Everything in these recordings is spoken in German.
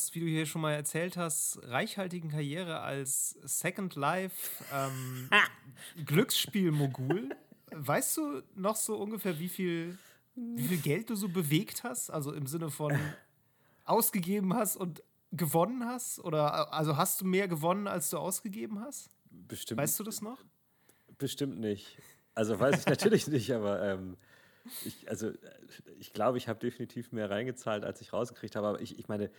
durchaus, wie du hier schon mal erzählt hast, reichhaltigen Karriere als Second Life ähm, Glücksspiel-Mogul, weißt du noch so ungefähr, wie viel, wie viel Geld du so bewegt hast? Also im Sinne von ausgegeben hast und gewonnen hast? Oder also hast du mehr gewonnen, als du ausgegeben hast? Bestimmt. Weißt du das noch? Bestimmt nicht. Also weiß ich natürlich nicht, aber ähm, ich, also, ich glaube, ich habe definitiv mehr reingezahlt, als ich rausgekriegt habe. Aber ich, ich meine,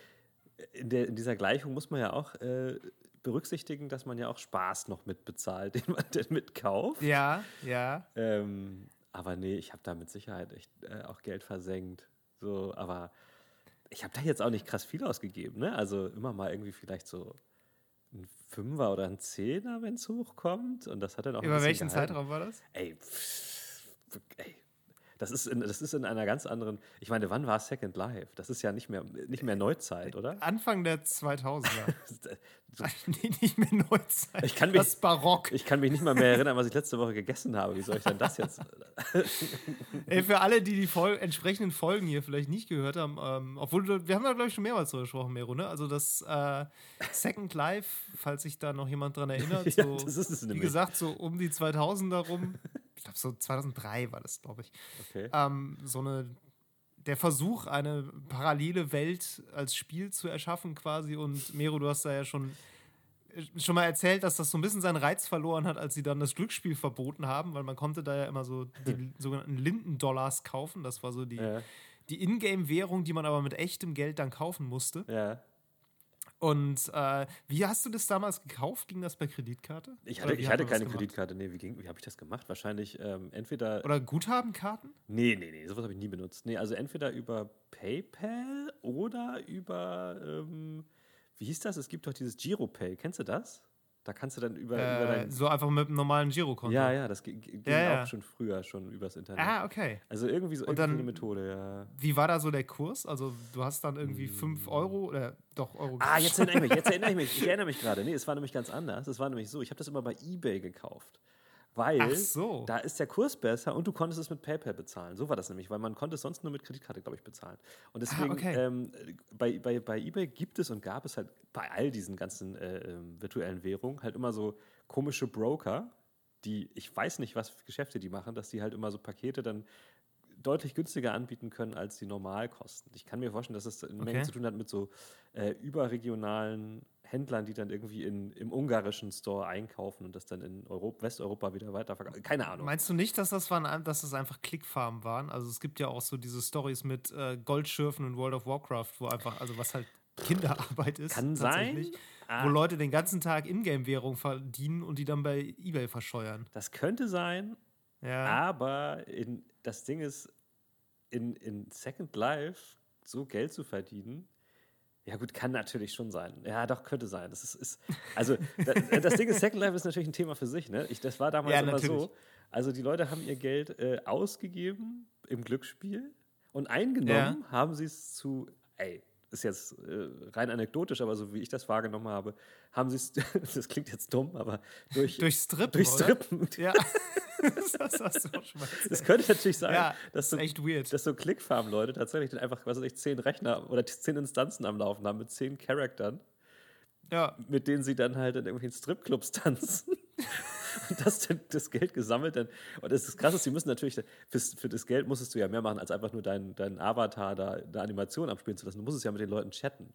in, der, in dieser Gleichung muss man ja auch äh, berücksichtigen, dass man ja auch Spaß noch mitbezahlt, den man denn mitkauft. Ja, ja. Ähm, aber nee, ich habe da mit Sicherheit echt äh, auch Geld versenkt. So, aber ich habe da jetzt auch nicht krass viel ausgegeben, ne? Also immer mal irgendwie vielleicht so ein Fünfer oder ein Zehner, wenn es hochkommt. Und das hat dann auch. Über welchen gehalten. Zeitraum war das? Ey, pff, ey, das ist, in, das ist in einer ganz anderen. Ich meine, wann war Second Life? Das ist ja nicht mehr, nicht mehr Neuzeit, oder? Anfang der 2000er. nee, nicht mehr Neuzeit. Ich kann mich, das Barock. Ich kann mich nicht mal mehr erinnern, was ich letzte Woche gegessen habe. Wie soll ich denn das jetzt? Ey, für alle, die die Fol entsprechenden Folgen hier vielleicht nicht gehört haben, ähm, obwohl wir haben da, glaube ich, schon mehrmals drüber gesprochen, Mero, ne? Also das äh, Second Life, falls sich da noch jemand dran erinnert, so, ja, ist wie gesagt, so um die 2000er rum ich glaube so 2003 war das, glaube ich. Okay. Ähm, so eine, der Versuch, eine parallele Welt als Spiel zu erschaffen quasi. Und Mero, du hast da ja schon, schon mal erzählt, dass das so ein bisschen seinen Reiz verloren hat, als sie dann das Glücksspiel verboten haben, weil man konnte da ja immer so die sogenannten Linden-Dollars kaufen. Das war so die, ja. die Ingame-Währung, die man aber mit echtem Geld dann kaufen musste. Ja. Und äh, wie hast du das damals gekauft? Ging das per Kreditkarte? Ich hatte, ich hatte keine Kreditkarte. Nee, wie, wie habe ich das gemacht? Wahrscheinlich ähm, entweder. Oder Guthabenkarten? Nee, nee, nee, sowas habe ich nie benutzt. Nee, also entweder über PayPal oder über. Ähm, wie hieß das? Es gibt doch dieses GiroPay. Kennst du das? Da kannst du dann über, äh, über dein So einfach mit einem normalen Girokonto. Ja, ja, das ging ja, ja. auch schon früher, schon übers Internet. Ah, okay. Also irgendwie so Und dann, eine Methode, ja. Wie war da so der Kurs? Also du hast dann irgendwie 5 hm. Euro oder doch Euro Ah, jetzt erinnere ich mich, jetzt erinnere ich mich. Ich erinnere mich gerade. Nee, es war nämlich ganz anders. Es war nämlich so, ich habe das immer bei Ebay gekauft weil so. da ist der Kurs besser und du konntest es mit PayPal bezahlen. So war das nämlich, weil man konnte es sonst nur mit Kreditkarte, glaube ich, bezahlen. Und deswegen, ah, okay. ähm, bei, bei, bei eBay gibt es und gab es halt bei all diesen ganzen äh, ähm, virtuellen Währungen halt immer so komische Broker, die, ich weiß nicht, was für Geschäfte die machen, dass die halt immer so Pakete dann deutlich günstiger anbieten können als die Normalkosten. Ich kann mir vorstellen, dass es eine okay. Menge zu tun hat mit so äh, überregionalen Händlern, die dann irgendwie in, im ungarischen Store einkaufen und das dann in Europa, Westeuropa wieder weiterverkaufen. Keine Ahnung. Meinst du nicht, dass das, waren, dass das einfach Klickfarmen waren? Also es gibt ja auch so diese Stories mit äh, Goldschürfen in World of Warcraft, wo einfach, also was halt Kinderarbeit ist. Kann sein. Ah. Wo Leute den ganzen Tag Ingame-Währung verdienen und die dann bei Ebay verscheuern. Das könnte sein. Ja. Aber in, das Ding ist, in, in Second Life so Geld zu verdienen, ja, gut, kann natürlich schon sein. Ja, doch, könnte sein. Das ist, ist also das, das Ding ist, Second Life ist natürlich ein Thema für sich. Ne? Ich, das war damals ja, immer natürlich. so. Also die Leute haben ihr Geld äh, ausgegeben im Glücksspiel und eingenommen ja. haben sie es zu, ey, ist jetzt äh, rein anekdotisch, aber so wie ich das wahrgenommen habe, haben sie es, das klingt jetzt dumm, aber durch, durch Strippen. Durch Strippen. Ja. das hast du auch schon mal Das könnte natürlich sein, ja, dass, so, echt weird. dass so Clickfarm-Leute tatsächlich dann einfach, was weiß ich, zehn Rechner oder zehn Instanzen am Laufen haben mit zehn Charaktern. Ja. Mit denen sie dann halt in irgendwelchen Stripclubs tanzen. Und das, das Geld gesammelt dann. Und das ist krass, sie müssen natürlich, für, für das Geld musstest du ja mehr machen, als einfach nur deinen dein Avatar da eine Animation abspielen zu lassen. Du musstest ja mit den Leuten chatten.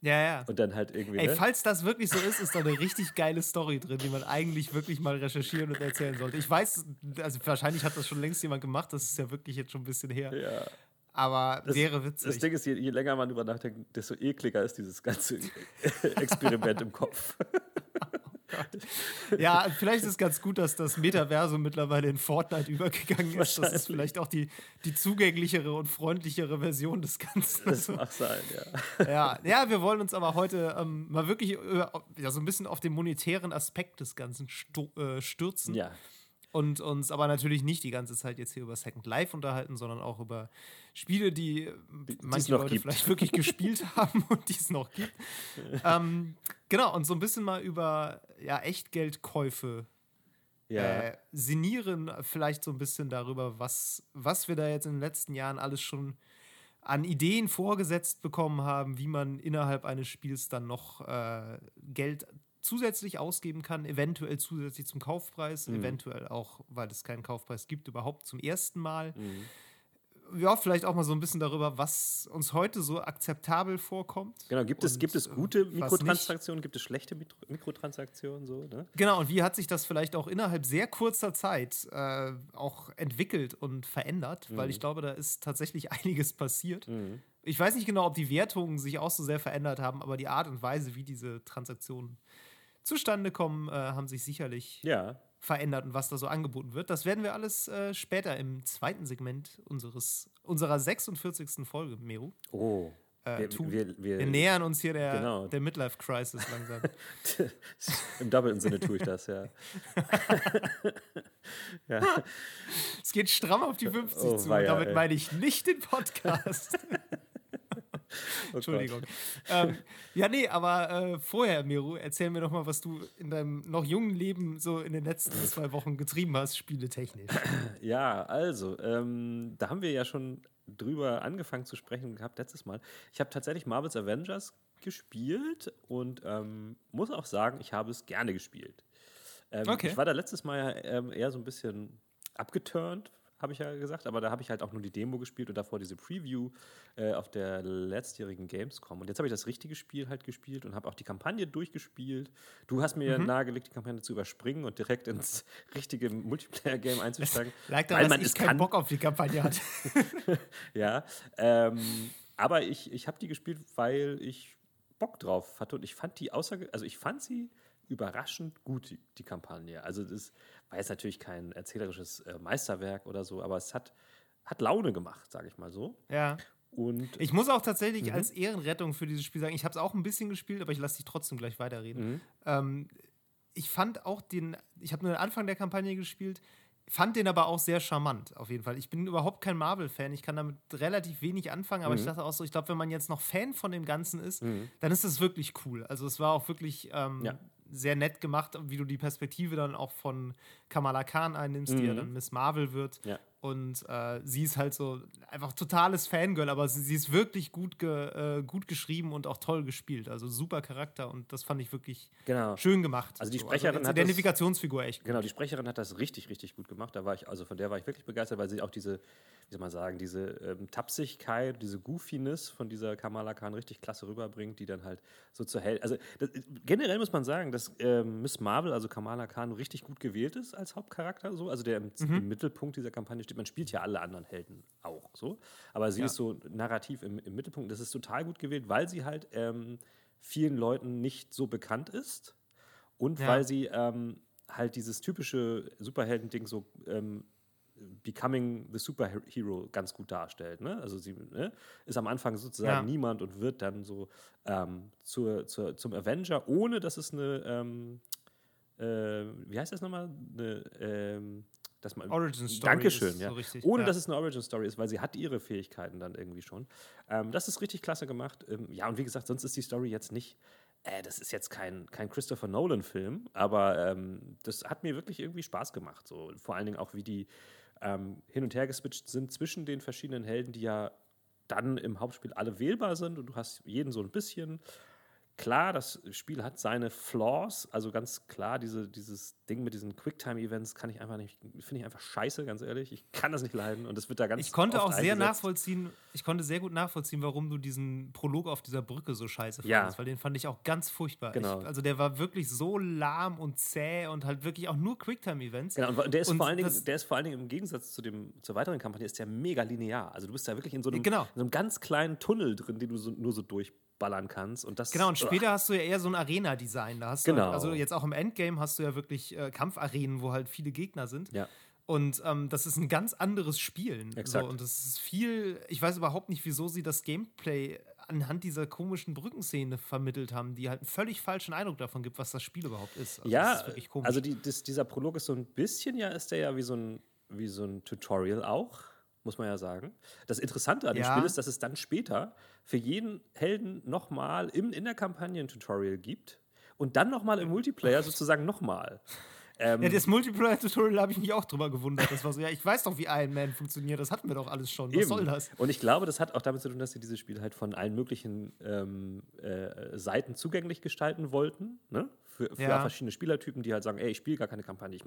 Ja, ja. Und dann halt irgendwie. Ey, ne? falls das wirklich so ist, ist da eine richtig geile Story drin, die man eigentlich wirklich mal recherchieren und erzählen sollte. Ich weiß, also wahrscheinlich hat das schon längst jemand gemacht, das ist ja wirklich jetzt schon ein bisschen her. Ja. Aber das, wäre witzig. Das Ding ist, je, je länger man drüber nachdenkt, desto ekliger ist dieses ganze Experiment im Kopf. ja, vielleicht ist es ganz gut, dass das Metaversum mittlerweile in Fortnite übergegangen ist. Das ist vielleicht auch die, die zugänglichere und freundlichere Version des Ganzen. Das mag sein, ja. Ja, ja wir wollen uns aber heute ähm, mal wirklich äh, ja, so ein bisschen auf den monetären Aspekt des Ganzen äh, stürzen. Ja und uns aber natürlich nicht die ganze Zeit jetzt hier über Second Life unterhalten, sondern auch über Spiele, die manche Leute gibt. vielleicht wirklich gespielt haben und die es noch gibt. ähm, genau, und so ein bisschen mal über ja, Echtgeldkäufe ja. äh, sinnieren, vielleicht so ein bisschen darüber, was, was wir da jetzt in den letzten Jahren alles schon an Ideen vorgesetzt bekommen haben, wie man innerhalb eines Spiels dann noch äh, Geld zusätzlich ausgeben kann, eventuell zusätzlich zum Kaufpreis, mhm. eventuell auch, weil es keinen Kaufpreis gibt, überhaupt zum ersten Mal. Mhm ja, vielleicht auch mal so ein bisschen darüber, was uns heute so akzeptabel vorkommt. Genau, gibt es, gibt es gute Mikrotransaktionen, gibt es schlechte Mikrotransaktionen? So, ne? Genau, und wie hat sich das vielleicht auch innerhalb sehr kurzer Zeit äh, auch entwickelt und verändert? Mhm. Weil ich glaube, da ist tatsächlich einiges passiert. Mhm. Ich weiß nicht genau, ob die Wertungen sich auch so sehr verändert haben, aber die Art und Weise, wie diese Transaktionen zustande kommen, äh, haben sich sicherlich ja verändert und was da so angeboten wird. Das werden wir alles äh, später im zweiten Segment unseres, unserer 46. Folge, Meru. Oh. Äh, wir, wir, wir, wir, nähern uns hier der, genau. der Midlife-Crisis langsam. Im doppelten Sinne tue ich das, ja. ja. Es geht stramm auf die 50 oh, zu. Weia, damit meine ich nicht den Podcast. Oh Entschuldigung. ähm, ja, nee, aber äh, vorher, Miru, erzähl mir doch mal, was du in deinem noch jungen Leben so in den letzten zwei Wochen getrieben hast, spieletechnisch. Ja, also, ähm, da haben wir ja schon drüber angefangen zu sprechen gehabt letztes Mal. Ich habe tatsächlich Marvel's Avengers gespielt und ähm, muss auch sagen, ich habe es gerne gespielt. Ähm, okay. Ich war da letztes Mal ähm, eher so ein bisschen abgeturnt habe ich ja gesagt, aber da habe ich halt auch nur die Demo gespielt und davor diese Preview äh, auf der letztjährigen Gamescom. Und jetzt habe ich das richtige Spiel halt gespielt und habe auch die Kampagne durchgespielt. Du hast mir mhm. nahegelegt, die Kampagne zu überspringen und direkt ins richtige Multiplayer-Game einzusteigen. Lag daran, weil man dass ich keinen kann. Bock auf die Kampagne hatte. ja, ähm, aber ich, ich habe die gespielt, weil ich Bock drauf hatte und ich fand die außer, also ich fand sie überraschend gut, die, die Kampagne. Also das war jetzt natürlich kein erzählerisches äh, Meisterwerk oder so, aber es hat, hat Laune gemacht, sage ich mal so. Ja. Und ich muss auch tatsächlich mhm. als Ehrenrettung für dieses Spiel sagen, ich habe es auch ein bisschen gespielt, aber ich lasse dich trotzdem gleich weiterreden. Mhm. Ähm, ich fand auch den, ich habe nur den Anfang der Kampagne gespielt, fand den aber auch sehr charmant, auf jeden Fall. Ich bin überhaupt kein Marvel-Fan, ich kann damit relativ wenig anfangen, aber mhm. ich dachte auch so, ich glaube, wenn man jetzt noch Fan von dem Ganzen ist, mhm. dann ist es wirklich cool. Also es war auch wirklich ähm, ja sehr nett gemacht, wie du die Perspektive dann auch von Kamala Khan einnimmst, mhm. die ja mhm. dann Miss Marvel wird. Ja. Und äh, sie ist halt so einfach totales Fangirl, aber sie, sie ist wirklich gut, ge, äh, gut geschrieben und auch toll gespielt. Also super Charakter und das fand ich wirklich genau. schön gemacht. Also die Sprecherin so. also hat Identifikationsfigur echt. Genau, die Sprecherin hat das richtig, richtig gut gemacht. Da war ich, also von der war ich wirklich begeistert, weil sie auch diese, wie soll man sagen, diese ähm, Tapsigkeit, diese Goofiness von dieser Kamala Khan richtig klasse rüberbringt, die dann halt so zur Held. Also das, generell muss man sagen, dass ähm, Miss Marvel, also Kamala Khan, richtig gut gewählt ist als Hauptcharakter, so, also der im, mhm. im Mittelpunkt dieser Kampagne. Man spielt ja alle anderen Helden auch so. Aber sie ja. ist so narrativ im, im, Mittelpunkt. Das ist total gut gewählt, weil sie halt ähm, vielen Leuten nicht so bekannt ist. Und ja. weil sie ähm, halt dieses typische Superhelden-Ding so ähm, Becoming the Superhero ganz gut darstellt. Ne? Also sie ne, ist am Anfang sozusagen ja. niemand und wird dann so ähm, zur, zur, zum Avenger, ohne dass es eine, ähm, äh, wie heißt das nochmal? Eine, ähm, dass man, Origin Story. Dankeschön, ja. So richtig, Ohne ja. dass es eine Origin Story ist, weil sie hat ihre Fähigkeiten dann irgendwie schon. Ähm, das ist richtig klasse gemacht. Ähm, ja, und wie gesagt, sonst ist die Story jetzt nicht. Äh, das ist jetzt kein, kein Christopher Nolan-Film, aber ähm, das hat mir wirklich irgendwie Spaß gemacht. So. Vor allen Dingen auch, wie die ähm, hin und her geswitcht sind zwischen den verschiedenen Helden, die ja dann im Hauptspiel alle wählbar sind und du hast jeden so ein bisschen. Klar, das Spiel hat seine Flaws, also ganz klar, diese, dieses Ding mit diesen Quicktime-Events kann ich einfach nicht, finde ich einfach scheiße, ganz ehrlich. Ich kann das nicht leiden und es wird da ganz Ich konnte auch sehr nachvollziehen, ich konnte sehr gut nachvollziehen, warum du diesen Prolog auf dieser Brücke so scheiße fandest, ja. weil den fand ich auch ganz furchtbar. Genau. Ich, also der war wirklich so lahm und zäh und halt wirklich auch nur Quicktime-Events. Genau, und der ist, und vor allen Dingen, der ist vor allen Dingen im Gegensatz zu dem, zur weiteren Kampagne, ist der mega linear. Also du bist da wirklich in so einem, genau. in so einem ganz kleinen Tunnel drin, den du so, nur so durch ballern kannst. Und das, genau, und später ach. hast du ja eher so ein Arena-Design. Da hast genau. Halt, also jetzt auch im Endgame hast du ja wirklich äh, Kampfarenen, wo halt viele Gegner sind. Ja. Und ähm, das ist ein ganz anderes Spielen. Exakt. So, und das ist viel, ich weiß überhaupt nicht, wieso sie das Gameplay anhand dieser komischen Brückenszene vermittelt haben, die halt einen völlig falschen Eindruck davon gibt, was das Spiel überhaupt ist. Also ja, ist also die, das, dieser Prolog ist so ein bisschen, ja, ist der ja wie so ein, wie so ein Tutorial auch muss man ja sagen. Das Interessante an dem ja. Spiel ist, dass es dann später für jeden Helden nochmal in der Kampagne ein Tutorial gibt und dann nochmal im Multiplayer sozusagen nochmal. Ähm, ja, das Multiplayer-Tutorial habe ich mich auch drüber gewundert. Das war so, ja, ich weiß doch, wie Iron Man funktioniert, das hatten wir doch alles schon. Was eben. soll das? Und ich glaube, das hat auch damit zu tun, dass sie dieses Spiel halt von allen möglichen ähm, äh, Seiten zugänglich gestalten wollten. Ne? Für, für ja. verschiedene Spielertypen, die halt sagen, ey, ich spiele gar keine Kampagne, ich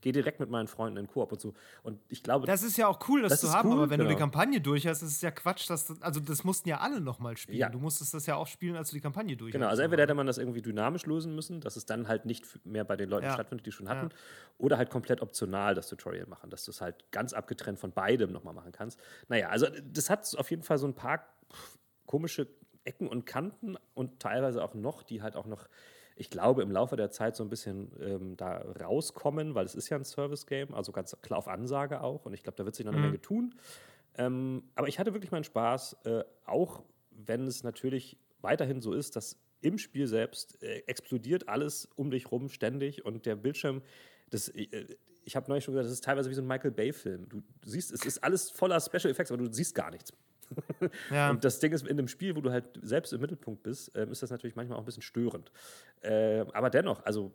gehe direkt mit meinen Freunden in Koop und so. Und ich glaube, das ist ja auch cool, das, das zu haben, cool, aber wenn genau. du die Kampagne durch hast, ist es ja Quatsch, dass das, also das mussten ja alle nochmal spielen. Ja. Du musstest das ja auch spielen, als du die Kampagne durch Genau, also entweder hätte man das irgendwie dynamisch lösen müssen, dass es dann halt nicht mehr bei den Leuten ja. stattfindet, die schon hatten, oder halt komplett optional das Tutorial machen, dass du es halt ganz abgetrennt von beidem nochmal machen kannst. Naja, also das hat auf jeden Fall so ein paar komische Ecken und Kanten und teilweise auch noch, die halt auch noch ich glaube, im Laufe der Zeit so ein bisschen ähm, da rauskommen, weil es ist ja ein Service-Game, also ganz klar auf Ansage auch. Und ich glaube, da wird sich noch eine mhm. Menge tun. Ähm, aber ich hatte wirklich meinen Spaß, äh, auch wenn es natürlich weiterhin so ist, dass im Spiel selbst äh, explodiert alles um dich rum ständig und der Bildschirm, das, äh, ich habe neulich schon gesagt, das ist teilweise wie so ein Michael Bay-Film. Du, du, siehst, es ist alles voller Special Effects, aber du siehst gar nichts. Ja. Und das Ding ist, in einem Spiel, wo du halt selbst im Mittelpunkt bist, äh, ist das natürlich manchmal auch ein bisschen störend. Äh, aber dennoch, also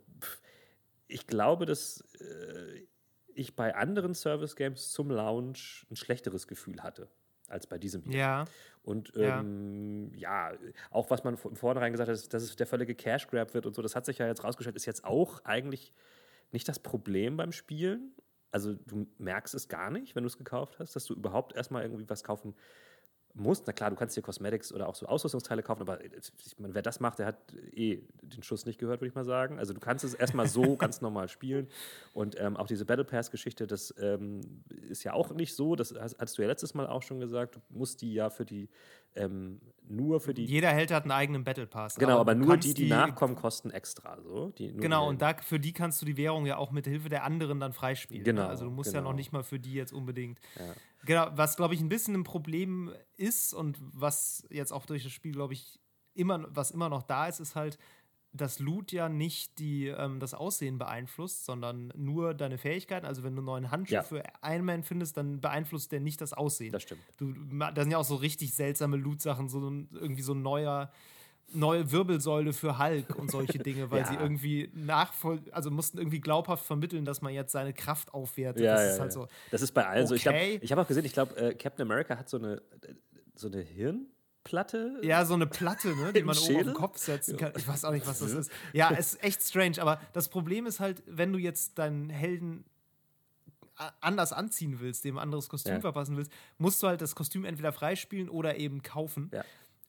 ich glaube, dass äh, ich bei anderen Service-Games zum Launch ein schlechteres Gefühl hatte als bei diesem hier. Ja. Und ähm, ja. ja. auch was man von vornherein gesagt hat, dass es der völlige Cash Grab wird und so, das hat sich ja jetzt rausgestellt, ist jetzt auch eigentlich nicht das Problem beim Spielen. Also du merkst es gar nicht, wenn du es gekauft hast, dass du überhaupt erstmal irgendwie was kaufen musst. Na klar, du kannst dir Cosmetics oder auch so Ausrüstungsteile kaufen, aber ich meine, wer das macht, der hat eh den Schuss nicht gehört, würde ich mal sagen. Also du kannst es erstmal so ganz normal spielen. Und ähm, auch diese Battle Pass-Geschichte, das ähm, ist ja auch nicht so, das hast du ja letztes Mal auch schon gesagt, du musst die ja für die ähm, nur für die. Jeder Held hat einen eigenen Battle Pass. Genau, aber, aber nur die, die, die, nachkommen, kosten extra. So. Die, genau, und da, für die kannst du die Währung ja auch mit Hilfe der anderen dann freispielen. Ne? Genau. Ne? Also du musst genau. ja noch genau. nicht mal für die jetzt unbedingt. Ja. Genau, was glaube ich ein bisschen ein Problem ist und was jetzt auch durch das Spiel, glaube ich, immer, was immer noch da ist, ist halt, dass Loot ja nicht die, ähm, das Aussehen beeinflusst, sondern nur deine Fähigkeiten. Also wenn du einen neuen Handschuh ja. für Iron Man findest, dann beeinflusst der nicht das Aussehen. Das stimmt. Du, da sind ja auch so richtig seltsame Loot-Sachen, so irgendwie so ein neuer neue Wirbelsäule für Hulk und solche Dinge, weil ja. sie irgendwie nachvoll, also mussten irgendwie glaubhaft vermitteln, dass man jetzt seine Kraft aufwertet. Ja, das ja, ist halt so. Das ist bei allen okay. so. Ich, ich habe auch gesehen, ich glaube, äh, Captain America hat so eine, so eine Hirn. Platte? Ja, so eine Platte, ne, die man Schädel? oben auf den Kopf setzen kann. Ich weiß auch nicht, was das ist. Ja, es ist echt strange, aber das Problem ist halt, wenn du jetzt deinen Helden anders anziehen willst, dem ein anderes Kostüm ja. verpassen willst, musst du halt das Kostüm entweder freispielen oder eben kaufen. Ja.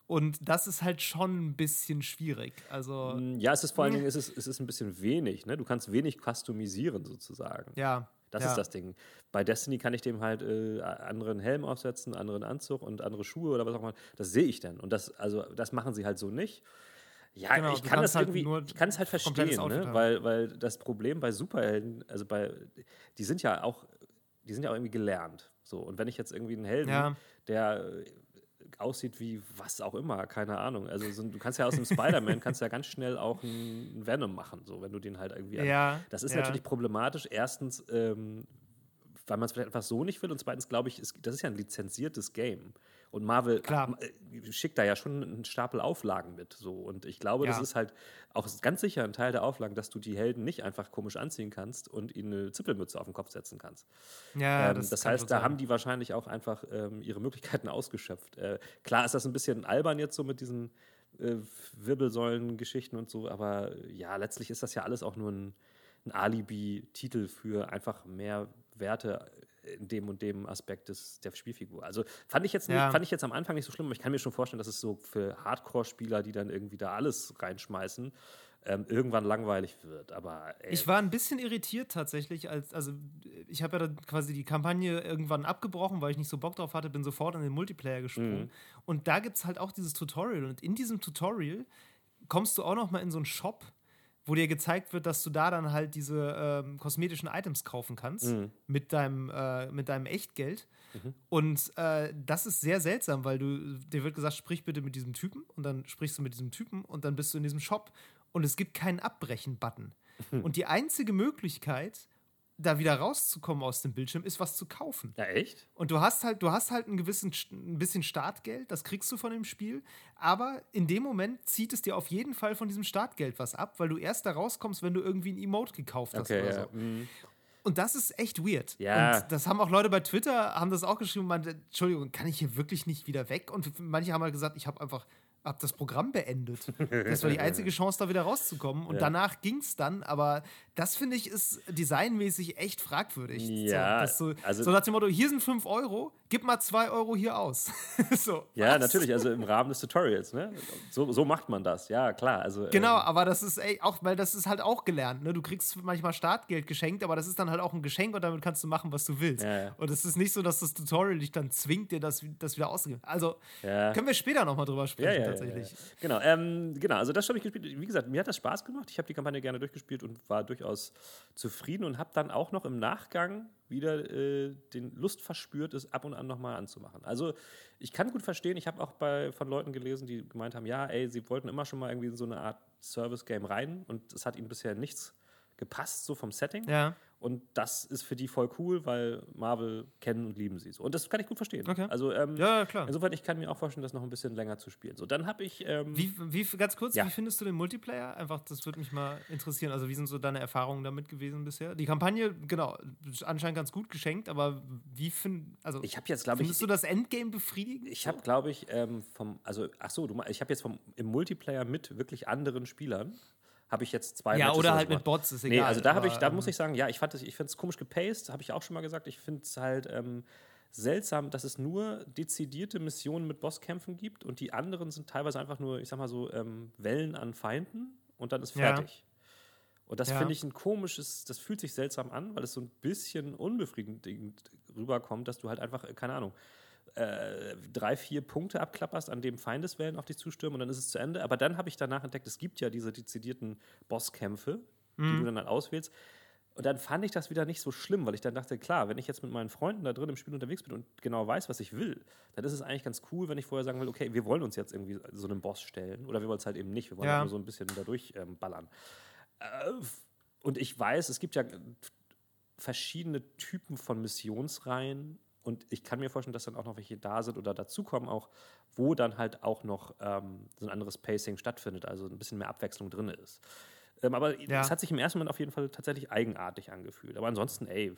Und das ist halt schon ein bisschen schwierig. Also, mm, ja, es ist vor allen Dingen es ist, es ist ein bisschen wenig. Ne? Du kannst wenig customisieren sozusagen. Ja. Das ja. ist das Ding. Bei Destiny kann ich dem halt äh, anderen Helm aufsetzen, anderen Anzug und andere Schuhe oder was auch immer. Das sehe ich dann. Und das, also, das machen sie halt so nicht. Ja, genau, ich kann das halt irgendwie, ich kann es halt verstehen, ne? weil, weil das Problem bei Superhelden, also bei, die sind ja auch, die sind ja auch irgendwie gelernt. So, und wenn ich jetzt irgendwie einen Helden, ja. der aussieht wie was auch immer, keine Ahnung. Also so, du kannst ja aus dem Spider-Man kannst ja ganz schnell auch einen Venom machen, so wenn du den halt irgendwie. Ja. Das ist ja. natürlich problematisch. Erstens, ähm, weil man es vielleicht einfach so nicht will und zweitens glaube ich, ist, das ist ja ein lizenziertes Game. Und Marvel Klar. Äh, schickt da ja schon einen Stapel Auflagen mit. So. Und ich glaube, ja. das ist halt auch ganz sicher ein Teil der Auflagen, dass du die Helden nicht einfach komisch anziehen kannst und ihnen eine Zippelmütze auf den Kopf setzen kannst. Ja, ähm, das, das heißt, da sein. haben die wahrscheinlich auch einfach ähm, ihre Möglichkeiten ausgeschöpft. Äh, klar ist das ein bisschen albern jetzt so mit diesen äh, Wirbelsäulen-Geschichten und so, aber ja, letztlich ist das ja alles auch nur ein, ein Alibi-Titel für einfach mehr Werte in dem und dem Aspekt des, der Spielfigur. Also fand ich, jetzt nicht, ja. fand ich jetzt am Anfang nicht so schlimm, aber ich kann mir schon vorstellen, dass es so für Hardcore-Spieler, die dann irgendwie da alles reinschmeißen, ähm, irgendwann langweilig wird. Aber ey. ich war ein bisschen irritiert tatsächlich, als also ich habe ja dann quasi die Kampagne irgendwann abgebrochen, weil ich nicht so Bock drauf hatte, bin sofort in den Multiplayer gesprungen. Mhm. Und da gibt es halt auch dieses Tutorial. Und in diesem Tutorial kommst du auch noch mal in so einen Shop wo dir gezeigt wird, dass du da dann halt diese ähm, kosmetischen Items kaufen kannst mhm. mit, deinem, äh, mit deinem Echtgeld. Mhm. Und äh, das ist sehr seltsam, weil du, dir wird gesagt, sprich bitte mit diesem Typen und dann sprichst du mit diesem Typen und dann bist du in diesem Shop und es gibt keinen Abbrechen-Button. Mhm. Und die einzige Möglichkeit, da wieder rauszukommen aus dem Bildschirm, ist was zu kaufen. Ja, echt? Und du hast halt, du hast halt ein gewissen, ein bisschen Startgeld, das kriegst du von dem Spiel, aber in dem Moment zieht es dir auf jeden Fall von diesem Startgeld was ab, weil du erst da rauskommst, wenn du irgendwie ein Emote gekauft hast okay, oder ja. so. Mhm. Und das ist echt weird. Ja. Und das haben auch Leute bei Twitter, haben das auch geschrieben, meinte, Entschuldigung, kann ich hier wirklich nicht wieder weg? Und manche haben halt gesagt, ich habe einfach habe das Programm beendet. Das war die einzige Chance, da wieder rauszukommen. Und ja. danach ging es dann, aber das finde ich ist designmäßig echt fragwürdig. Ja, so, also, so nach dem Motto: hier sind 5 Euro, gib mal 2 Euro hier aus. so, ja, was? natürlich, also im Rahmen des Tutorials, ne? So, so macht man das, ja, klar. Also, genau, ähm, aber das ist ey, auch, weil das ist halt auch gelernt. Ne? Du kriegst manchmal Startgeld geschenkt, aber das ist dann halt auch ein Geschenk und damit kannst du machen, was du willst. Ja, ja. Und es ist nicht so, dass das Tutorial dich dann zwingt, dir das, das wieder auszugeben. Also ja. können wir später nochmal drüber sprechen, tatsächlich. Genau, ähm, genau, also das habe ich gespielt. Wie gesagt, mir hat das Spaß gemacht. Ich habe die Kampagne gerne durchgespielt und war durchaus zufrieden und habe dann auch noch im Nachgang wieder äh, den Lust verspürt, es ab und an nochmal anzumachen. Also ich kann gut verstehen, ich habe auch bei, von Leuten gelesen, die gemeint haben, ja, ey, sie wollten immer schon mal irgendwie in so eine Art Service-Game rein und es hat ihnen bisher nichts gepasst, so vom Setting. Ja. Und das ist für die voll cool, weil Marvel kennen und lieben sie so. Und das kann ich gut verstehen. Okay. Also, ähm, ja, klar. Insofern, ich kann mir auch vorstellen, das noch ein bisschen länger zu spielen. So, dann habe ich. Ähm, wie, wie, ganz kurz, ja. wie findest du den Multiplayer? Einfach, das würde mich mal interessieren. Also, wie sind so deine Erfahrungen damit gewesen bisher? Die Kampagne, genau, anscheinend ganz gut geschenkt, aber wie find, also, ich jetzt, glaube ich. Findest du das Endgame befriedigend? Ich habe, glaube ich, ähm, vom, also, ach so, du, ich habe jetzt vom, im Multiplayer mit wirklich anderen Spielern habe ich jetzt zwei Ja, Matches oder halt mit Bots, ist egal. Nee, also da habe ich, da ähm, muss ich sagen, ja, ich ich finde es komisch gepaced, habe ich auch schon mal gesagt. Ich finde es halt ähm, seltsam, dass es nur dezidierte Missionen mit Bosskämpfen gibt und die anderen sind teilweise einfach nur, ich sag mal so, ähm, Wellen an Feinden und dann ist fertig. Ja. Und das ja. finde ich ein komisches, das fühlt sich seltsam an, weil es so ein bisschen unbefriedigend rüberkommt, dass du halt einfach, keine Ahnung, äh, drei, vier Punkte abklapperst, an dem Feindeswellen auf dich zustürmen und dann ist es zu Ende. Aber dann habe ich danach entdeckt, es gibt ja diese dezidierten Bosskämpfe, mhm. die du dann halt auswählst. Und dann fand ich das wieder nicht so schlimm, weil ich dann dachte, klar, wenn ich jetzt mit meinen Freunden da drin im Spiel unterwegs bin und genau weiß, was ich will, dann ist es eigentlich ganz cool, wenn ich vorher sagen will, okay, wir wollen uns jetzt irgendwie so einen Boss stellen oder wir wollen es halt eben nicht, wir wollen ja. nur so ein bisschen dadurch ähm, ballern. Äh, und ich weiß, es gibt ja verschiedene Typen von Missionsreihen und ich kann mir vorstellen, dass dann auch noch welche da sind oder dazukommen auch, wo dann halt auch noch ähm, so ein anderes Pacing stattfindet, also ein bisschen mehr Abwechslung drin ist. Ähm, aber es ja. hat sich im ersten Moment auf jeden Fall tatsächlich eigenartig angefühlt. Aber ansonsten, ey,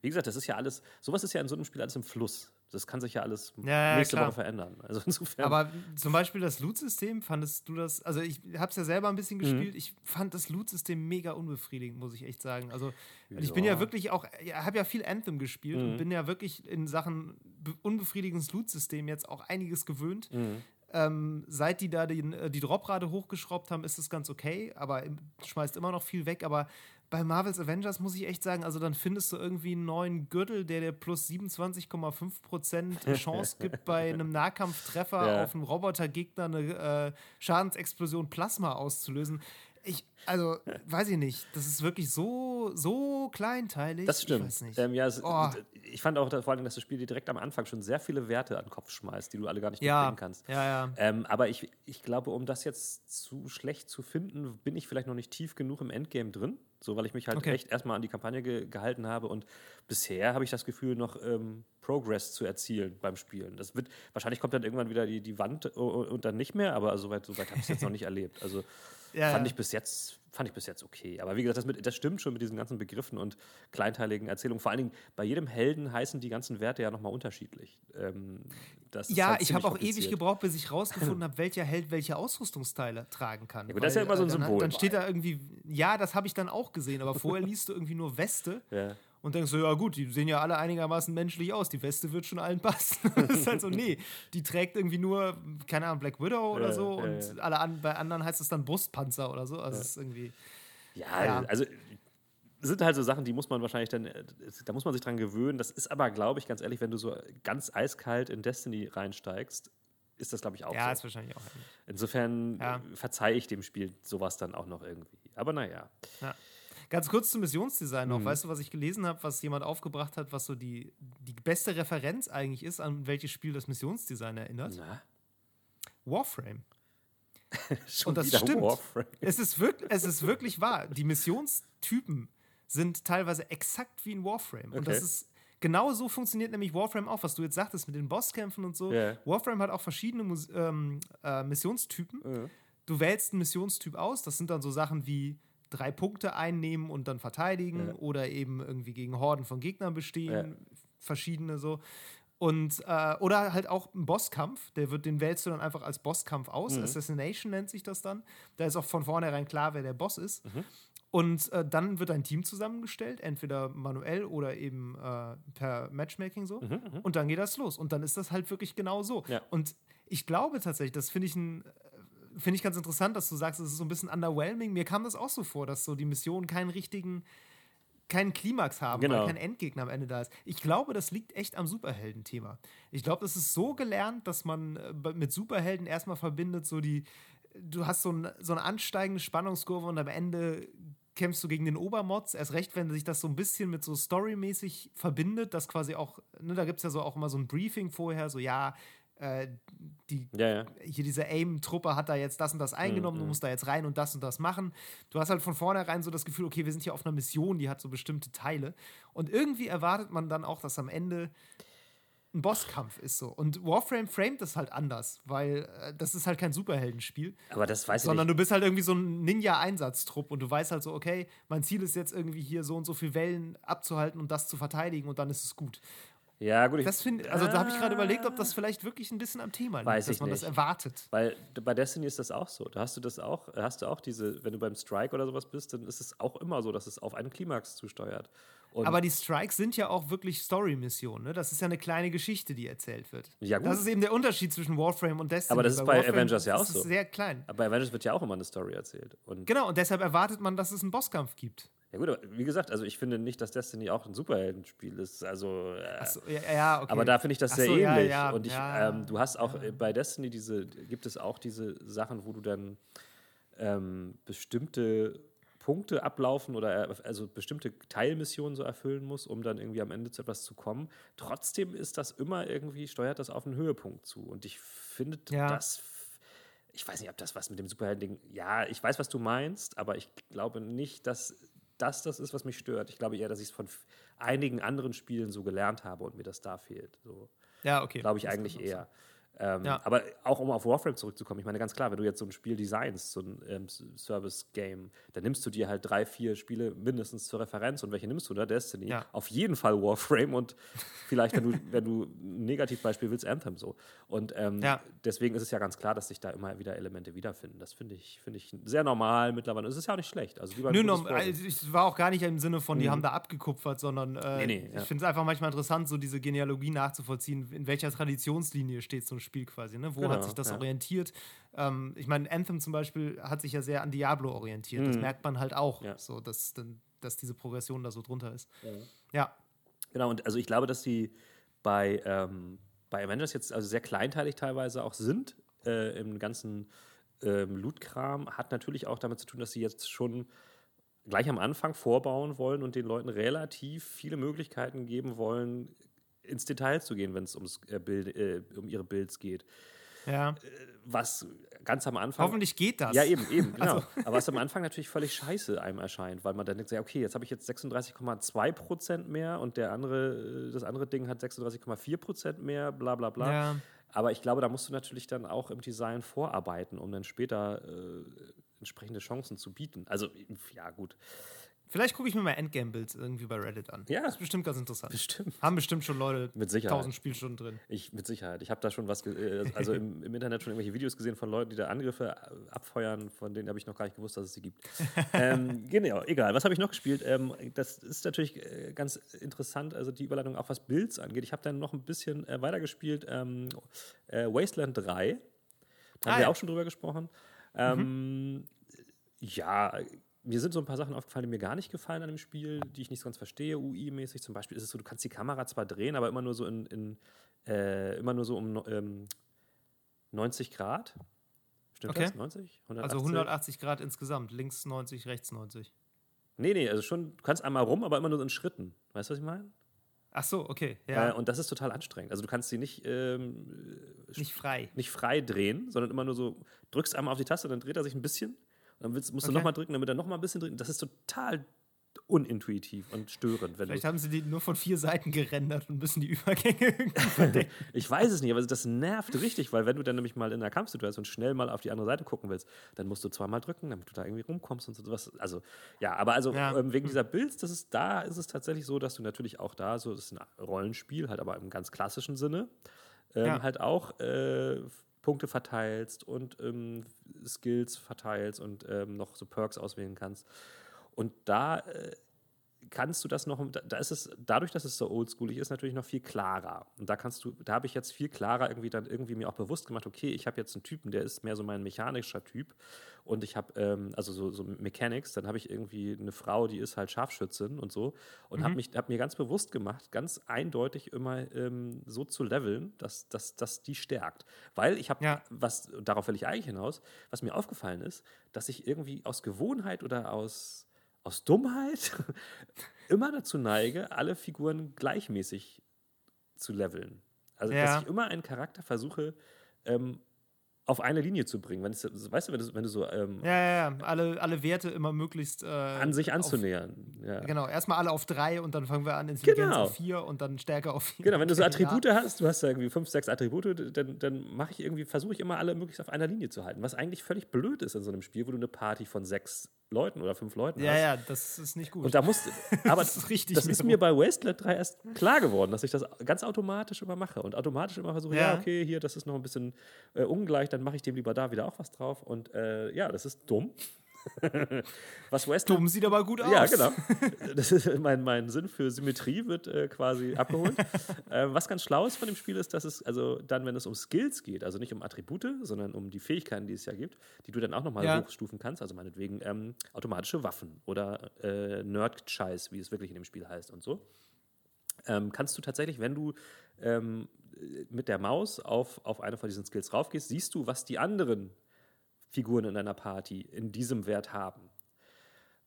wie gesagt, das ist ja alles, sowas ist ja in so einem Spiel alles im Fluss. Das kann sich ja alles ja, nächste klar. Woche verändern. Also insofern. Aber zum Beispiel das Loot-System, fandest du das, also ich habe es ja selber ein bisschen mhm. gespielt, mhm. ich fand das Loot-System mega unbefriedigend, muss ich echt sagen. Also ja. ich bin ja wirklich auch, ich habe ja viel Anthem gespielt mhm. und bin ja wirklich in Sachen unbefriedigendes Loot-System jetzt auch einiges gewöhnt. Mhm. Ähm, seit die da die, äh, die Droprate hochgeschraubt haben, ist es ganz okay, aber schmeißt immer noch viel weg. Aber bei Marvel's Avengers muss ich echt sagen, also dann findest du irgendwie einen neuen Gürtel, der dir plus 27,5% Chance gibt, bei einem Nahkampftreffer ja. auf einen Robotergegner eine äh, Schadensexplosion Plasma auszulösen. Ich, also, weiß ich nicht. Das ist wirklich so, so kleinteilig. Das stimmt. Ich. Ähm, ja, es, oh. Ich fand auch vor allem, dass das Spiel dir direkt am Anfang schon sehr viele Werte an den Kopf schmeißt, die du alle gar nicht ja. kannst. Ja, ja. Ähm, aber ich, ich glaube, um das jetzt zu schlecht zu finden, bin ich vielleicht noch nicht tief genug im Endgame drin. So, weil ich mich halt okay. echt erstmal an die Kampagne ge gehalten habe und bisher habe ich das Gefühl, noch ähm, Progress zu erzielen beim Spielen. Das wird, wahrscheinlich kommt dann irgendwann wieder die, die Wand und dann nicht mehr, aber soweit, soweit habe ich es jetzt noch nicht erlebt. Also ja, fand ich bis jetzt fand ich bis jetzt okay. Aber wie gesagt, das, mit, das stimmt schon mit diesen ganzen Begriffen und kleinteiligen Erzählungen. Vor allen Dingen bei jedem Helden heißen die ganzen Werte ja nochmal unterschiedlich. Ähm, ja, halt ich habe auch ewig gebraucht, bis ich rausgefunden habe, welcher Held welche Ausrüstungsteile tragen kann. Ja, gut, das ist ja immer so ein äh, Symbol. Dann, dann steht da irgendwie, ja, das habe ich dann auch gesehen, aber vorher liest du irgendwie nur Weste. Ja und denkst so, ja gut, die sehen ja alle einigermaßen menschlich aus, die Weste wird schon allen passen. das ist halt so, nee, die trägt irgendwie nur, keine Ahnung, Black Widow oder so ja, und alle an, bei anderen heißt es dann Brustpanzer oder so. Also es ist irgendwie. Ja, ja, also sind halt so Sachen, die muss man wahrscheinlich dann, da muss man sich dran gewöhnen. Das ist aber, glaube ich, ganz ehrlich, wenn du so ganz eiskalt in Destiny reinsteigst, ist das, glaube ich, auch ja, so. ist wahrscheinlich auch. Insofern ja. verzeihe ich dem Spiel sowas dann auch noch irgendwie. Aber naja. Ja. Ganz kurz zum Missionsdesign noch. Mhm. Weißt du, was ich gelesen habe, was jemand aufgebracht hat, was so die, die beste Referenz eigentlich ist, an welches Spiel das Missionsdesign erinnert? Na? Warframe. Schon Und das stimmt. Warframe. Es ist, wirklich, es ist wirklich wahr. Die Missionstypen sind teilweise exakt wie in Warframe. Okay. Und das ist genau so funktioniert nämlich Warframe auch, was du jetzt sagtest mit den Bosskämpfen und so. Yeah. Warframe hat auch verschiedene Mus ähm, äh, Missionstypen. Uh. Du wählst einen Missionstyp aus, das sind dann so Sachen wie drei Punkte einnehmen und dann verteidigen yeah. oder eben irgendwie gegen Horden von Gegnern bestehen, yeah. verschiedene so. Und, äh, oder halt auch ein Bosskampf, der wird, den wählst du dann einfach als Bosskampf aus. Mhm. Assassination nennt sich das dann. Da ist auch von vornherein klar, wer der Boss ist. Mhm. Und äh, dann wird ein Team zusammengestellt, entweder manuell oder eben äh, per Matchmaking so. Mhm, mhm, und dann geht das los. Und dann ist das halt wirklich genau so. Ja. Und ich glaube tatsächlich, das finde ich ein finde ich ganz interessant, dass du sagst, es ist so ein bisschen underwhelming. Mir kam das auch so vor, dass so die Missionen keinen richtigen, keinen Klimax haben, genau. weil kein Endgegner am Ende da ist. Ich glaube, das liegt echt am Superhelden-Thema. Ich glaube, das ist so gelernt, dass man äh, mit Superhelden erstmal verbindet, so die, du hast so, ein, so eine ansteigende Spannungskurve und am Ende kämpfst du gegen den Obermods, erst recht, wenn sich das so ein bisschen mit so storymäßig verbindet, dass quasi auch, ne, da gibt es ja so auch immer so ein Briefing vorher, so ja, äh, die, ja, ja. hier diese AIM-Truppe hat da jetzt das und das eingenommen, mhm. du musst da jetzt rein und das und das machen. Du hast halt von vornherein so das Gefühl, okay, wir sind hier auf einer Mission, die hat so bestimmte Teile. Und irgendwie erwartet man dann auch, dass am Ende ein Bosskampf ist so. Und Warframe framet das halt anders, weil äh, das ist halt kein Superheldenspiel. Aber das weiß ich Sondern nicht. du bist halt irgendwie so ein Ninja-Einsatztrupp und du weißt halt so, okay, mein Ziel ist jetzt irgendwie hier so und so viele Wellen abzuhalten und das zu verteidigen und dann ist es gut. Ja, gut. Das find, also da habe ich gerade überlegt, ob das vielleicht wirklich ein bisschen am Thema liegt, Weiß dass man nicht. das erwartet. Weil bei Destiny ist das auch so. Da hast du das auch, hast du auch diese, wenn du beim Strike oder sowas bist, dann ist es auch immer so, dass es auf einen Klimax zusteuert. Und Aber die Strikes sind ja auch wirklich Story-Missionen. Ne? Das ist ja eine kleine Geschichte, die erzählt wird. Ja, gut. Das ist eben der Unterschied zwischen Warframe und Destiny. Aber das ist bei, bei Avengers ja auch so. Das ist sehr klein. Aber bei Avengers wird ja auch immer eine Story erzählt. Und genau, und deshalb erwartet man, dass es einen Bosskampf gibt. Ja gut, aber wie gesagt, also ich finde nicht, dass Destiny auch ein Superheldenspiel ist. Also, äh, so, ja, ja, okay. aber da finde ich das sehr so, ähnlich. Ja, und ich, ähm, du hast auch bei Destiny diese, gibt es auch diese Sachen, wo du dann ähm, bestimmte Punkte ablaufen oder also bestimmte Teilmissionen so erfüllen muss, um dann irgendwie am Ende zu etwas zu kommen. Trotzdem ist das immer irgendwie, steuert das auf einen Höhepunkt zu. Und ich finde das, ich weiß nicht, ob das was mit dem Superhelden-Ding, ja, ich weiß, was du meinst, aber ich glaube nicht, dass das das ist, was mich stört. Ich glaube eher, dass ich es von einigen anderen Spielen so gelernt habe und mir das da fehlt. So. Ja, okay. Glaube ich das eigentlich eher. Sein. Ähm, ja. Aber auch um auf Warframe zurückzukommen, ich meine ganz klar, wenn du jetzt so ein Spiel designst, so ein ähm, Service-Game, dann nimmst du dir halt drei, vier Spiele mindestens zur Referenz. Und welche nimmst du da? Destiny. Ja. Auf jeden Fall Warframe und vielleicht, wenn du, wenn du ein Negativbeispiel willst, Anthem so. Und ähm, ja. deswegen ist es ja ganz klar, dass sich da immer wieder Elemente wiederfinden. Das finde ich, find ich sehr normal mittlerweile. Es ist ja auch nicht schlecht. Also, Nö, no, also ich war auch gar nicht im Sinne von, die mhm. haben da abgekupfert, sondern äh, nee, nee, ich finde es einfach manchmal interessant, so diese Genealogie nachzuvollziehen, in welcher Traditionslinie steht so ein Spiel quasi. Ne? Wo genau, hat sich das ja. orientiert? Ähm, ich meine, Anthem zum Beispiel hat sich ja sehr an Diablo orientiert. Mhm. Das merkt man halt auch, ja. so, dass, dass diese Progression da so drunter ist. Mhm. Ja. Genau, und also ich glaube, dass die bei, ähm, bei Avengers jetzt also sehr kleinteilig teilweise auch sind äh, im ganzen ähm, Loot-Kram. Hat natürlich auch damit zu tun, dass sie jetzt schon gleich am Anfang vorbauen wollen und den Leuten relativ viele Möglichkeiten geben wollen, ins Detail zu gehen, wenn es ums äh, Bild, äh, um ihre Builds geht. Ja. Äh, was ganz am Anfang. Hoffentlich geht das. Ja, eben, eben, genau. Also. Aber was am Anfang natürlich völlig scheiße einem erscheint, weil man dann denkt, okay, jetzt habe ich jetzt 36,2 Prozent mehr und der andere, äh, das andere Ding hat 36,4 Prozent mehr, bla bla bla. Ja. Aber ich glaube, da musst du natürlich dann auch im Design vorarbeiten, um dann später äh, entsprechende Chancen zu bieten. Also, ja, gut. Vielleicht gucke ich mir mal Endgame-Builds irgendwie bei Reddit an. Ja. Das ist bestimmt ganz interessant. Bestimmt. Haben bestimmt schon Leute mit Sicherheit. 1000 Spielstunden drin. Ich, mit Sicherheit. Ich habe da schon was, äh, also im, im, Internet schon irgendwelche Videos gesehen von Leuten, die da Angriffe abfeuern, von denen habe ich noch gar nicht gewusst, dass es sie gibt. ähm, genau, egal. Was habe ich noch gespielt? Ähm, das ist natürlich äh, ganz interessant, also die Überleitung auch was Builds angeht. Ich habe dann noch ein bisschen äh, weitergespielt. Ähm, äh, Wasteland 3. Da ah, haben wir ja. auch schon drüber gesprochen. Ähm, mhm. Ja, mir sind so ein paar Sachen aufgefallen, die mir gar nicht gefallen an dem Spiel, die ich nicht so ganz verstehe, UI-mäßig. Zum Beispiel ist es so, du kannst die Kamera zwar drehen, aber immer nur so in, in äh, immer nur so um ähm, 90 Grad. Stimmt okay. das? 90? 180? Also 180 Grad insgesamt, links 90, rechts 90. Nee, nee, also schon, du kannst einmal rum, aber immer nur in Schritten. Weißt du, was ich meine? Ach so, okay. Ja. Äh, und das ist total anstrengend. Also du kannst sie nicht, ähm, nicht frei. Nicht frei drehen, sondern immer nur so, drückst einmal auf die Taste, dann dreht er sich ein bisschen dann willst, musst okay. du nochmal drücken, damit er nochmal ein bisschen drückt. Das ist total unintuitiv und störend. Vielleicht haben sie die nur von vier Seiten gerendert und müssen die Übergänge irgendwie ich weiß es nicht, aber das nervt richtig, weil wenn du dann nämlich mal in einer Kampfsituation schnell mal auf die andere Seite gucken willst, dann musst du zweimal drücken, damit du da irgendwie rumkommst und sowas. Also, ja, aber also ja. ähm, wegen dieser Builds, das ist, da ist es tatsächlich so, dass du natürlich auch da, so, das ist ein Rollenspiel, halt aber im ganz klassischen Sinne, ähm, ja. halt auch äh, Punkte verteilst und ähm, Skills verteilst und ähm, noch so Perks auswählen kannst. Und da äh, kannst du das noch, da ist es, dadurch, dass es so oldschoolig ist, natürlich noch viel klarer. Und da kannst du, da habe ich jetzt viel klarer irgendwie dann irgendwie mir auch bewusst gemacht, okay, ich habe jetzt einen Typen, der ist mehr so mein mechanischer Typ und ich habe, ähm, also so, so Mechanics, dann habe ich irgendwie eine Frau, die ist halt Scharfschützin und so und mhm. habe hab mir ganz bewusst gemacht, ganz eindeutig immer ähm, so zu leveln, dass, dass, dass die stärkt. Weil ich habe, ja. was, darauf will ich eigentlich hinaus, was mir aufgefallen ist, dass ich irgendwie aus Gewohnheit oder aus aus Dummheit immer dazu neige, alle Figuren gleichmäßig zu leveln. Also, ja. dass ich immer einen Charakter versuche, ähm, auf eine Linie zu bringen. Wenn es, weißt du, wenn du, wenn du so. Ähm, ja, ja, ja, alle, alle Werte immer möglichst. Äh, an sich anzunähern. Auf, ja. Genau, erstmal alle auf drei und dann fangen wir an, Intelligenz genau. auf vier und dann stärker auf vier. Genau, wenn du so Attribute ja. hast, du hast irgendwie fünf, sechs Attribute, dann, dann mache ich irgendwie, versuche ich immer alle möglichst auf einer Linie zu halten. Was eigentlich völlig blöd ist in so einem Spiel, wo du eine Party von sechs Leuten oder fünf Leuten ja, hast. Ja, ja, das ist nicht gut. Und da musst aber das ist, richtig das ist mir bei Wasteland 3 erst klar geworden, dass ich das ganz automatisch immer mache und automatisch immer versuche, ja, ja okay, hier, das ist noch ein bisschen äh, ungleich, dann mache ich dem lieber da wieder auch was drauf und äh, ja, das ist dumm. Was Westland. Dumm sieht aber gut aus. Ja, genau. Das ist mein, mein Sinn für Symmetrie wird äh, quasi abgeholt. äh, was ganz schlau ist von dem Spiel ist, dass es also dann, wenn es um Skills geht, also nicht um Attribute, sondern um die Fähigkeiten, die es ja gibt, die du dann auch nochmal ja. hochstufen kannst, also meinetwegen ähm, automatische Waffen oder äh, Nerd-Scheiß, wie es wirklich in dem Spiel heißt und so. Ähm, kannst du tatsächlich, wenn du ähm, mit der Maus auf, auf eine von diesen Skills raufgehst, siehst du, was die anderen Figuren in einer Party in diesem Wert haben.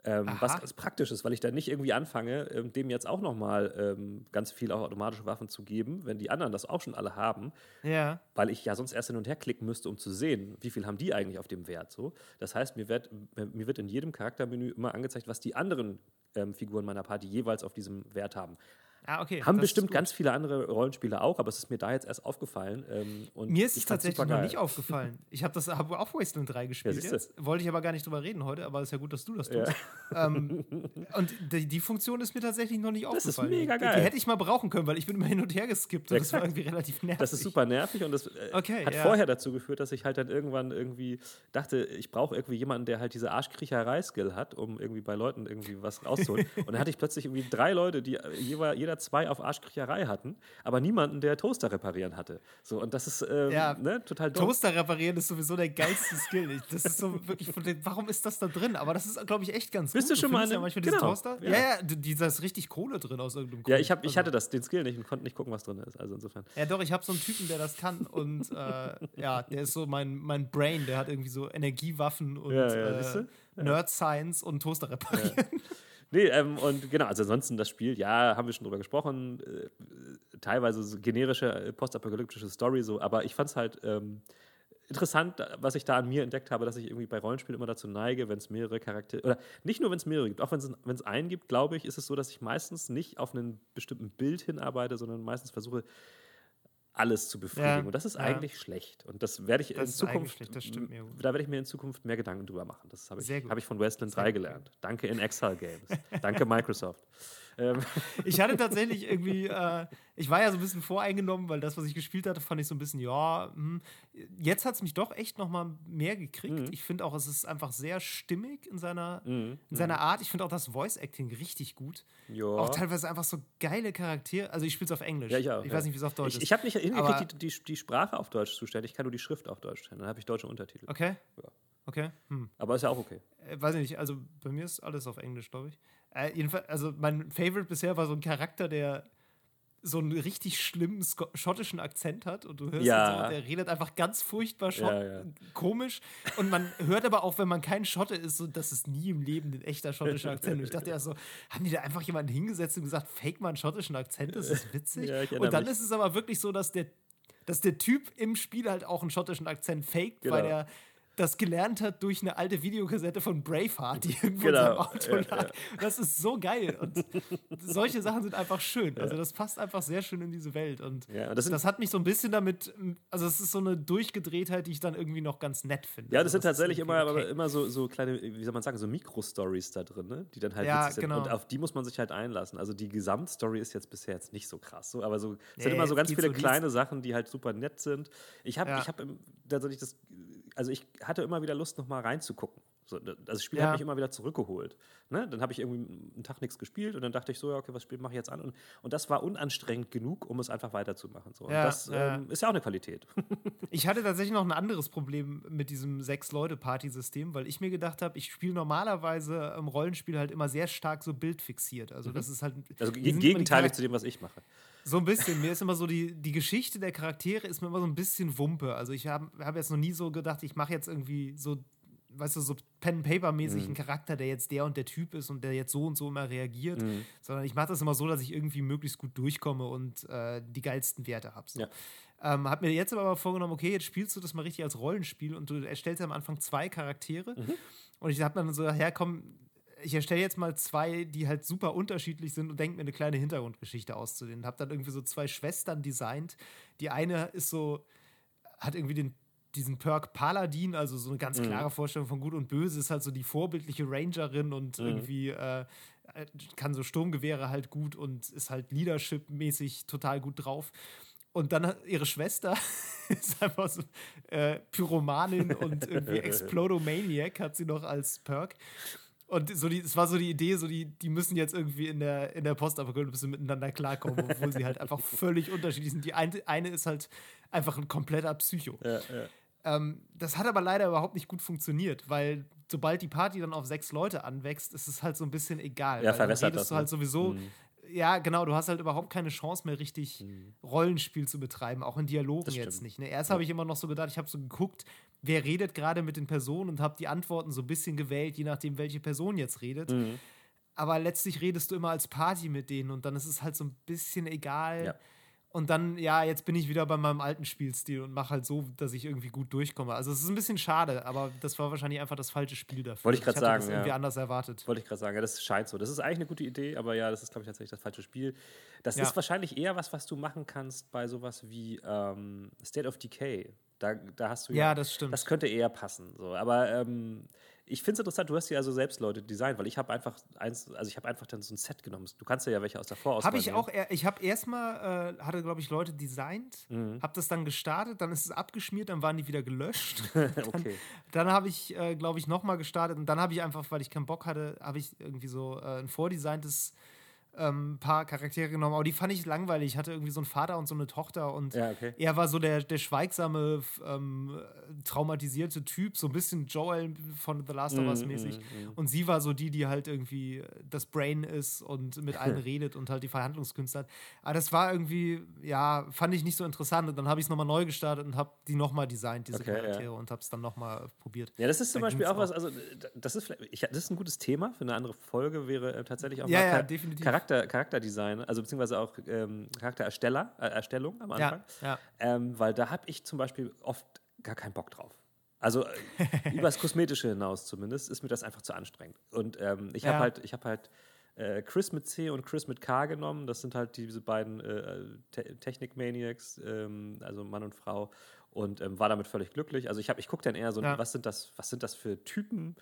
Ähm, was ganz praktisch ist, weil ich dann nicht irgendwie anfange, ähm, dem jetzt auch nochmal ähm, ganz viel auch automatische Waffen zu geben, wenn die anderen das auch schon alle haben. Ja. Weil ich ja sonst erst hin und her klicken müsste, um zu sehen, wie viel haben die eigentlich auf dem Wert. So. Das heißt, mir wird, mir wird in jedem Charaktermenü immer angezeigt, was die anderen ähm, Figuren meiner Party jeweils auf diesem Wert haben. Ah, okay. Haben bestimmt ganz viele andere Rollenspiele auch, aber es ist mir da jetzt erst aufgefallen. Ähm, mir ist es tatsächlich noch nicht aufgefallen. Ich habe das hab auch Wasteland 3 gespielt ja, jetzt. Wollte ich aber gar nicht drüber reden heute, aber es ist ja gut, dass du das tust. Ja. Ähm, und die, die, Funktion ist mir tatsächlich noch nicht das aufgefallen. Das ist mega geil. Die, die, hätte ich mal brauchen können, weil ich bin immer hin und her geskippt und das war irgendwie relativ nervig. Das ist super nervig und das äh, okay, hat ja. vorher dazu geführt, dass ich halt dann irgendwann irgendwie dachte, ich brauche irgendwie jemanden, der halt diese Arschkriecherei-Skill hat, um irgendwie bei Leuten irgendwie was rauszuholen. und dann hatte ich plötzlich irgendwie drei Leute, die jeder zwei auf Arschkriecherei Kriecherei hatten, aber niemanden, der Toaster reparieren hatte. So, und das ist ähm, ja, ne, total dumm. Toaster reparieren ist sowieso der geilste Skill. Das ist so wirklich, warum ist das da drin? Aber das ist, glaube ich, echt ganz Bist gut. Bist du schon mal in ja manchmal genau. Toaster? Ja, ja, ja dieser ist richtig Kohle drin aus irgendeinem Grund. Ja, ich, hab, ich also. hatte das, den Skill nicht und konnte nicht gucken, was drin ist. Also insofern. Ja, doch, ich habe so einen Typen, der das kann und äh, ja, der ist so mein, mein Brain, der hat irgendwie so Energiewaffen und ja, äh, Nerd Science und Toaster reparieren. Nee, ähm, und genau, also ansonsten das Spiel, ja, haben wir schon drüber gesprochen, äh, teilweise so generische äh, postapokalyptische Story, so, aber ich fand es halt ähm, interessant, was ich da an mir entdeckt habe, dass ich irgendwie bei Rollenspielen immer dazu neige, wenn es mehrere Charaktere, oder nicht nur, wenn es mehrere gibt, auch wenn es einen gibt, glaube ich, ist es so, dass ich meistens nicht auf einen bestimmten Bild hinarbeite, sondern meistens versuche, alles zu befriedigen. Ja, und das ist ja. eigentlich schlecht. Und das werde ich das in Zukunft, da werde ich mir in Zukunft mehr Gedanken drüber machen. Das habe ich, hab ich von Westland 3 gelernt. Danke in Exile Games. Danke Microsoft. Ähm. Ich hatte tatsächlich irgendwie, äh, ich war ja so ein bisschen voreingenommen, weil das, was ich gespielt hatte, fand ich so ein bisschen, ja, hm. jetzt hat es mich doch echt noch mal mehr gekriegt. Mhm. Ich finde auch, es ist einfach sehr stimmig in seiner, mhm. in seiner mhm. Art. Ich finde auch das Voice-Acting richtig gut. Ja. Auch teilweise einfach so geile Charaktere. Also ich spiele es auf Englisch. Ja, ich auch. Ich ja. weiß nicht, wie es auf Deutsch ich, ist. Ich habe nicht hingekriegt, die, die, die, Sprache auf Deutsch zu stellen. Ich kann nur die Schrift auf Deutsch stellen. Dann habe ich deutsche Untertitel. Okay. Ja. Okay. Hm. Aber ist ja auch okay. Äh, weiß ich nicht, also bei mir ist alles auf Englisch, glaube ich. Äh, jedenfalls, also mein Favorite bisher war so ein Charakter, der so einen richtig schlimmen schottischen Akzent hat und du hörst ja. so, der redet einfach ganz furchtbar Schott ja, ja. komisch und man hört aber auch, wenn man kein Schotte ist, so, das ist nie im Leben ein echter schottischer Akzent. Und ich dachte ja so, haben die da einfach jemanden hingesetzt und gesagt, fake mal einen schottischen Akzent, das ist witzig. und dann mich. ist es aber wirklich so, dass der, dass der Typ im Spiel halt auch einen schottischen Akzent faked, genau. weil der das gelernt hat durch eine alte Videokassette von Braveheart, die irgendwo genau. in seinem Auto ja, lag. Ja. Das ist so geil. Und solche Sachen sind einfach schön. Also das passt einfach sehr schön in diese Welt. Und das, das, hat mich so ein bisschen damit, also es ist so eine Durchgedrehtheit, die ich dann irgendwie noch ganz nett finde. Ja, das also sind tatsächlich immer, okay. immer so, so kleine, wie soll man sagen, so Mikro-Stories da drin, ne? die dann halt ja, genau. sind. Und auf die muss man sich halt einlassen. Also die Gesamtstory ist jetzt bisher jetzt nicht so krass, so, aber so, es sind immer so ganz viele so kleine Sachen, die halt super nett sind. Ich habe ja. ich hab tatsächlich das, also ich hatte immer wieder Lust, noch mal reinzugucken. So, also das Spiel ja. hat mich immer wieder zurückgeholt. Ne? Dann habe ich irgendwie einen Tag nichts gespielt und dann dachte ich so, ja, okay, was mache ich jetzt an? Und, und das war unanstrengend genug, um es einfach weiterzumachen. So. Ja, das ja. Ähm, ist ja auch eine Qualität. ich hatte tatsächlich noch ein anderes Problem mit diesem Sechs-Leute-Party-System, weil ich mir gedacht habe, ich spiele normalerweise im Rollenspiel halt immer sehr stark so bildfixiert. Also mhm. das ist halt. Also gegenteilig zu dem, was ich mache. So ein bisschen. Mir ist immer so die, die Geschichte der Charaktere ist mir immer so ein bisschen Wumpe. Also ich habe hab jetzt noch nie so gedacht, ich mache jetzt irgendwie so weißt du, so Pen-Paper-mäßig mhm. Charakter, der jetzt der und der Typ ist und der jetzt so und so immer reagiert, mhm. sondern ich mache das immer so, dass ich irgendwie möglichst gut durchkomme und äh, die geilsten Werte habe. So. Ja. Ähm, hab mir jetzt aber vorgenommen, okay, jetzt spielst du das mal richtig als Rollenspiel und du erstellst am Anfang zwei Charaktere. Mhm. Und ich habe dann so, herkomm, ich erstelle jetzt mal zwei, die halt super unterschiedlich sind und denke mir eine kleine Hintergrundgeschichte auszudehnen. Hab dann irgendwie so zwei Schwestern designt. Die eine ist so, hat irgendwie den diesen Perk Paladin, also so eine ganz mhm. klare Vorstellung von Gut und Böse, ist halt so die vorbildliche Rangerin und mhm. irgendwie äh, kann so Sturmgewehre halt gut und ist halt Leadership-mäßig total gut drauf. Und dann ihre Schwester ist einfach so äh, Pyromanin und irgendwie Explodomaniac hat sie noch als Perk. Und so die, es war so die Idee, so die, die müssen jetzt irgendwie in der, in der Postapokalypse miteinander klarkommen, obwohl sie halt einfach völlig unterschiedlich sind. Die eine, eine ist halt einfach ein kompletter Psycho. Ja, ja. Ähm, das hat aber leider überhaupt nicht gut funktioniert, weil sobald die Party dann auf sechs Leute anwächst, ist es halt so ein bisschen egal. Ja, verwässert das. Du halt sowieso. Mhm. Ja, genau, du hast halt überhaupt keine Chance mehr, richtig mhm. Rollenspiel zu betreiben, auch in Dialogen jetzt nicht. Ne? Erst ja. habe ich immer noch so gedacht, ich habe so geguckt, wer redet gerade mit den Personen und habe die Antworten so ein bisschen gewählt, je nachdem, welche Person jetzt redet. Mhm. Aber letztlich redest du immer als Party mit denen und dann ist es halt so ein bisschen egal. Ja und dann, ja, jetzt bin ich wieder bei meinem alten Spielstil und mache halt so, dass ich irgendwie gut durchkomme. Also es ist ein bisschen schade, aber das war wahrscheinlich einfach das falsche Spiel dafür. Wollte ich gerade sagen. Das irgendwie ja. anders erwartet. Wollte ich gerade sagen, ja, das scheint so. Das ist eigentlich eine gute Idee, aber ja, das ist, glaube ich, tatsächlich das falsche Spiel. Das ja. ist wahrscheinlich eher was, was du machen kannst bei sowas wie ähm, State of Decay. Da, da hast du ja. Ja, das stimmt. Das könnte eher passen. So. Aber ähm, ich finde es interessant, du hast ja also selbst Leute designt, weil ich habe einfach eins, also ich habe einfach dann so ein Set genommen. Du kannst ja welche aus der Vorauswahl Habe ich auch, ich habe erstmal, äh, hatte glaube ich Leute designt, mhm. habe das dann gestartet, dann ist es abgeschmiert, dann waren die wieder gelöscht. dann okay. dann habe ich, äh, glaube ich, nochmal gestartet und dann habe ich einfach, weil ich keinen Bock hatte, habe ich irgendwie so äh, ein vordesigntes ähm, paar Charaktere genommen, aber die fand ich langweilig. Ich hatte irgendwie so einen Vater und so eine Tochter und ja, okay. er war so der, der schweigsame, ähm, traumatisierte Typ, so ein bisschen Joel von The Last of Us mhm, mäßig. Mm, mm, mm. Und sie war so die, die halt irgendwie das Brain ist und mit allen redet und halt die Verhandlungskünste hat. Aber das war irgendwie, ja, fand ich nicht so interessant. Und dann habe ich es nochmal neu gestartet und habe die nochmal designt, diese okay, Charaktere, ja. und habe es dann nochmal probiert. Ja, das ist zum da Beispiel auch was, also das ist, ich, das ist ein gutes Thema für eine andere Folge, wäre äh, tatsächlich auch ja, mal ja, definitiv. Charakter Charakter, Charakterdesign, also beziehungsweise auch ähm, Charakterersteller, äh, Erstellung am Anfang. Ja, ja. Ähm, weil da habe ich zum Beispiel oft gar keinen Bock drauf. Also äh, übers Kosmetische hinaus zumindest ist mir das einfach zu anstrengend. Und ähm, ich habe halt, ich habe halt äh, Chris mit C und Chris mit K genommen. Das sind halt diese beiden äh, Te Technik-Maniacs, ähm, also Mann und Frau. Und ähm, war damit völlig glücklich. Also ich ich gucke dann eher so, ja. was sind das, was sind das für Typen?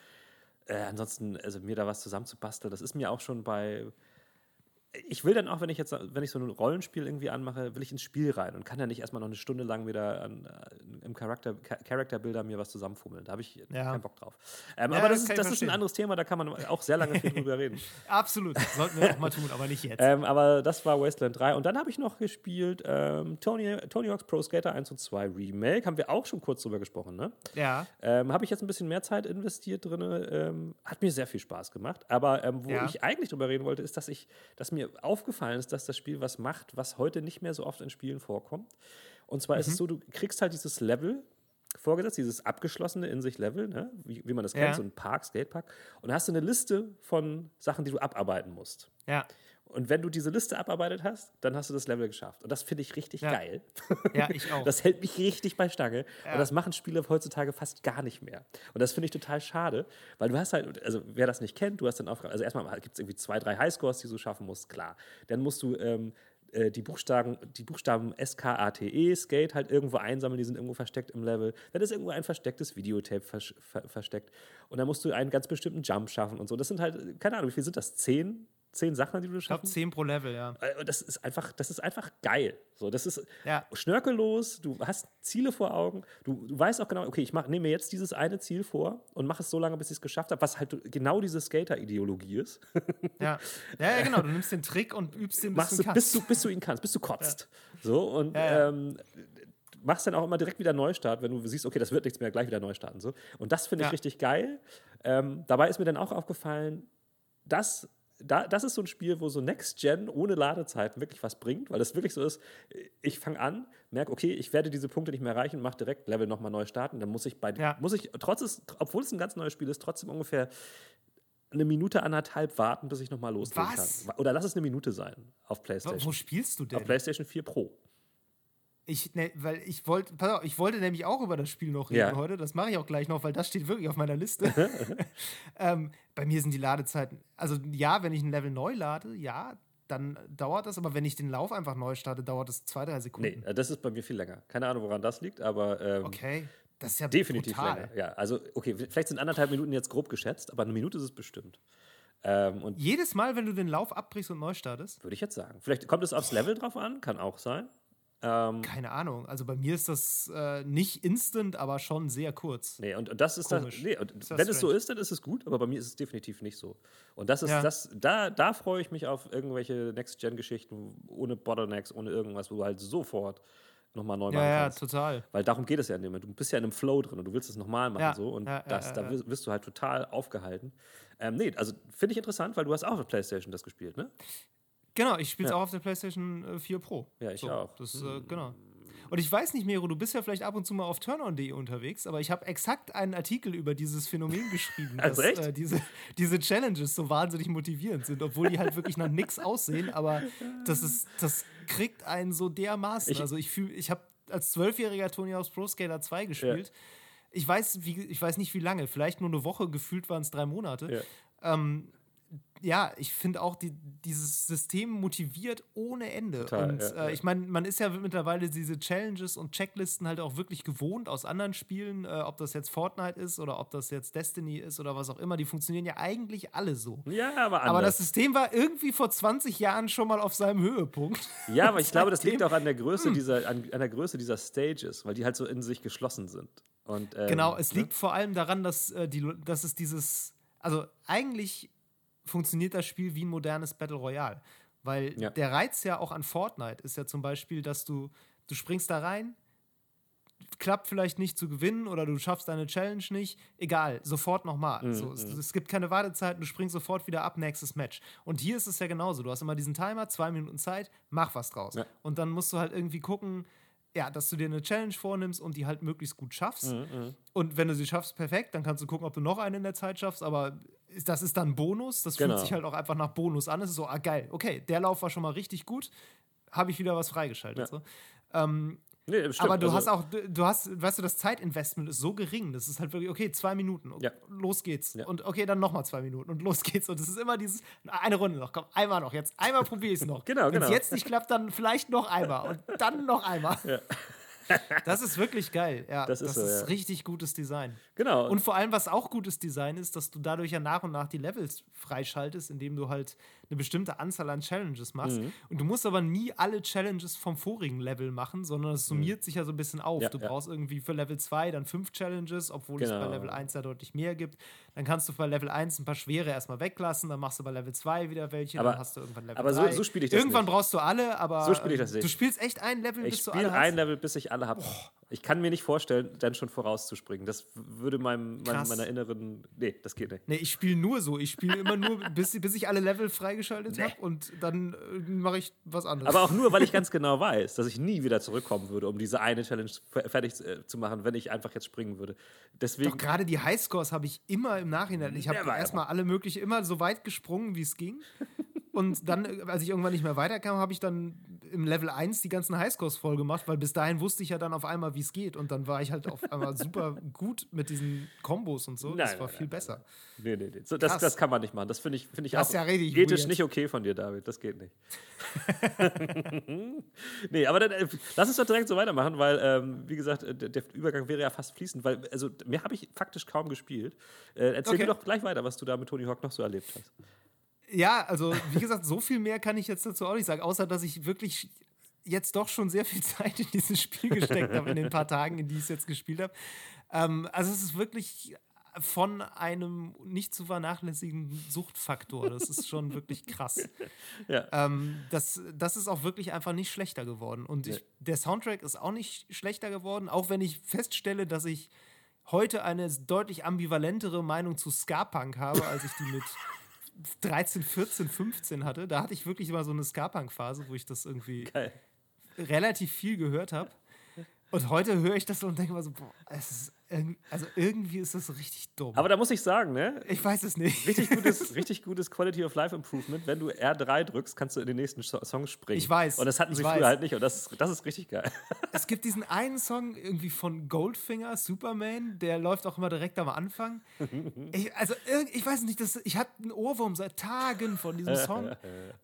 Äh, ansonsten, also mir da was zusammenzubasteln, das ist mir auch schon bei ich will dann auch, wenn ich jetzt, wenn ich so ein Rollenspiel irgendwie anmache, will ich ins Spiel rein und kann ja nicht erstmal noch eine Stunde lang wieder an, äh, im Charakter, Charakterbilder mir was zusammenfummeln. Da habe ich ja. keinen Bock drauf. Ähm, ja, aber das, das, ist, das ist, ein anderes Thema, da kann man auch sehr lange viel drüber reden. Absolut, das sollten wir auch mal tun, aber nicht jetzt. Ähm, aber das war Wasteland 3 und dann habe ich noch gespielt ähm, Tony, Tony Hawk's Pro Skater 1 und 2 Remake, haben wir auch schon kurz drüber gesprochen, ne? Ja. Ähm, habe ich jetzt ein bisschen mehr Zeit investiert drin, ähm, hat mir sehr viel Spaß gemacht, aber ähm, wo ja. ich eigentlich drüber reden wollte, ist, dass ich, dass mir aufgefallen ist, dass das Spiel was macht, was heute nicht mehr so oft in Spielen vorkommt. Und zwar mhm. ist es mhm. so, du kriegst halt dieses Level vorgesetzt, dieses abgeschlossene in sich Level, ne? wie, wie man das ja. kennt, so ein Park, Skatepark. Und da hast du eine Liste von Sachen, die du abarbeiten musst. Ja. Und wenn du diese Liste abarbeitet hast, dann hast du das Level geschafft. Und das finde ich richtig Ja. geil. Ja, ich auch. Das hält mich richtig bei Stange. Ja. Und das machen Spiele heutzutage fast gar nicht mehr. Und das finde ich total schade, weil du hast halt, also wer das nicht kennt, du hast dann Aufgaben, also erstmal gibt es irgendwie zwei, drei Highscores, die du schaffen musst, klar. Dann musst du ähm, äh, die Buchstaben, die Buchstaben S-K-A-T-E, E, Skate, halt irgendwo einsammeln, die sind irgendwo versteckt im Level. Dann ist irgendwo ein verstecktes Videotape vers ver versteckt. Und dann musst du einen ganz bestimmten Jump schaffen und so. Das sind halt, keine Ahnung, wie viel sind das? Zehn? Zehn Sachen, die du Ich glaube, 10 pro Level, ja. äh, das ist einfach, das ist einfach geil. So, das ist Ja. schnörkellos, du hast Ziele vor Augen, du, du weißt auch genau, okay, ich nehme mir jetzt dieses eine Ziel vor und mache es so lange, bis ich es geschafft habe, was halt genau diese Skater-Ideologie ist. Ja. ja, ja, genau. Du nimmst den Trick und übst den, bis Machst du kannst. bis, du, bis du ihn kannst, bis du kotzt. So, und Ja, ja. Ähm, machst dann auch immer direkt wieder Neustart, wenn du siehst, okay, das wird nichts mehr, gleich wieder neu starten. So. Und das finde ich Ja. richtig geil. Ähm, dabei ist mir dann auch aufgefallen, dass da, das ist so ein Spiel, wo so Next Gen ohne Ladezeiten wirklich was bringt, weil das wirklich so ist, ich fange an, merke, okay, ich werde diese Punkte nicht mehr erreichen, mache direkt Level nochmal neu starten, dann muss ich bei, Ja. muss ich, trotz es, obwohl es ein ganz neues Spiel ist, trotzdem ungefähr eine Minute, anderthalb warten, bis ich nochmal loslegen Was? kann. Oder lass es eine Minute sein auf PlayStation. wo spielst du denn? Auf PlayStation 4 Pro. Ich, ne, weil ich wollte, pass auf, ich wollte nämlich auch über das Spiel noch reden Ja. heute. Das mache ich auch gleich noch, weil das steht wirklich auf meiner Liste. ähm, bei mir sind die Ladezeiten, also ja, wenn ich ein Level neu lade, ja, dann dauert das, aber wenn ich den Lauf einfach neu starte, dauert das zwei, drei Sekunden. Nee, äh, das ist bei mir viel länger. Keine Ahnung, woran das liegt, aber ähm, Okay, das ist ja definitiv brutal. länger. Ja, also, okay, vielleicht sind anderthalb Minuten jetzt grob geschätzt, aber eine Minute ist es bestimmt. Ähm, und Jedes Mal, wenn du den Lauf abbrichst und neu startest? würde ich jetzt sagen. Vielleicht kommt es aufs Level drauf an, kann auch sein. Ähm, Keine Ahnung. Also bei mir ist das äh, nicht instant, aber schon sehr kurz. Nee, und, und das ist Komisch. nee, und Ist das wenn es so strange? ist, dann ist es gut, aber bei mir ist es definitiv nicht so. Und das ist Ja. das, da, da freue ich mich auf irgendwelche Next-Gen-Geschichten ohne Bottlenecks, ohne irgendwas, wo du halt sofort nochmal neu machen Ja, ja, kannst. total. Weil darum geht es ja dem Moment. Du bist ja in einem Flow drin und du willst es nochmal machen Ja, so und ja, ja, das, ja, da ja. wirst- wirst du halt total aufgehalten. Ähm, nee, also finde ich interessant, weil du hast auch auf Playstation das gespielt, ne? Genau, ich spiele es Ja. auch auf der PlayStation äh, 4 Pro. Ja, ich auch. Das, äh, genau. Und ich weiß nicht, Mero, du bist ja vielleicht ab und zu mal auf turnon.de unterwegs, aber ich habe exakt einen Artikel über dieses Phänomen geschrieben, Also dass äh, diese, diese Challenges so wahnsinnig motivierend sind, obwohl die halt wirklich nach nix aussehen, aber das ist, das kriegt einen so dermaßen. Ich- also ich fühle, ich habe als Zwölfjähriger Tony Hawk's Pro Skater 2 gespielt. Ich weiß, wie, ich weiß nicht wie lange, vielleicht nur eine Woche, gefühlt waren es drei Monate. Ja. Ähm, ja, ich finde auch, die, dieses System motiviert ohne Ende. Total, und ja, äh, ich meine, man ist ja mittlerweile diese Challenges und Checklisten halt auch wirklich gewohnt aus anderen Spielen, äh, ob das jetzt Fortnite ist oder ob das jetzt Destiny ist oder was auch immer. Die funktionieren ja eigentlich alle so. Ja, aber anders. Aber das System war irgendwie vor 20 Jahren schon mal auf seinem Höhepunkt. ja, aber ich glaube, das liegt auch an der Größe dieser, an, an der Größe dieser Stages, weil die halt so in sich geschlossen sind. Und, ähm, Genau, es ne? liegt vor allem daran, dass, äh, die, dass es dieses. Also eigentlich funktioniert das Spiel wie ein modernes Battle Royale. Weil Ja. der Reiz ja auch an Fortnite ist ja zum Beispiel, dass du, du springst da rein, klappt vielleicht nicht zu gewinnen oder du schaffst deine Challenge nicht, egal, sofort nochmal. Mhm, so, es, es gibt keine Wartezeiten, du springst sofort wieder ab, nächstes Match. Und hier ist es ja genauso. Du hast immer diesen Timer, zwei Minuten Zeit, mach was draus. Ja. Und dann musst du halt irgendwie gucken, ja, dass du dir eine Challenge vornimmst und die halt möglichst gut schaffst. Mhm, Und wenn du sie schaffst, perfekt, dann kannst du gucken, ob du noch eine in der Zeit schaffst, aber das ist dann Bonus. Das Genau. fühlt sich halt auch einfach nach Bonus an. Es ist so, ah geil, okay, der Lauf war schon mal richtig gut, habe ich wieder was freigeschaltet. Ja. So. Ähm, Nee, stimmt, aber du also- hast auch, du- hast, weißt du, das Zeitinvestment ist so gering, das ist halt wirklich, okay, zwei Minuten, Ja. los geht's. Ja. Und okay, dann nochmal zwei Minuten und los geht's. Und es ist immer dieses, eine Runde noch, komm, einmal noch, jetzt einmal probiere ich es noch. Genau, Wenn es genau. jetzt nicht klappt, dann vielleicht noch einmal und dann noch einmal. Das ist wirklich geil, ja. Das ist so, ja. richtig gutes Design. Genau. Und vor allem, was auch gutes Design ist, dass du dadurch ja nach und nach die Levels freischaltest, indem du halt eine bestimmte Anzahl an Challenges machst. Mhm. Und du musst aber nie alle Challenges vom vorigen Level machen, sondern es summiert sich ja so ein bisschen auf. Mhm. Ja, du ja. brauchst irgendwie für Level 2 dann fünf Challenges, obwohl es Genau. bei Level 1 ja deutlich mehr gibt. Dann kannst du bei Level 1 ein paar schwere erstmal weglassen, dann machst du bei Level 2 wieder welche, Aber- dann hast du irgendwann Level aber so- 3. so spiele ich das Irgendwann nicht. brauchst du alle, aber So spiele ich das nicht. du spielst echt ein Level, Ich bis du spiele alle ein hast. Level, bis ich alle habe. Ich kann mir nicht vorstellen, dann schon vorauszuspringen. Das würde meinem, meinem, meiner inneren. Nee, das geht nicht. Nee, ich spiele nur so. Ich spiele immer nur, bis, bis ich alle Level freigeschaltet Nee. habe und dann äh, mache ich was anderes. Aber auch nur, weil ich ganz genau weiß, dass ich nie wieder zurückkommen würde, um diese eine Challenge fer- fertig äh, zu machen, wenn ich einfach jetzt springen würde. Deswegen. Doch gerade die Highscores habe ich immer im Nachhinein. Ich habe Never erstmal alle möglichen, immer so weit gesprungen, wie es ging. Und dann, als ich irgendwann nicht mehr weiterkam, habe ich dann im Level 1 die ganzen Highscores voll gemacht, weil bis dahin wusste ich ja dann auf einmal, wie es geht. Und dann war ich halt auf einmal super gut mit diesen Kombos und so. Nein, das war nein, viel nein, besser. Nee, nee, nee. So, das, das kann man nicht machen. Das finde ich, find ich das auch ja ethisch nicht okay von dir, David. Das geht nicht. nee, aber dann äh, lass uns doch direkt so weitermachen, weil, ähm, wie gesagt, äh, der, Übergang wäre ja fast fließend, weil, also, mehr habe ich faktisch kaum gespielt. Äh, erzähl okay. mir doch gleich weiter, was du da mit Tony Hawk noch so erlebt hast. Ja, also wie gesagt, so viel mehr kann ich jetzt dazu auch nicht sagen, außer dass ich wirklich jetzt doch schon sehr viel Zeit in dieses Spiel gesteckt habe, in den paar Tagen, in die ich es jetzt gespielt habe. Ähm, also es ist wirklich von einem nicht zu vernachlässigen Suchtfaktor. Das ist schon wirklich krass. Ja. Ähm, das, das ist auch wirklich einfach nicht schlechter geworden. Und ich, der Soundtrack ist auch nicht schlechter geworden, auch wenn ich feststelle, dass ich heute eine deutlich ambivalentere Meinung zu Ska-Punk habe, als ich die mit 13, 14, 15 hatte. Da hatte ich wirklich immer so eine Ska-Punk-Phase, wo ich das irgendwie Geil. relativ viel gehört habe. Und heute höre ich das und denke mal so, boah, es ist also irgendwie ist das richtig dumm. Aber da muss ich sagen, ne? Ich weiß es nicht. Richtig gutes, richtig gutes Quality of Life Improvement. Wenn du R3 drückst, kannst du in den nächsten Song springen. Ich weiß. Und das hatten sie früher halt nicht. Und das, das ist richtig geil. Es gibt diesen einen Song irgendwie von Goldfinger, Superman, der läuft auch immer direkt am Anfang. Ich, also ich weiß nicht, das, ich hatte einen Ohrwurm seit Tagen von diesem Song.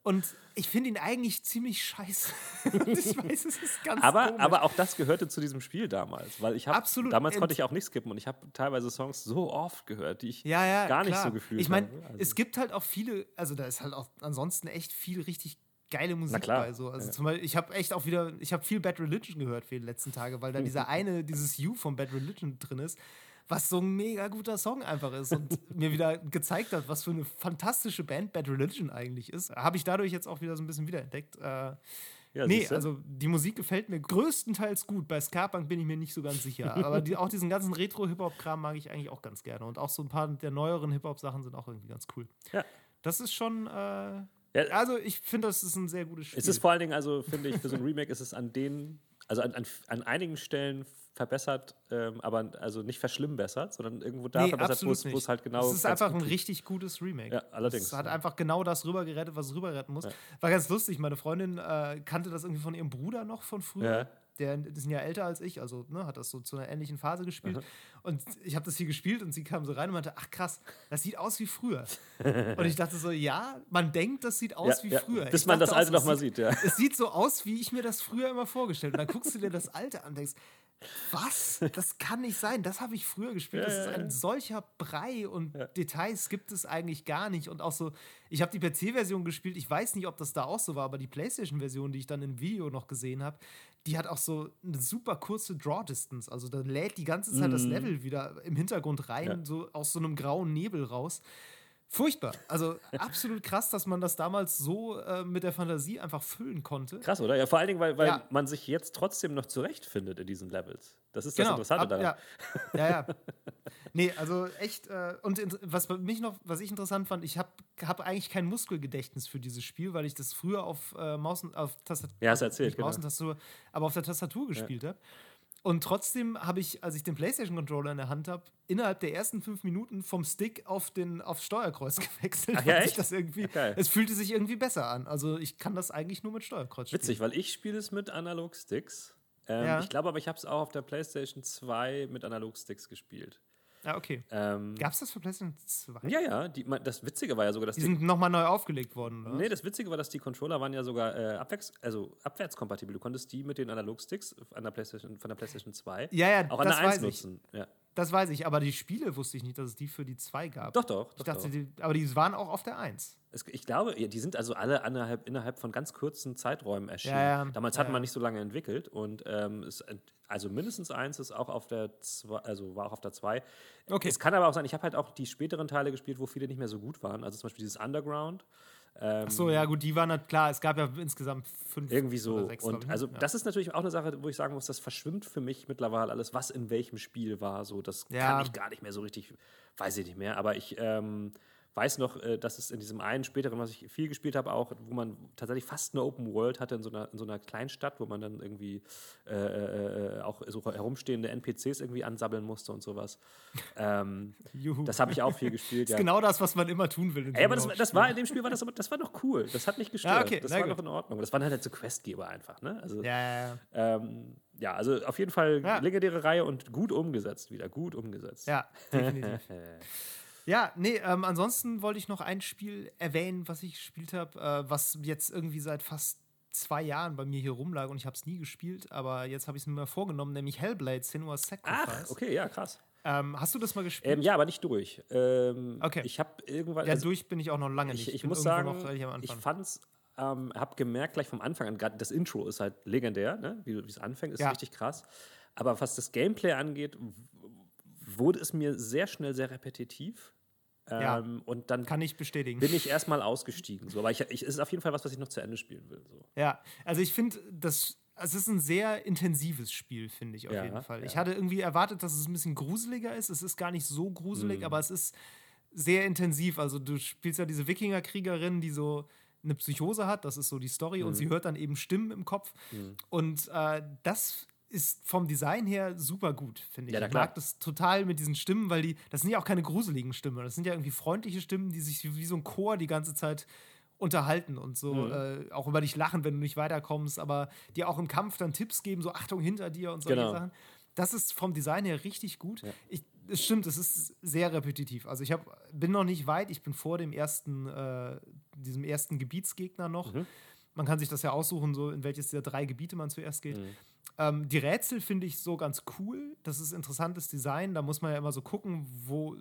Und ich finde ihn eigentlich ziemlich scheiße. ich weiß, es ist ganz aber, aber auch das gehörte zu diesem Spiel damals. Weil ich habe damals konnte ich auch nicht skippen und ich habe teilweise Songs so oft gehört, die ich ja, ja, gar nicht klar. so gefühlt habe. Ich meine, also. es gibt halt auch viele, also da ist halt auch ansonsten echt viel richtig geile Musik bei so. Also ja. zum Beispiel, ich habe echt auch wieder, ich habe viel Bad Religion gehört für die letzten Tage, weil da dieser eine, dieses You von Bad Religion drin ist, was so ein mega guter Song einfach ist und mir wieder gezeigt hat, was für eine fantastische Band Bad Religion eigentlich ist. Habe ich dadurch jetzt auch wieder so ein bisschen wiederentdeckt. Äh, ja, nee, also die Musik gefällt mir größtenteils gut. Bei Scarpunk bin ich mir nicht so ganz sicher. Aber die, auch diesen ganzen Retro-Hip-Hop-Kram mag ich eigentlich auch ganz gerne. Und auch so ein paar der neueren Hip-Hop-Sachen sind auch irgendwie ganz cool. Ja. Das ist schon. Äh, ja. Also ich finde, das ist ein sehr gutes Spiel. Es ist vor allen Dingen, also finde ich, für so ein Remake ist es an den, also an, an, an einigen Stellen verbessert, ähm, aber also nicht verschlimmbessert, sondern irgendwo da nee, verbessert, wo es halt genau. Es ist einfach ein richtig gutes Remake. Ja, allerdings. Es hat einfach genau das rübergerettet, was es rüberretten muss. Ja. War ganz lustig. Meine Freundin äh, kannte das irgendwie von ihrem Bruder noch von früher. Ja. Der ist ja älter als ich, also ne, hat das so zu einer ähnlichen Phase gespielt. Mhm. Und ich habe das hier gespielt und sie kam so rein und meinte: Ach krass, das sieht aus wie früher. und ich dachte so: Ja, man denkt, das sieht aus ja, wie früher. Bis ich man das Alte nochmal sieht, ja. Es sieht so aus, wie ich mir das früher immer vorgestellt habe. Und dann guckst du dir das Alte an und denkst: was? Das kann nicht sein. Das habe ich früher gespielt. Ja, das ist ein solcher Brei und ja. Details gibt es eigentlich gar nicht. Und auch so, ich habe die PC-Version gespielt. Ich weiß nicht, ob das da auch so war, aber die PlayStation-Version, die ich dann im Video noch gesehen habe, die hat auch so eine super kurze Draw-Distance. Also da lädt die ganze Zeit mm. das mhm. Level wieder im Hintergrund rein, ja. so aus so einem grauen Nebel raus. Furchtbar. Also absolut krass, dass man das damals so äh, mit der Fantasie einfach füllen konnte. Krass, oder? Ja, vor allen Dingen, weil, weil ja. man sich jetzt trotzdem noch zurechtfindet in diesen Levels. Das ist genau. das Interessante daran. Ja, ja. ja. nee, also echt. Äh, und was mich noch, was ich interessant fand, ich habe hab eigentlich kein Muskelgedächtnis für dieses Spiel, weil ich das früher auf äh, Maus auf Tastatur, ja, hast erzählt, genau. Maus aber auf der Tastatur gespielt ja. habe. Und trotzdem habe ich, als ich den PlayStation-Controller in der Hand habe, innerhalb der ersten fünf Minuten vom Stick auf den aufs Steuerkreuz gewechselt. Ach, ja, echt? Das irgendwie, okay. Es fühlte sich irgendwie besser an. Also ich kann das eigentlich nur mit Steuerkreuz spielen. Witzig, weil ich spiele es mit Analog-Sticks. Ähm, ja. Ich glaube aber, ich habe es auch auf der PlayStation 2 mit Analog-Sticks gespielt. Ah, okay. Ähm, Gab es das für PlayStation 2? Ja, ja. Die, das Witzige war ja sogar, dass die. Die sind nochmal neu aufgelegt worden, oder? Nee, das Witzige war, dass die Controller waren ja sogar äh, abwärts, also abwärtskompatibel. Du konntest die mit den Analogsticks an der PlayStation, von der PlayStation 2 ja, ja, auch an der 1 nutzen. Ja. Das weiß ich, aber die Spiele wusste ich nicht, dass es die für die 2 gab. Doch, doch. Ich dachte, doch. Die, aber die waren auch auf der 1. Ich glaube, die sind also alle innerhalb, innerhalb von ganz kurzen Zeiträumen erschienen. Ja, ja. Damals hat man nicht so lange entwickelt und ähm, es, also mindestens eins ist auch auf der zwei, also war auch auf der 2. Okay. Es kann aber auch sein, ich habe halt auch die späteren Teile gespielt, wo viele nicht mehr so gut waren. Also zum Beispiel dieses Underground. Ähm, Ach so, ja, gut, die waren halt klar. Es gab ja insgesamt fünf irgendwie so. Oder sechs, und also ja. das ist natürlich auch eine Sache, wo ich sagen muss, das verschwimmt für mich mittlerweile alles, was in welchem Spiel war. So, das ja. kann ich gar nicht mehr so richtig, weiß ich nicht mehr. Aber ich ähm, weiß noch, äh, dass es in diesem einen späteren, was ich viel gespielt habe, auch, wo man tatsächlich fast eine Open World hatte in so einer, in so einer Kleinstadt, wo man dann irgendwie äh, äh, auch so herumstehende NPCs irgendwie ansabbeln musste und sowas. Ähm, das habe ich auch viel gespielt. das ist ja. genau das, was man immer tun will. Ey, aber das, das, war in dem Spiel war das, das war noch cool. Das hat mich gestört. Ja, okay, das war gut. noch in Ordnung. Das waren halt so Questgeber einfach. Ne? Also, ja. Ähm, ja, also auf jeden Fall legendäre Reihe und gut umgesetzt wieder. Gut umgesetzt. Ja, definitiv. Ja, nee, ähm, ansonsten wollte ich noch ein Spiel erwähnen, was ich gespielt habe, äh, was jetzt irgendwie seit fast zwei Jahren bei mir hier rumlag und ich habe es nie gespielt, aber jetzt habe ich es mir mal vorgenommen, nämlich Hellblade Senua's Sacrifice. Ach, okay, ja, krass. Ähm, hast du das mal gespielt? Ähm, ja, aber nicht durch. Ähm, okay. Ich habe irgendwann. Ja, also, durch bin ich auch noch lange nicht. Ich, ich muss sagen, ich fand's ähm, habe gemerkt gleich vom Anfang an, gerade das Intro ist halt legendär, ne? wie es anfängt, ist ja. richtig krass. Aber was das Gameplay angeht, wurde es mir sehr schnell sehr repetitiv. Ja, ähm, und dann kann ich bestätigen. Bin ich erstmal ausgestiegen. So. Aber ich, ich, es ist auf jeden Fall was, was ich noch zu Ende spielen will. So. Ja, also ich finde, das es ist ein sehr intensives Spiel, finde ich auf ja, jeden Fall. Ja. Ich hatte irgendwie erwartet, dass es ein bisschen gruseliger ist. Es ist gar nicht so gruselig, mhm. aber es ist sehr intensiv. Also du spielst ja diese Wikingerkriegerin, die so eine Psychose hat, das ist so die Story, mhm. und sie hört dann eben Stimmen im Kopf. Mhm. Und äh, das ist vom Design her super gut, finde ich. Ja, ich mag das total mit diesen Stimmen, weil die, das sind ja auch keine gruseligen Stimmen. Das sind ja irgendwie freundliche Stimmen, die sich wie so ein Chor die ganze Zeit unterhalten und so mhm. äh, auch über dich lachen, wenn du nicht weiterkommst, aber dir auch im Kampf dann Tipps geben, so Achtung hinter dir und solche genau. Sachen. Das ist vom Design her richtig gut. Ja. Ich, es stimmt, es ist sehr repetitiv. Also ich hab, bin noch nicht weit, ich bin vor dem ersten, äh, diesem ersten Gebietsgegner noch. Mhm. Man kann sich das ja aussuchen, so in welches der drei Gebiete man zuerst geht. Mhm. Ähm, die Rätsel finde ich so ganz cool. Das ist interessantes Design. Da muss man ja immer so gucken, wo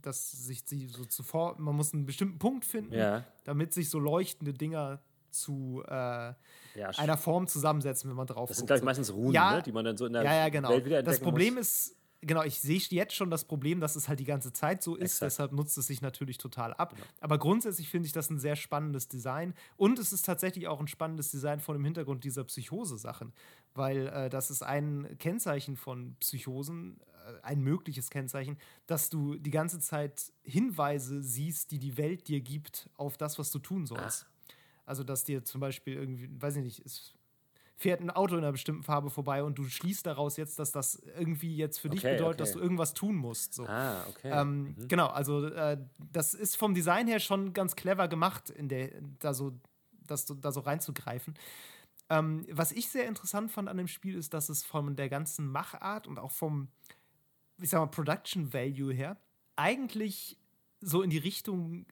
das sich so zuvor, man muss einen bestimmten Punkt finden, ja. damit sich so leuchtende Dinger zu äh, ja, einer Form zusammensetzen, wenn man drauf Das sind, glaube ich, meistens Runen, ja, ne, die man dann so in der ja, ja, genau. Welt wieder Das Problem muss. ist, genau, ich sehe jetzt schon das Problem, dass es halt die ganze Zeit so ist, Exakt. deshalb nutzt es sich natürlich total ab. Genau. Aber grundsätzlich finde ich das ein sehr spannendes Design und es ist tatsächlich auch ein spannendes Design vor dem Hintergrund dieser Psychose-Sachen, weil äh, das ist ein Kennzeichen von Psychosen, äh, ein mögliches Kennzeichen, dass du die ganze Zeit Hinweise siehst, die die Welt dir gibt auf das, was du tun sollst. Ah. Also, dass dir zum Beispiel irgendwie, weiß ich nicht, ist fährt ein Auto in einer bestimmten Farbe vorbei und du schließt daraus jetzt, dass das irgendwie jetzt für okay, dich bedeutet, okay. dass du irgendwas tun musst. So. Ah, okay. Ähm, mhm. Genau, also äh, das ist vom Design her schon ganz clever gemacht, in der, da so, das, da so reinzugreifen. Ähm, was ich sehr interessant fand an dem Spiel ist, dass es von der ganzen Machart und auch vom, ich sag mal, Production Value her eigentlich so in die Richtung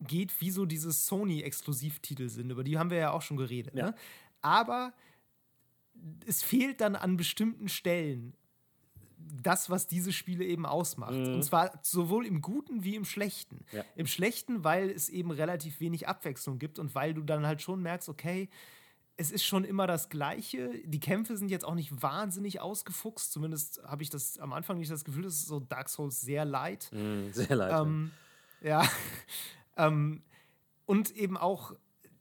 geht, wie so diese Sony-Exklusivtitel sind. Über die haben wir ja auch schon geredet. Ja. Ne? Aber es fehlt dann an bestimmten Stellen das, was diese Spiele eben ausmacht. Mhm. Und zwar sowohl im Guten wie im Schlechten. Ja. Im Schlechten, weil es eben relativ wenig Abwechslung gibt und weil du dann halt schon merkst, okay, es ist schon immer das Gleiche. Die Kämpfe sind jetzt auch nicht wahnsinnig ausgefuchst. Zumindest habe ich das am Anfang nicht das Gefühl, das ist so Dark Souls sehr leid. Mm, sehr leid. Ähm, ja. ähm, und eben auch,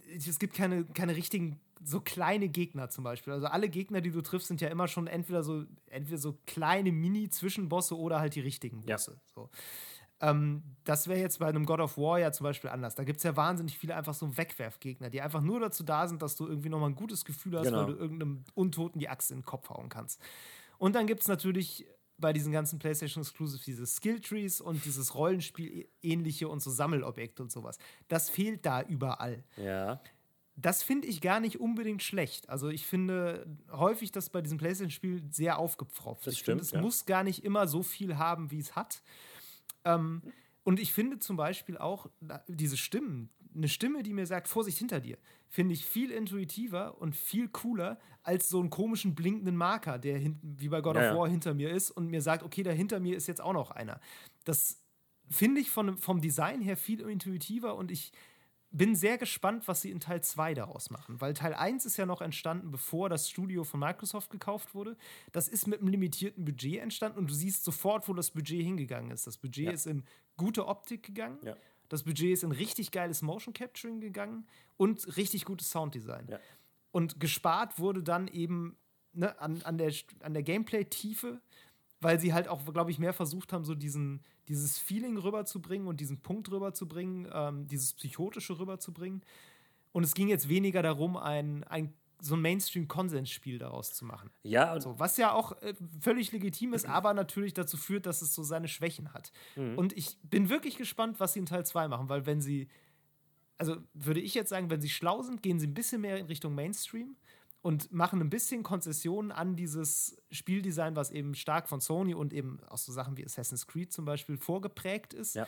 es gibt keine, keine richtigen so kleine Gegner zum Beispiel. Also alle Gegner, die du triffst, sind ja immer schon entweder so, entweder so kleine Mini-Zwischenbosse oder halt die richtigen Bosse. Ja. So. Ähm, das wäre jetzt bei einem God of War ja zum Beispiel anders. Da gibt es ja wahnsinnig viele einfach so Wegwerfgegner, die einfach nur dazu da sind, dass du irgendwie nochmal ein gutes Gefühl hast, genau. weil du irgendeinem Untoten die Axt in den Kopf hauen kannst. Und dann gibt es natürlich bei diesen ganzen PlayStation Exclusives diese Skilltrees und dieses Rollenspiel-ähnliche und so Sammelobjekte und sowas. Das fehlt da überall. Ja das finde ich gar nicht unbedingt schlecht. Also ich finde häufig das bei diesem PlayStation-Spiel sehr aufgepfropft. Das ich stimmt. Es ja. muss gar nicht immer so viel haben, wie es hat. Ähm, und ich finde zum Beispiel auch diese Stimmen, eine Stimme, die mir sagt, Vorsicht hinter dir, finde ich viel intuitiver und viel cooler als so einen komischen blinkenden Marker, der wie bei God ja, of War hinter mir ist und mir sagt, okay, da hinter mir ist jetzt auch noch einer. Das finde ich von, vom Design her viel intuitiver und ich bin sehr gespannt, was sie in Teil 2 daraus machen, weil Teil 1 ist ja noch entstanden, bevor das Studio von Microsoft gekauft wurde. Das ist mit einem limitierten Budget entstanden und du siehst sofort, wo das Budget hingegangen ist. Das Budget ja. ist in gute Optik gegangen. Ja. Das Budget ist in richtig geiles Motion Capturing gegangen und richtig gutes Sounddesign. Ja. Und gespart wurde dann eben ne, an, an der, an der Gameplay-Tiefe weil sie halt auch, glaube ich, mehr versucht haben, so diesen, dieses Feeling rüberzubringen und diesen Punkt rüberzubringen, ähm, dieses Psychotische rüberzubringen. Und es ging jetzt weniger darum, ein, ein so ein Mainstream-Konsensspiel daraus zu machen. Ja. So, was ja auch äh, völlig legitim ist, aber natürlich dazu führt, dass es so seine Schwächen hat. Mhm. Und ich bin wirklich gespannt, was sie in Teil 2 machen, weil wenn sie, also würde ich jetzt sagen, wenn sie schlau sind, gehen sie ein bisschen mehr in Richtung Mainstream und machen ein bisschen Konzessionen an dieses Spieldesign, was eben stark von Sony und eben auch so Sachen wie Assassin's Creed zum Beispiel vorgeprägt ist. Ja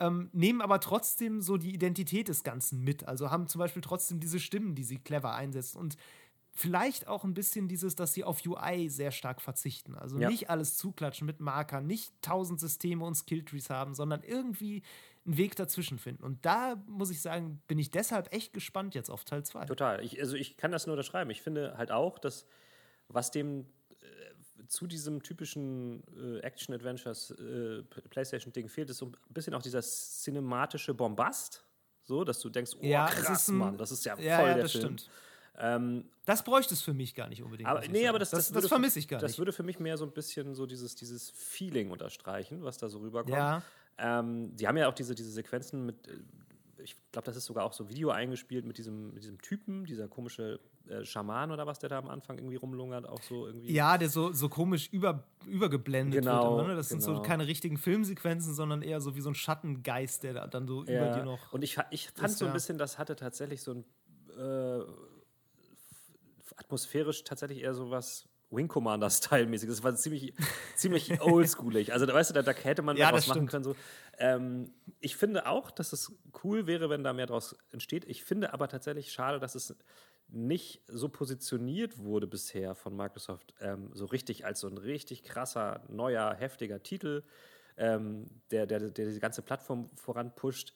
ähm, nehmen aber trotzdem so die Identität des Ganzen mit. Also haben zum Beispiel trotzdem diese Stimmen, die sie clever einsetzen und vielleicht auch ein bisschen dieses, dass sie auf UI sehr stark verzichten. Also ja. nicht alles zuklatschen mit Markern, nicht tausend Systeme und Skilltrees haben, sondern irgendwie einen Weg dazwischen finden. Und da muss ich sagen, bin ich deshalb echt gespannt jetzt auf Teil 2. Total. Ich, also ich kann das nur unterschreiben. Ich finde halt auch, dass was dem zu diesem typischen äh, Action-Adventures äh, PlayStation-Ding fehlt, ist so ein bisschen auch dieser cinematische Bombast. So, dass du denkst, oh ja, krass, ein, Mann, das ist ja, ja voll ja, der das Film. Stimmt. Ähm, das bräuchte es für mich gar nicht unbedingt. Aber, nee, aber das, das, das, das vermisse ich gar das nicht. Das würde für mich mehr so ein bisschen so dieses, dieses Feeling unterstreichen, was da so rüberkommt. Ja. Ähm, die haben ja auch diese, diese Sequenzen mit, äh, ich glaube, das ist sogar auch so Video eingespielt mit diesem, mit diesem Typen, dieser komische äh, Schaman oder was, der da am Anfang irgendwie rumlungert, auch so irgendwie. Ja, der so, so komisch über, übergeblendet genau, wird. Ne? Das genau. sind so genau. keine richtigen Filmsequenzen, sondern eher so wie so ein Schattengeist, der dann so ja. über dir noch. Und ich, ich fand ist, so ein bisschen, das hatte tatsächlich so ein äh, atmosphärisch tatsächlich eher so was Wing Commander-Style-mäßig. Das war ziemlich, ziemlich oldschoolig. Also, weißt du, da, da hätte man ja, was machen können. So. Ähm, ich finde auch, dass es cool wäre, wenn da mehr draus entsteht. Ich finde aber tatsächlich schade, dass es nicht so positioniert wurde bisher von Microsoft, ähm, so richtig als so ein richtig krasser, neuer, heftiger Titel, ähm, der, der, der die ganze Plattform voranpusht.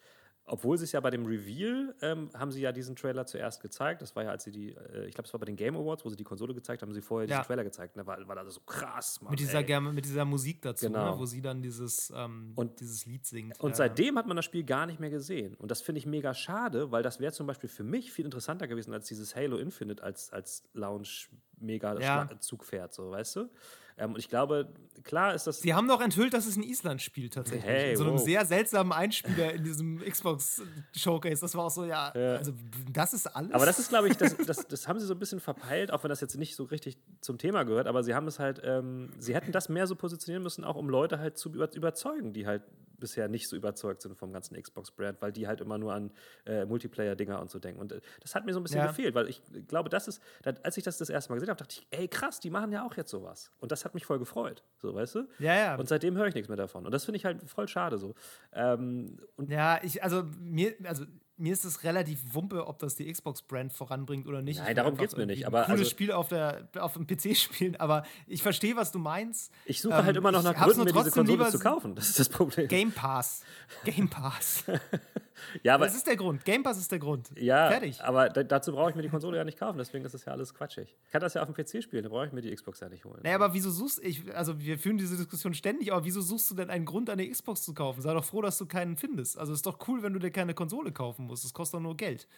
Obwohl sie es ja bei dem Reveal ähm, haben sie ja diesen Trailer zuerst gezeigt. Das war ja, als sie die, äh, ich glaube, es war bei den Game Awards, wo sie die Konsole gezeigt haben, haben sie vorher ja. diesen Trailer gezeigt. Und da war, war das so krass, Mann, mit dieser, mit dieser Musik dazu, genau. ne, wo sie dann dieses, ähm, und, dieses Lied singt. Und ja. seitdem hat man das Spiel gar nicht mehr gesehen. Und das finde ich mega schade, weil das wäre zum Beispiel für mich viel interessanter gewesen als dieses Halo Infinite als, als Lounge-Mega-Zugpferd, so, weißt du? Ähm, und ich glaube, klar ist das. Sie haben noch enthüllt, dass es ein Island-Spiel tatsächlich. Hey, in so einem wow. sehr seltsamen Einspieler in diesem Xbox-Showcase. Das war auch so, ja, ja, also das ist alles. Aber das ist, glaube ich, das, das, das haben sie so ein bisschen verpeilt, auch wenn das jetzt nicht so richtig zum Thema gehört, aber sie haben es halt, ähm, sie hätten das mehr so positionieren müssen, auch um Leute halt zu überzeugen, die halt bisher nicht so überzeugt sind vom ganzen Xbox-Brand, weil die halt immer nur an äh, Multiplayer-Dinger und so denken. Und äh, das hat mir so ein bisschen ja. gefehlt, weil ich glaube, das ist, als ich das das erste Mal gesehen habe, dachte ich, ey krass, die machen ja auch jetzt sowas. Und das hat mich voll gefreut, so weißt du? Ja, ja. Und seitdem höre ich nichts mehr davon. Und das finde ich halt voll schade so. Ähm, ja, ich, also mir, also mir ist es relativ wumpe, ob das die Xbox-Brand voranbringt oder nicht. Nein, darum geht es mir nicht. Aber ein cooles also, Spiel auf, der, auf dem PC spielen, aber ich verstehe, was du meinst. Ich suche halt ähm, halt immer noch nach Gründen, mir diese Konsole zu kaufen. Das ist das Problem. Game Pass. Game Pass. ja, aber, das ist der Grund. Game Pass ist der Grund. Ja, Fertig. aber dazu brauche ich mir die Konsole ja nicht kaufen, deswegen ist das ja alles quatschig. Ich kann das ja auf dem PC spielen, da brauche ich mir die Xbox ja nicht holen. Naja, aber wieso suchst ich, also wir führen diese Diskussion ständig, aber wieso suchst du denn einen Grund, eine Xbox zu kaufen? Sei doch froh, dass du keinen findest. Also ist doch cool, wenn du dir keine Konsole kaufen musst. Das kostet doch nur Geld.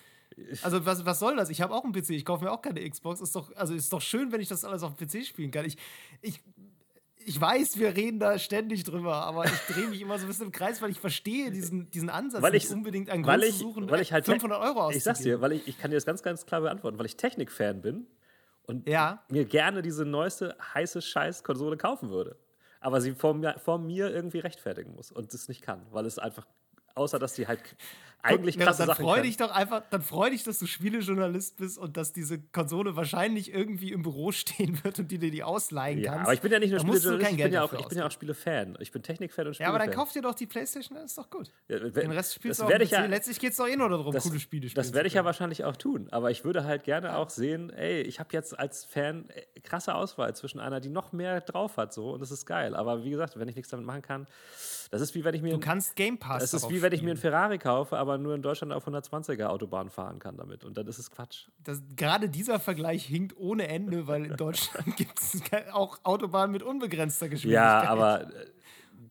Also was, was soll das? Ich habe auch einen PC, ich kaufe mir auch keine Xbox. Ist doch, also ist doch schön, wenn ich das alles auf dem PC spielen kann. Ich, ich, ich weiß, wir reden da ständig drüber, aber ich drehe mich immer so ein bisschen im Kreis, weil ich verstehe diesen, diesen Ansatz, weil nicht ich, unbedingt einen Grund zu suchen, weil ich halt 500 Euro auszugeben. Ich sag's dir, weil ich, ich kann dir das ganz, ganz klar beantworten, weil ich Technik-Fan bin und ja. mir gerne diese neueste heiße Scheiß-Konsole kaufen würde. Aber sie vor mir, vor mir irgendwie rechtfertigen muss und es nicht kann, weil es einfach außer dass die halt eigentlich Guck, krasse dann Sachen freu dich doch einfach, dann freu dich, dass du Spielejournalist bist und dass diese Konsole wahrscheinlich irgendwie im Büro stehen wird und die dir die ausleihen ja, kannst. aber ich bin ja nicht nur Spielejournalist, ich bin ja, auch, ich bin ja auch Spielefan. Ich bin Technikfan und Spielefan. Ja, aber dann kauf dir doch die Playstation, dann ist doch gut. Ja, Den Rest spielst das du auch ich ja, Letztlich geht es doch eh nur darum, das, coole Spiele spielen Das werde ich ja wahrscheinlich auch tun. Aber ich würde halt gerne auch sehen, ey, ich habe jetzt als Fan äh, krasse Auswahl zwischen einer, die noch mehr drauf hat so und das ist geil. Aber wie gesagt, wenn ich nichts damit machen kann, das ist wie wenn ich mir... Du kannst Game Pass Das ist wie wenn ich mir einen Ferrari kaufe, aber nur in Deutschland auf 120er Autobahn fahren kann damit. Und dann ist es Quatsch. Das, gerade dieser Vergleich hinkt ohne Ende, weil in Deutschland gibt es auch Autobahnen mit unbegrenzter Geschwindigkeit. Ja, aber. Äh,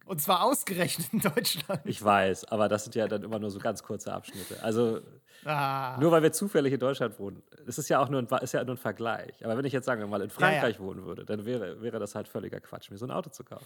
Und zwar ausgerechnet in Deutschland. Ich weiß, aber das sind ja dann immer nur so ganz kurze Abschnitte. Also ah. nur weil wir zufällig in Deutschland wohnen. Das ist ja auch nur ein, ist ja nur ein Vergleich. Aber wenn ich jetzt sagen wir mal in Frankreich ja, ja. wohnen würde, dann wäre, wäre das halt völliger Quatsch, mir so ein Auto zu kaufen.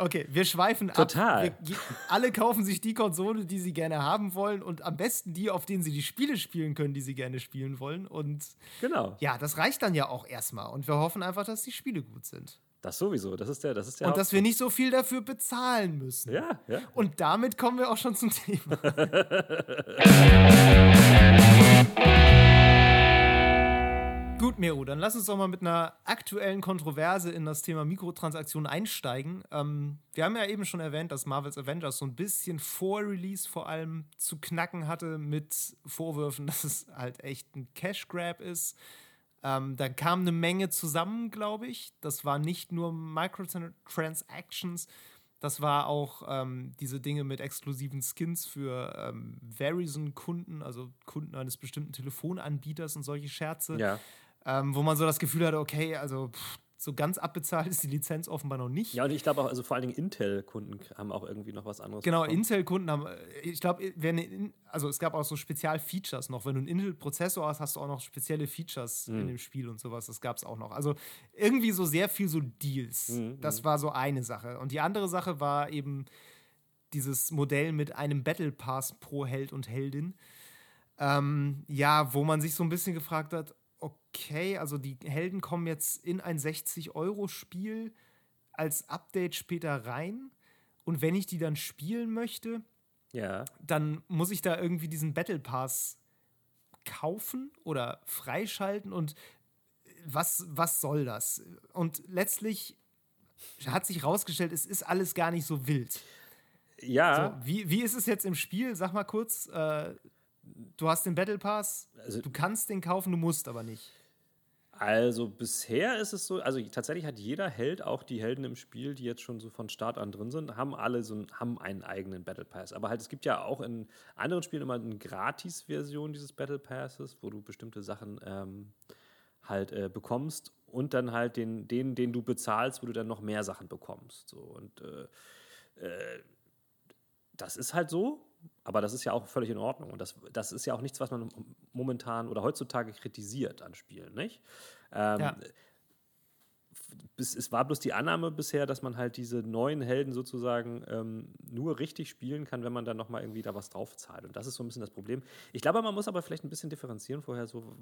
Okay, wir schweifen Total. ab. Total. alle kaufen sich die Konsole, die sie gerne haben wollen und am besten die, auf denen sie die Spiele spielen können, die sie gerne spielen wollen. Und genau. Ja, das reicht dann ja auch erstmal. Und wir hoffen einfach, dass die Spiele gut sind. Das sowieso, das ist der, das ist der Und dass wir nicht so viel dafür bezahlen müssen. Ja, ja. Und damit kommen wir auch schon zum Thema. Gut, Meru, dann lass uns doch mal mit einer aktuellen Kontroverse in das Thema Mikrotransaktionen einsteigen. Ähm, wir haben ja eben schon erwähnt, dass Marvel's Avengers so ein bisschen vor Release vor allem zu knacken hatte mit Vorwürfen, dass es halt echt ein Cash Grab ist. Ähm, da kam eine Menge zusammen, glaube ich. Das war nicht nur Microtransactions, das war auch ähm, diese Dinge mit exklusiven Skins für ähm, Verizon-Kunden, also Kunden eines bestimmten Telefonanbieters und solche Scherze. Ja ähm, wo man so das Gefühl hatte, okay, also pff, so ganz abbezahlt ist die Lizenz offenbar noch nicht. Ja, und ich glaube auch, also vor allen Dingen Intel-Kunden haben auch irgendwie noch was anderes. Genau, Intel-Kunden haben, äh, ich glaube, also es gab auch so Spezial-Features noch. Wenn du einen Intel-Prozessor hast, hast du auch noch spezielle Features mhm. in dem Spiel und sowas. Das gab es auch noch. Also irgendwie so sehr viel so Deals. Mhm. Das mhm. war so eine Sache. Und die andere Sache war eben dieses Modell mit einem Battle Pass pro Held und Heldin. Ähm, ja, wo man sich so ein bisschen gefragt hat, okay, also die Helden kommen jetzt in ein 60-Euro-Spiel als Update später rein. Und wenn ich die dann spielen möchte, ja. dann muss ich da irgendwie diesen Battle Pass kaufen oder freischalten und was, was soll das? Und letztlich hat sich herausgestellt, es ist alles gar nicht so wild. Ja. So, wie, wie ist es jetzt im Spiel? Sag mal kurz. Äh, du hast den Battle Pass, also, du kannst den kaufen, du musst aber nicht. Also bisher ist es so, also tatsächlich hat jeder Held, auch die Helden im Spiel, die jetzt schon so von Start an drin sind, haben alle so einen, haben einen eigenen Battle Pass. Aber halt, es gibt ja auch in anderen Spielen immer eine Gratis-Version dieses Battle Passes, wo du bestimmte Sachen ähm, halt äh, bekommst und dann halt den, den, den du bezahlst, wo du dann noch mehr Sachen bekommst. So. Und äh, äh, das ist halt so. Aber das ist ja auch völlig in Ordnung. Und das, das ist ja auch nichts, was man momentan oder heutzutage kritisiert an Spielen, nicht? Ähm, ja es war bloß die Annahme bisher, dass man halt diese neuen Helden sozusagen ähm, nur richtig spielen kann, wenn man dann nochmal irgendwie da was drauf zahlt. Und das ist so ein bisschen das Problem. Ich glaube, man muss aber vielleicht ein bisschen differenzieren vorher, so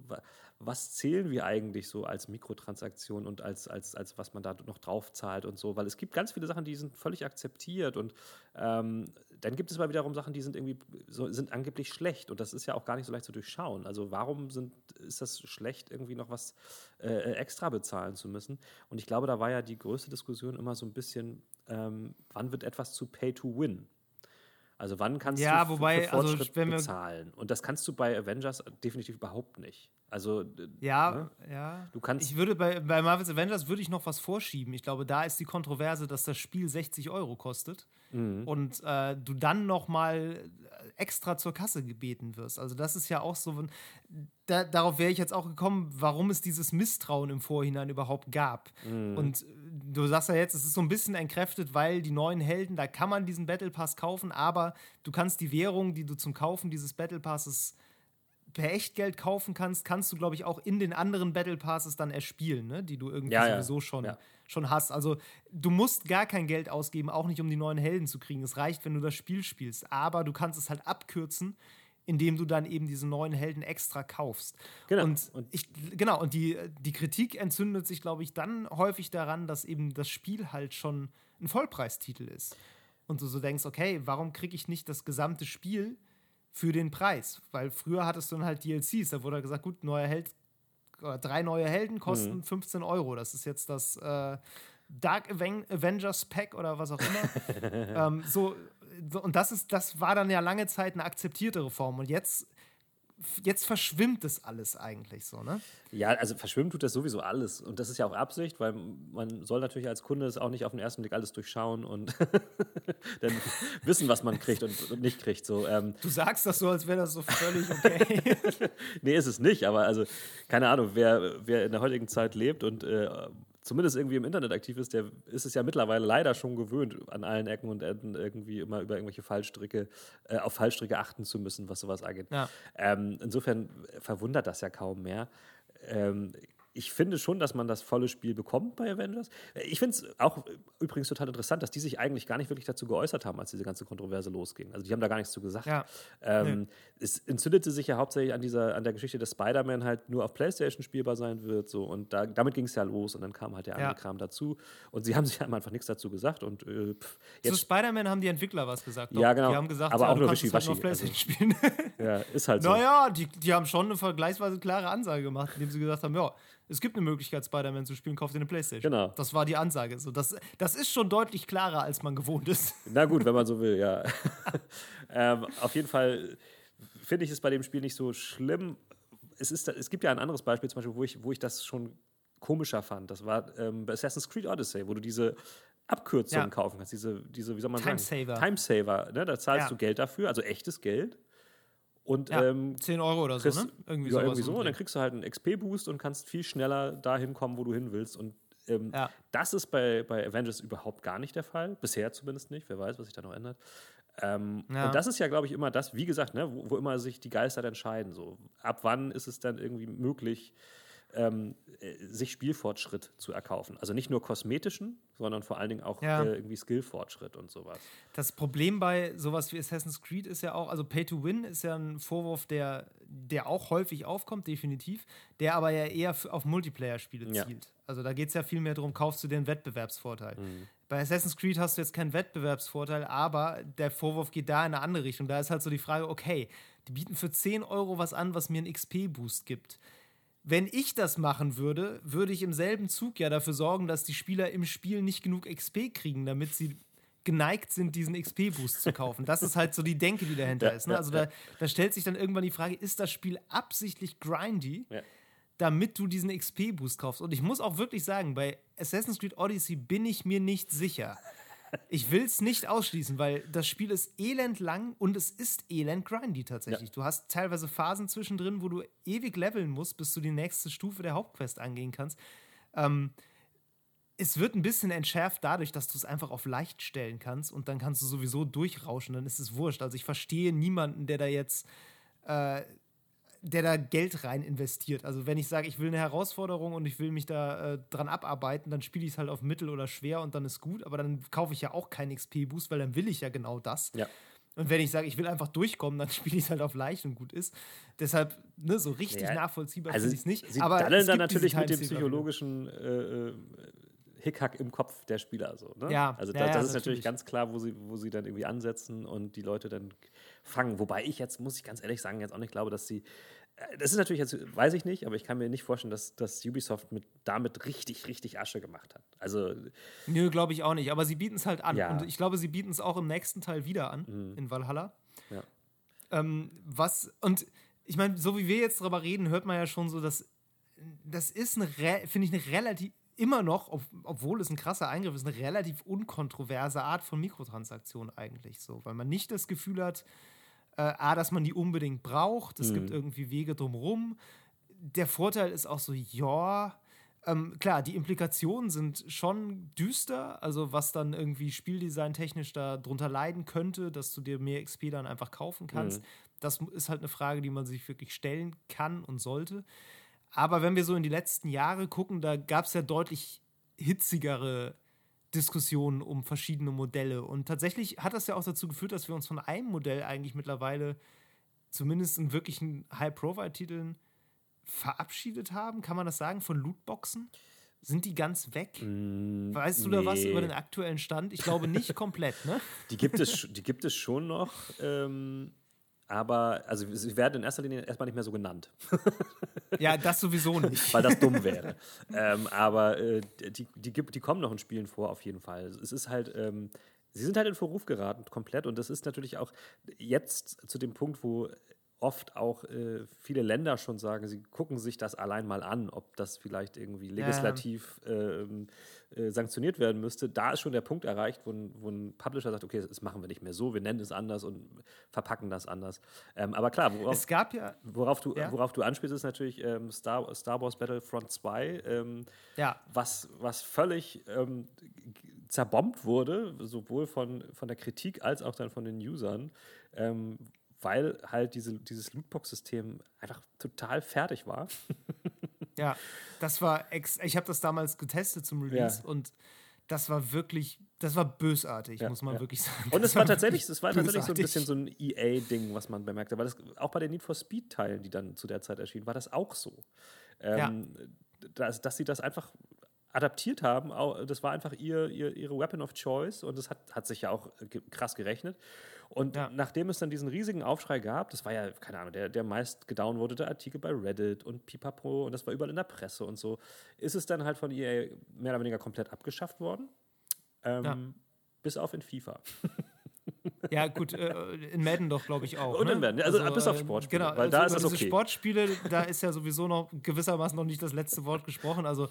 was zählen wir eigentlich so als Mikrotransaktion und als, als, als was man da noch drauf zahlt und so, weil es gibt ganz viele Sachen, die sind völlig akzeptiert und ähm, dann gibt es aber wiederum Sachen, die sind irgendwie so, sind angeblich schlecht und das ist ja auch gar nicht so leicht zu durchschauen. Also warum sind, ist das schlecht, irgendwie noch was äh, extra bezahlen zu müssen? Und ich glaube, da war ja die größte Diskussion immer so ein bisschen, ähm, wann wird etwas zu Pay to Win? Also wann kannst ja, du wobei, für also Fortschritt also, bezahlen? Und das kannst du bei Avengers definitiv überhaupt nicht. Also ja, ne? ja. Du kannst. Ich würde bei, bei Marvel's Avengers würde ich noch was vorschieben. Ich glaube, da ist die Kontroverse, dass das Spiel 60 Euro kostet mhm. und äh, du dann noch mal extra zur Kasse gebeten wirst. Also das ist ja auch so. Da, darauf wäre ich jetzt auch gekommen, warum es dieses Misstrauen im Vorhinein überhaupt gab. Mhm. Und du sagst ja jetzt, es ist so ein bisschen entkräftet, weil die neuen Helden, da kann man diesen Battle Pass kaufen, aber du kannst die Währung, die du zum Kaufen dieses Battle Passes per Echtgeld kaufen kannst, kannst du, glaube ich, auch in den anderen Battle Passes dann erspielen, ne? die du irgendwie ja, sowieso schon, ja. schon hast. Also du musst gar kein Geld ausgeben, auch nicht um die neuen Helden zu kriegen. Es reicht, wenn du das Spiel spielst. Aber du kannst es halt abkürzen, indem du dann eben diese neuen Helden extra kaufst. Genau. Und, ich, genau, und die, die Kritik entzündet sich, glaube ich, dann häufig daran, dass eben das Spiel halt schon ein Vollpreistitel ist. Und du so denkst, okay, warum kriege ich nicht das gesamte Spiel für den Preis. Weil früher hattest du dann halt DLCs, da wurde gesagt, gut, neuer Held, drei neue Helden kosten mhm. 15 Euro. Das ist jetzt das äh, Dark Avengers Pack oder was auch immer. ähm, so, und das ist, das war dann ja lange Zeit eine akzeptierte Reform. Und jetzt jetzt verschwimmt das alles eigentlich so, ne? Ja, also verschwimmt tut das sowieso alles. Und das ist ja auch Absicht, weil man soll natürlich als Kunde es auch nicht auf den ersten Blick alles durchschauen und dann wissen, was man kriegt und, und nicht kriegt. So, ähm. Du sagst das so, als wäre das so völlig okay. nee, ist es nicht, aber also, keine Ahnung, wer, wer in der heutigen Zeit lebt und äh, zumindest irgendwie im Internet aktiv ist, der ist es ja mittlerweile leider schon gewöhnt, an allen Ecken und Enden irgendwie immer über irgendwelche Fallstricke, äh, auf Fallstricke achten zu müssen, was sowas angeht. Ja. Ähm, insofern verwundert das ja kaum mehr. Ähm, ich finde schon, dass man das volle Spiel bekommt bei Avengers. Ich finde es auch übrigens total interessant, dass die sich eigentlich gar nicht wirklich dazu geäußert haben, als diese ganze Kontroverse losging. Also die haben da gar nichts zu gesagt. Ja. Ähm, nee. Es entzündete sich ja hauptsächlich an dieser, an der Geschichte, dass Spider-Man halt nur auf PlayStation spielbar sein wird. So. Und da, damit ging es ja los und dann kam halt der andere ja. Kram dazu. Und sie haben sich haben einfach nichts dazu gesagt. Und äh, pff, jetzt Zu Spider-Man haben die Entwickler was gesagt. Doch. Ja, genau. Die haben gesagt, aber ja, auch nur wischiwaschi. Halt auf PlayStation also, spielen. ja, ist halt so. Naja, die, die haben schon eine vergleichsweise klare Ansage gemacht, indem sie gesagt haben, ja, es gibt eine Möglichkeit, Spider-Man zu spielen, kauft dir eine Playstation. Genau. Das war die Ansage. So, das, das ist schon deutlich klarer, als man gewohnt ist. Na gut, wenn man so will, ja. ähm, auf jeden Fall finde ich es bei dem Spiel nicht so schlimm. Es, ist, es gibt ja ein anderes Beispiel, zum Beispiel, wo ich, wo ich das schon komischer fand. Das war ähm, bei Assassin's Creed Odyssey, wo du diese Abkürzungen ja. kaufen kannst, diese, diese, wie soll man Time sagen? Saver. Time Saver. Ne? Da zahlst ja. du Geld dafür, also echtes Geld. Und, ja, ähm, 10 Euro oder so, ne? Irgendwie, ja, irgendwie so. Und dann kriegst du halt einen XP-Boost und kannst viel schneller dahin kommen, wo du hin willst. Und ähm, ja. das ist bei, bei Avengers überhaupt gar nicht der Fall. Bisher zumindest nicht. Wer weiß, was sich da noch ändert. Ähm, ja. Und das ist ja, glaube ich, immer das, wie gesagt, ne, wo, wo, immer sich die Geister entscheiden. So. Ab wann ist es dann irgendwie möglich, ähm, äh, sich Spielfortschritt zu erkaufen. Also nicht nur kosmetischen, sondern vor allen Dingen auch ja. äh, irgendwie Skillfortschritt und sowas. Das Problem bei sowas wie Assassin's Creed ist ja auch, also Pay to Win ist ja ein Vorwurf, der, der auch häufig aufkommt, definitiv, der aber ja eher auf Multiplayer-Spiele zielt. Ja. Also da geht es ja viel mehr darum, kaufst du dir einen Wettbewerbsvorteil. Mhm. Bei Assassin's Creed hast du jetzt keinen Wettbewerbsvorteil, aber der Vorwurf geht da in eine andere Richtung. Da ist halt so die Frage, okay, die bieten für 10 Euro was an, was mir einen XP-Boost gibt wenn ich das machen würde, würde ich im selben Zug ja dafür sorgen, dass die Spieler im Spiel nicht genug XP kriegen, damit sie geneigt sind, diesen XP-Boost zu kaufen. Das ist halt so die Denke, die dahinter ja, ist. Ne? Also da, da, stellt sich dann irgendwann die Frage, ist das Spiel absichtlich grindy, ja. damit du diesen XP-Boost kaufst? Und ich muss auch wirklich sagen, bei Assassin's Creed Odyssey bin ich mir nicht sicher. Ich will es nicht ausschließen, weil das Spiel ist elend lang und es ist elend grindy tatsächlich. Ja. Du hast teilweise Phasen zwischendrin, wo du ewig leveln musst, bis du die nächste Stufe der Hauptquest angehen kannst. Ähm, es wird ein bisschen entschärft dadurch, dass du es einfach auf leicht stellen kannst und dann kannst du sowieso durchrauschen, dann ist es wurscht. Also ich verstehe niemanden, der da jetzt äh, der da Geld rein investiert. Also wenn ich sage, ich will eine Herausforderung und ich will mich da äh, dran abarbeiten, dann spiele ich es halt auf mittel oder schwer und dann ist gut, aber dann kaufe ich ja auch keinen XP-Boost, weil dann will ich ja genau das. Ja. Und wenn ich sage, ich will einfach durchkommen, dann spiele ich es halt auf leicht und gut ist. Deshalb, ne, so richtig ja, nachvollziehbar also finde ich es nicht. Sie aber dann natürlich mit dem psychologischen äh, äh, Hickhack im Kopf der Spieler. So, ne? Ja, also da, das, ja, ist natürlich ganz klar, wo sie, wo sie dann irgendwie ansetzen und die Leute dann fangen. Wobei ich jetzt, muss ich ganz ehrlich sagen, jetzt auch nicht glaube, dass sie. Äh, das ist natürlich jetzt, weiß ich nicht, aber ich kann mir nicht vorstellen, dass, dass Ubisoft mit, damit richtig, richtig Asche gemacht hat. Also. Nö, glaube ich auch nicht. Aber sie bieten es halt an. Ja. Und ich glaube, sie bieten es auch im nächsten Teil wieder an, mhm. in Valhalla. Ja. Ähm, was, und ich meine, so wie wir jetzt darüber reden, hört man ja schon so, dass das ist eine, finde ich, eine relativ, immer noch, ob, obwohl es ein krasser Eingriff ist, eine relativ unkontroverse Art von Mikrotransaktion eigentlich so, weil man nicht das Gefühl hat, äh, A, dass man die unbedingt braucht, es mhm. gibt irgendwie Wege drumherum. Der Vorteil ist auch so, ja, ähm, klar, die Implikationen sind schon düster, also was dann irgendwie spieldesign-technisch darunter leiden könnte, dass du dir mehr XP dann einfach kaufen kannst. Mhm. Das ist halt eine Frage, die man sich wirklich stellen kann und sollte. Aber wenn wir so in die letzten Jahre gucken, da gab es ja deutlich hitzigere Diskussionen um verschiedene Modelle. Und tatsächlich hat das ja auch dazu geführt, dass wir uns von einem Modell eigentlich mittlerweile, zumindest in wirklichen High-Profile-Titeln, verabschiedet haben. Kann man das sagen? Von Lootboxen? Sind die ganz weg? Mm, weißt du nee. da was über den aktuellen Stand? Ich glaube nicht komplett, ne? Die gibt es, die gibt es schon noch. Ähm, aber also sie werden in erster Linie erstmal nicht mehr so genannt. ja, das sowieso nicht. Weil das dumm wäre. ähm, aber äh, die, die, die kommen noch in Spielen vor, auf jeden Fall. Es ist halt, ähm, sie sind halt in Verruf geraten, komplett. Und das ist natürlich auch jetzt zu dem Punkt, wo oft auch äh, viele Länder schon sagen, sie gucken sich das allein mal an, ob das vielleicht irgendwie legislativ ja. ähm, äh, sanktioniert werden müsste. Da ist schon der Punkt erreicht, wo ein, wo ein, Publisher sagt, okay, das machen wir nicht mehr so, wir nennen es anders und verpacken das anders. Ähm, aber klar, worauf, ja, worauf, du, ja. worauf du anspielst, ist natürlich ähm, Star, Star Wars Battlefront 2, ähm, was, was völlig ähm, zerbombt wurde, sowohl von, von der Kritik als auch dann von den Usern, ähm, weil halt diese, dieses Lootbox-System einfach total fertig war. ja, das war, ex ich habe das damals getestet zum Release ja. und das war wirklich, das war bösartig, ja, muss man ja. wirklich sagen. Und es war, war tatsächlich, es war tatsächlich so ein bisschen so ein EA-Ding, was man bemerkte, weil das auch bei den Need for Speed-Teilen, die dann zu der Zeit erschienen, war das auch so. Ähm, dass, dass sie das einfach adaptiert haben, das war einfach ihr, ihr, ihre Weapon of Choice und das hat, hat sich ja auch krass gerechnet. Und ja. nachdem es dann diesen riesigen Aufschrei gab, das war ja, keine Ahnung, der, der meist gedownloadete Artikel bei Reddit und Pipapo und das war überall in der Presse und so, ist es dann halt von EA mehr oder weniger komplett abgeschafft worden. Ähm, ja. Bis auf in FIFA. Ja, gut, äh, in Madden doch, glaube ich, auch. Und ne? in Madden, also, also bis auf äh, Sportspiele. Genau, weil da also ist das okay. Sportspiele, da ist ja sowieso noch gewissermaßen noch nicht das letzte Wort gesprochen. Also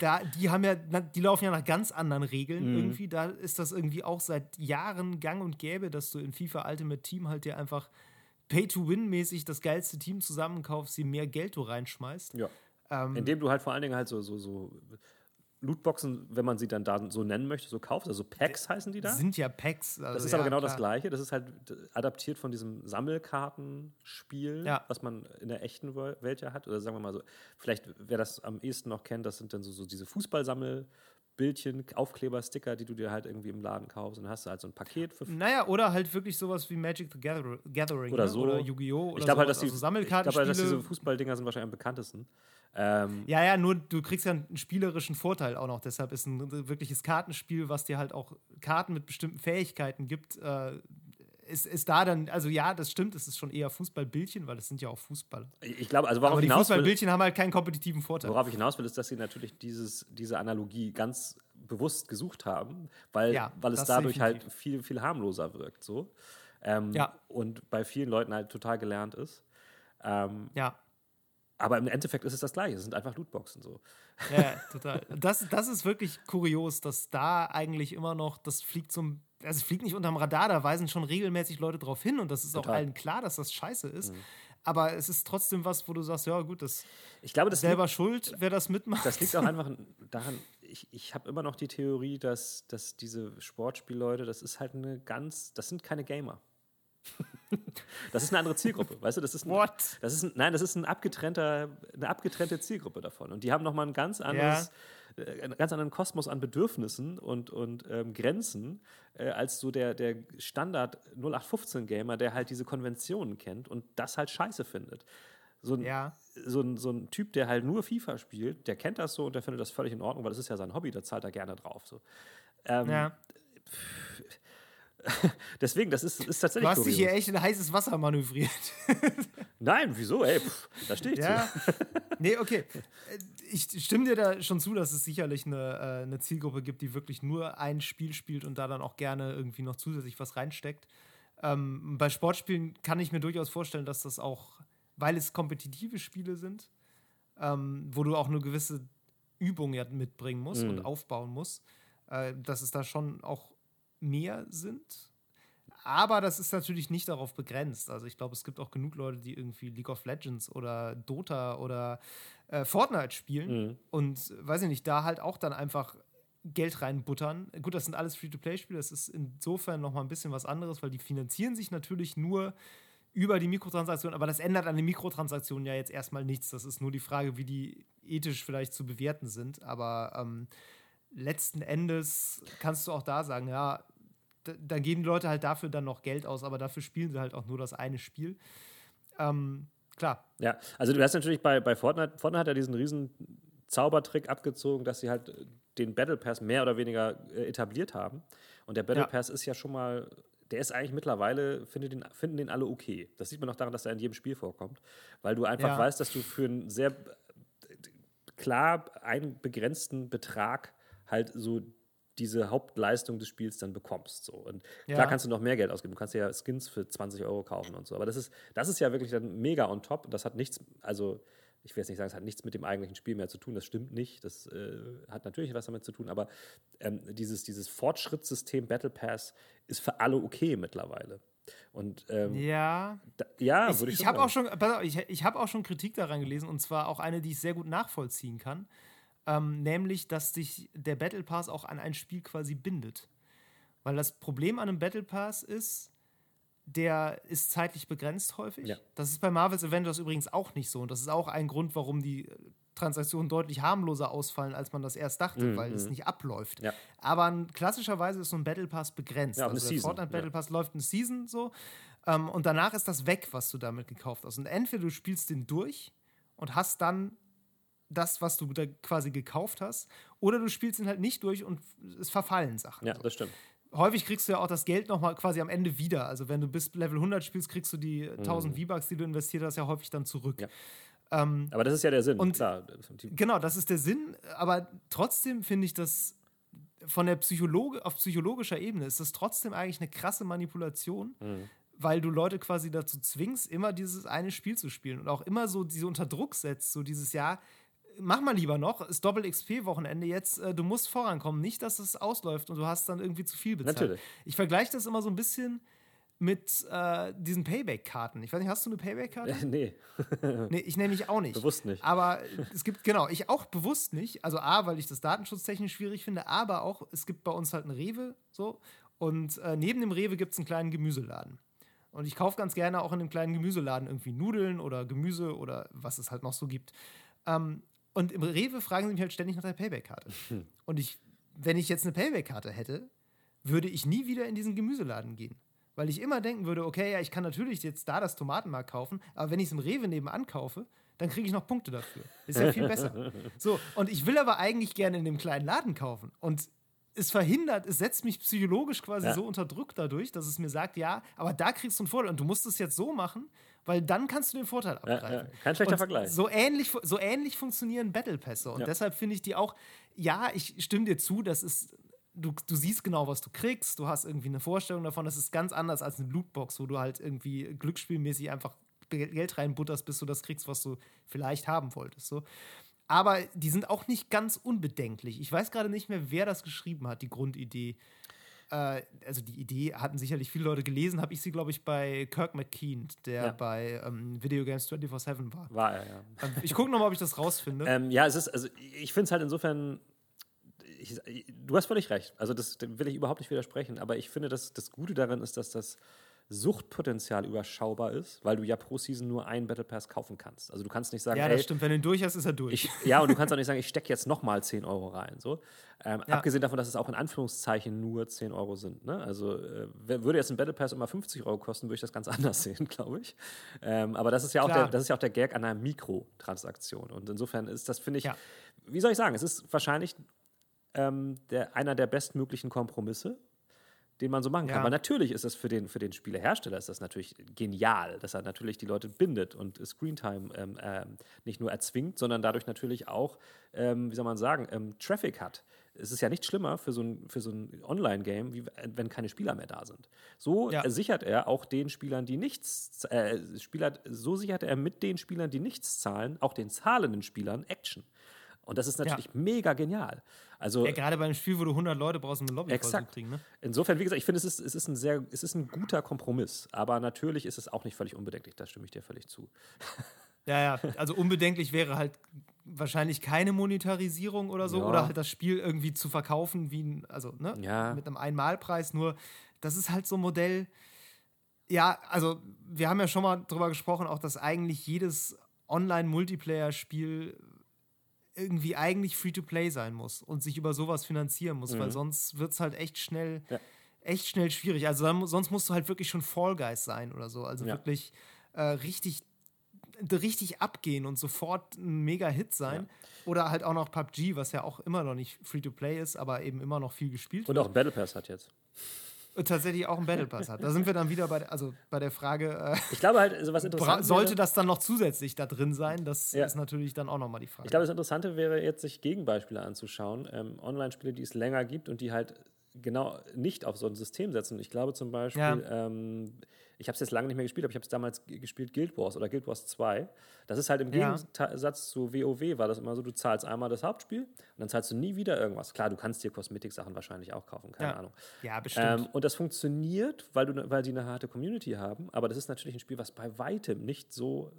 da, die haben ja, die laufen ja nach ganz anderen Regeln mhm. irgendwie. Da ist das irgendwie auch seit Jahren gang und gäbe, dass du in FIFA Ultimate Team halt dir einfach Pay-to-Win-mäßig das geilste Team zusammenkaufst, je mehr Geld du reinschmeißt. Ja. Ähm, Indem du halt vor allen Dingen halt so, so, so Lootboxen, wenn man sie dann da so nennen möchte, so kaufst. Also Packs heißen die da. Sind ja Packs. Also das ist ja, aber genau klar. das Gleiche. Das ist halt adaptiert von diesem Sammelkartenspiel, ja. was man in der echten Welt ja hat. Oder sagen wir mal so, vielleicht wer das am ehesten noch kennt, das sind dann so, so diese Fußballsammel- Bildchen, Aufkleber, Sticker, die du dir halt irgendwie im Laden kaufst und dann hast du halt so ein Paket für. Naja, oder halt wirklich sowas wie Magic the Gathering oder, ne? so. oder Yu-Gi-Oh! Ich glaube halt, dass die, also Sammelkarten ich glaub, halt, dass diese Fußballdinger sind wahrscheinlich am bekanntesten. Ähm, ja, ja, nur du kriegst ja einen spielerischen Vorteil auch noch. Deshalb ist ein wirkliches Kartenspiel, was dir halt auch Karten mit bestimmten Fähigkeiten gibt, äh, ist, ist da dann, also ja, das stimmt, es ist schon eher Fußballbildchen, weil es sind ja auch Fußballer. Ich glaube, also worauf Aber die Fußballbildchen haben halt keinen kompetitiven Vorteil. Worauf ich hinaus will, ist, dass sie natürlich dieses, diese Analogie ganz bewusst gesucht haben, weil, ja, weil es dadurch halt definitiv. halt viel, viel harmloser wirkt. So. Ähm, ja. Und bei vielen Leuten halt total gelernt ist. Ähm, ja. Aber im Endeffekt ist es das Gleiche. Es sind einfach Lootboxen so. Ja, total. Das, das ist wirklich kurios, dass da eigentlich immer noch, das fliegt zum, also es fliegt nicht unterm Radar, da weisen schon regelmäßig Leute drauf hin und das ist total. auch allen klar, dass das scheiße ist. Mhm. Aber es ist trotzdem was, wo du sagst, ja gut, das, ich glaube, das selber liegt, schuld, wer das mitmacht. Das liegt auch einfach daran, ich, ich habe immer noch die Theorie, dass, dass diese Sportspielleute, das ist halt eine ganz, das sind keine Gamer. Das ist eine andere Zielgruppe, weißt du? Das ist ein, What? Das ist ein, nein, das ist ein abgetrennter, eine abgetrennte Zielgruppe davon. Und die haben nochmal ein ganz anderes, ja. Äh, einen ganz anderen Kosmos an Bedürfnissen und, und ähm, Grenzen äh, als so der, der Standard 0815-Gamer, der halt diese Konventionen kennt und das halt scheiße findet. So ein, ja. so, ein, so ein Typ, der halt nur FIFA spielt, der kennt das so und der findet das völlig in Ordnung, weil das ist ja sein Hobby, da zahlt er gerne drauf. So. Ähm, ja. Deswegen, das ist, ist tatsächlich. Du hast dich hier echt in heißes Wasser manövriert. Nein, wieso? Ey, pff, da stehe ich ja. zu. nee, okay. Äh, ich stimme dir da schon zu, dass es sicherlich eine, äh, eine Zielgruppe gibt, die wirklich nur ein Spiel spielt und da dann auch gerne irgendwie noch zusätzlich was reinsteckt. Ähm, bei Sportspielen kann ich mir durchaus vorstellen, dass das auch, weil es kompetitive Spiele sind, ähm, wo du auch eine gewisse Übung ja mitbringen musst mhm. und aufbauen musst, äh, dass es da schon auch mehr sind. Aber das ist natürlich nicht darauf begrenzt. Also ich glaube, es gibt auch genug Leute, die irgendwie League of Legends oder Dota oder äh, Fortnite spielen mhm. und weiß ich nicht, da halt auch dann einfach Geld reinbuttern. Gut, das sind alles Free-to-Play-Spiele, das ist insofern nochmal ein bisschen was anderes, weil die finanzieren sich natürlich nur über die Mikrotransaktionen, aber das ändert an den Mikrotransaktionen ja jetzt erstmal nichts. Das ist nur die Frage, wie die ethisch vielleicht zu bewerten sind. Aber ähm, letzten Endes kannst du auch da sagen, ja, da, da, geben die Leute halt dafür dann noch Geld aus, aber dafür spielen sie halt auch nur das eine Spiel. Ähm, klar. Ja, also du hast natürlich bei, bei Fortnite, Fortnite hat ja diesen riesen Zaubertrick abgezogen, dass sie halt den Battle Pass mehr oder weniger äh, etabliert haben. Und der Battle ja. Pass ist ja schon mal, der ist eigentlich mittlerweile, finden den, finden den alle okay. Das sieht man auch daran, dass er in jedem Spiel vorkommt. Weil du einfach ja. weißt, dass du für einen sehr klar einen begrenzten Betrag halt so diese Hauptleistung des Spiels dann bekommst. So. Und ja. klar kannst du noch mehr Geld ausgeben. Du kannst ja Skins für 20 Euro kaufen und so. Aber das ist, das ist ja wirklich dann mega on top. Das hat nichts, also ich will jetzt nicht sagen, es hat nichts mit dem eigentlichen Spiel mehr zu tun, das stimmt nicht. Das äh, hat natürlich was damit zu tun, aber ähm, dieses, dieses Fortschrittssystem Battle Pass ist für alle okay mittlerweile. Und ähm, ja, da, ja, ich, würde ich, ich habe auch schon, ich, ich habe auch schon Kritik daran gelesen und zwar auch eine, die ich sehr gut nachvollziehen kann, ähm, nämlich, dass sich der Battle Pass auch an ein Spiel quasi bindet, weil das Problem an einem Battle Pass ist, der ist zeitlich begrenzt häufig. Ja. Das ist bei Marvel's Avengers übrigens auch nicht so und das ist auch ein Grund, warum die Transaktionen deutlich harmloser ausfallen, als man das erst dachte, mm, weil mm. es mhm. nicht abläuft. Ja. Aber klassischerweise ist so ein Battle Pass begrenzt. Ja, also der Season. Fortnite Battle Pass läuft eine Season so ähm, und danach ist das weg, was du damit gekauft hast. Und entweder du spielst den durch und hast dann das, was du da quasi gekauft hast, oder du spielst ihn halt nicht durch und es verfallen Sachen. Ja, das stimmt. Häufig kriegst du ja auch das Geld nochmal quasi am Ende wieder. Also wenn du bis Level 100 spielst, kriegst du die 1000 mhm. V-Bucks, die du investiert hast, ja häufig dann zurück. Ja. Ähm, aber das ist ja der Sinn, und klar. Genau, das ist der Sinn, aber trotzdem finde ich das von der Psychologe, auf psychologischer Ebene ist das trotzdem eigentlich eine krasse Manipulation, mhm. weil du Leute quasi dazu zwingst, immer dieses eine Spiel zu spielen und auch immer so diese unter Druck setzt, so dieses Jahr, mach mal lieber noch, ist Doppel-XP-Wochenende jetzt, äh, du musst vorankommen, nicht, dass es ausläuft und du hast dann irgendwie zu viel bezahlt. Natürlich. Ich vergleiche das immer so ein bisschen mit äh, diesen Payback-Karten. Ich weiß nicht, hast du eine Payback-Karte? Äh, nee. nee, ich nenne mich auch nicht. Bewusst nicht. Aber es gibt, genau, ich auch bewusst nicht. Also A, weil ich das datenschutztechnisch schwierig finde, aber auch, es gibt bei uns halt einen Rewe so und äh, neben dem Rewe gibt es einen kleinen Gemüseladen. Und ich kaufe ganz gerne auch in dem kleinen Gemüseladen irgendwie Nudeln oder Gemüse oder was es halt noch so gibt. Ähm, und im Rewe fragen sie mich halt ständig nach der Payback-Karte. Hm. Und ich, wenn ich jetzt eine Payback-Karte hätte, würde ich nie wieder in diesen Gemüseladen gehen weil ich immer denken würde, okay, ja, ich kann natürlich jetzt da das Tomatenmark kaufen, aber wenn ich es im Rewe nebenan kaufe, dann kriege ich noch Punkte dafür. Ist ja viel besser. So, und ich will aber eigentlich gerne in dem kleinen Laden kaufen. Und es verhindert, es setzt mich psychologisch quasi ja. so unter Druck dadurch, dass es mir sagt, ja, aber da kriegst du einen Vorteil und du musst es jetzt so machen, weil dann kannst du den Vorteil abgreifen. Ja, ja. Kein schlechter und Vergleich. So ähnlich, so ähnlich funktionieren Battle Pässe und deshalb finde ich die auch, ja, ich stimme dir zu, das ist du, du siehst genau, was du kriegst, du hast irgendwie eine Vorstellung davon. Das ist ganz anders als eine Lootbox, wo du halt irgendwie glücksspielmäßig einfach Geld reinbutterst, bis du das kriegst, was du vielleicht haben wolltest. So. Aber die sind auch nicht ganz unbedenklich. Ich weiß gerade nicht mehr, wer das geschrieben hat, die Grundidee. Äh, also die Idee hatten sicherlich viele Leute gelesen, habe ich sie, glaube ich, bei Kirk McKean, der ja. bei ähm, Video Games 24-7 war. War er, ja. Ähm, ich gucke nochmal, ob ich das rausfinde. Ähm, ja, es ist, also ich finde es halt insofern ich, du hast völlig recht. Also das will ich überhaupt nicht widersprechen. Aber ich finde, dass das Gute daran ist, dass das Suchtpotenzial überschaubar ist, weil du ja pro Season nur einen Battle Pass kaufen kannst. Also du kannst nicht sagen, ja, das ey, stimmt. Wenn du ihn durch hast, ist er durch. Ich, ja, und du kannst auch nicht sagen, ich stecke jetzt nochmal 10 Euro rein. So. Ähm, ja. Abgesehen davon, dass es auch in Anführungszeichen nur 10 Euro sind. Ne? Also äh, würde jetzt ein Battle Pass immer 50 Euro kosten, würde ich das ganz anders sehen, glaube ich. Ähm, aber das ist, ja auch der, das ist ja auch der Gag an einer Mikrotransaktion. Und insofern ist das, finde ich, ja. wie soll ich sagen, es ist wahrscheinlich ähm, der, einer der bestmöglichen Kompromisse, den man so machen kann. Ja. Aber natürlich ist das für den, für den Spielehersteller ist das natürlich genial, dass er natürlich die Leute bindet und Screentime ähm, äh, nicht nur erzwingt, sondern dadurch natürlich auch, ähm, wie soll man sagen, ähm, Traffic hat. Es ist ja nicht schlimmer für so ein, für so ein Online-Game, wie wenn keine Spieler mehr da sind. So ja. sichert er auch den Spielern, die nichts, äh, Spieler, so sichert er mit den Spielern, die nichts zahlen, auch den zahlenden Spielern Action. Und das ist natürlich ja. mega genial. Also, ja, gerade beim Spiel, wo du 100 Leute brauchst, um eine Lobby exakt. zu kriegen. Ne? Insofern, wie gesagt, ich finde, es ist, es, ist ein sehr, es ist ein guter Kompromiss. Aber natürlich ist es auch nicht völlig unbedenklich. Da stimme ich dir völlig zu. Ja, ja. Also unbedenklich wäre halt wahrscheinlich keine Monetarisierung oder so. Ja. Oder halt das Spiel irgendwie zu verkaufen, wie ein, also ne, ja. mit einem Einmalpreis. Nur, das ist halt so ein Modell. Ja, also wir haben ja schon mal drüber gesprochen, auch dass eigentlich jedes Online-Multiplayer-Spiel irgendwie eigentlich Free-to-Play sein muss und sich über sowas finanzieren muss, mhm. weil sonst wird es halt echt schnell, ja. echt schnell schwierig. Also dann, sonst musst du halt wirklich schon Fall Guys sein oder so. Also ja. wirklich äh, richtig, richtig abgehen und sofort ein Mega-Hit sein. Ja. Oder halt auch noch PUBG, was ja auch immer noch nicht Free-to-Play ist, aber eben immer noch viel gespielt und wird. Und auch Battle Pass hat jetzt. Tatsächlich auch einen Battle Pass hat. Da sind wir dann wieder bei, also bei der Frage. Äh, ich glaube halt, so was interessant Sollte das dann noch zusätzlich da drin sein? Das ja. ist natürlich dann auch nochmal die Frage. Ich glaube, das Interessante wäre jetzt, sich Gegenbeispiele anzuschauen. Ähm, Online-Spiele, die es länger gibt und die halt genau nicht auf so ein System setzen. Ich glaube zum Beispiel, ja. ähm, ich habe es jetzt lange nicht mehr gespielt, aber ich habe es damals gespielt Guild Wars oder Guild Wars 2. Das ist halt im ja. Gegensatz zu WoW war das immer so, du zahlst einmal das Hauptspiel und dann zahlst du nie wieder irgendwas. Klar, du kannst dir Kosmetik-Sachen wahrscheinlich auch kaufen, keine ja. Ahnung. Ja, bestimmt. Ähm, und das funktioniert, weil, du, weil die eine harte Community haben, aber das ist natürlich ein Spiel, was bei weitem nicht so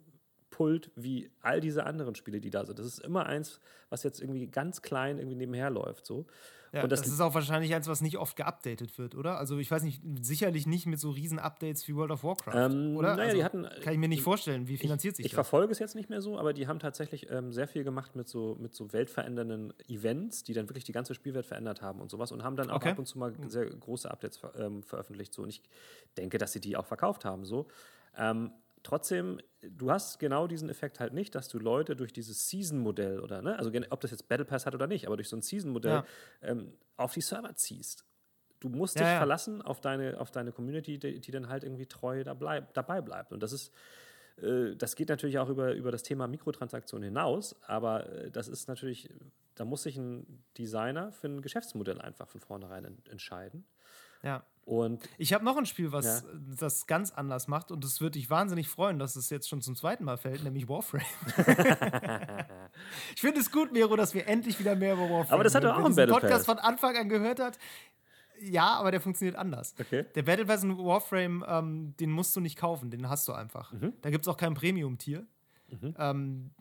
pullt wie all diese anderen Spiele, die da sind. Das ist immer eins, was jetzt irgendwie ganz klein irgendwie nebenher läuft. So. Ja, das, das, ist auch wahrscheinlich eins, was nicht oft geupdatet wird, oder? Also ich weiß nicht, sicherlich nicht mit so riesen Updates wie World of Warcraft, ähm, oder? Naja, also, die hatten, kann ich mir nicht vorstellen. Wie finanziert ich, sich ich das? Ich verfolge es jetzt nicht mehr so, aber die haben tatsächlich ähm, sehr viel gemacht mit so, mit so weltverändernden Events, die dann wirklich die ganze Spielwelt verändert haben und sowas und haben dann auch okay. ab und zu mal sehr große Updates ver ähm, veröffentlicht. So. Und ich denke, dass sie die auch verkauft haben. So. Ähm, trotzdem, du hast genau diesen Effekt halt nicht, dass du Leute durch dieses Season-Modell oder, ne, also ob das jetzt Battle Pass hat oder nicht, aber durch so ein Season-Modell ja. ähm, auf die Server ziehst. Du musst ja, dich ja. verlassen auf deine, auf deine Community, die, die, dann halt irgendwie treu da bleib, dabei bleibt. Und das ist, äh, das geht natürlich auch über, über das Thema Mikrotransaktionen hinaus, aber äh, das ist natürlich, da muss sich ein Designer für ein Geschäftsmodell einfach von vornherein entscheiden. Ja. Und ich habe noch ein Spiel, was ja. das ganz anders macht und es würde dich wahnsinnig freuen, dass es jetzt schon zum zweiten Mal fällt, nämlich Warframe. ich finde es gut, Mero, dass wir endlich wieder mehr über Warframe Aber das hat doch auch ein Battle Podcast von Anfang an gehört hat. Ja, aber der funktioniert anders. Okay. Der Battle Pass in Warframe, ähm, den musst du nicht kaufen, den hast du einfach. Mhm. Da gibt es auch kein Premium-Tier. Mhm. Ähm,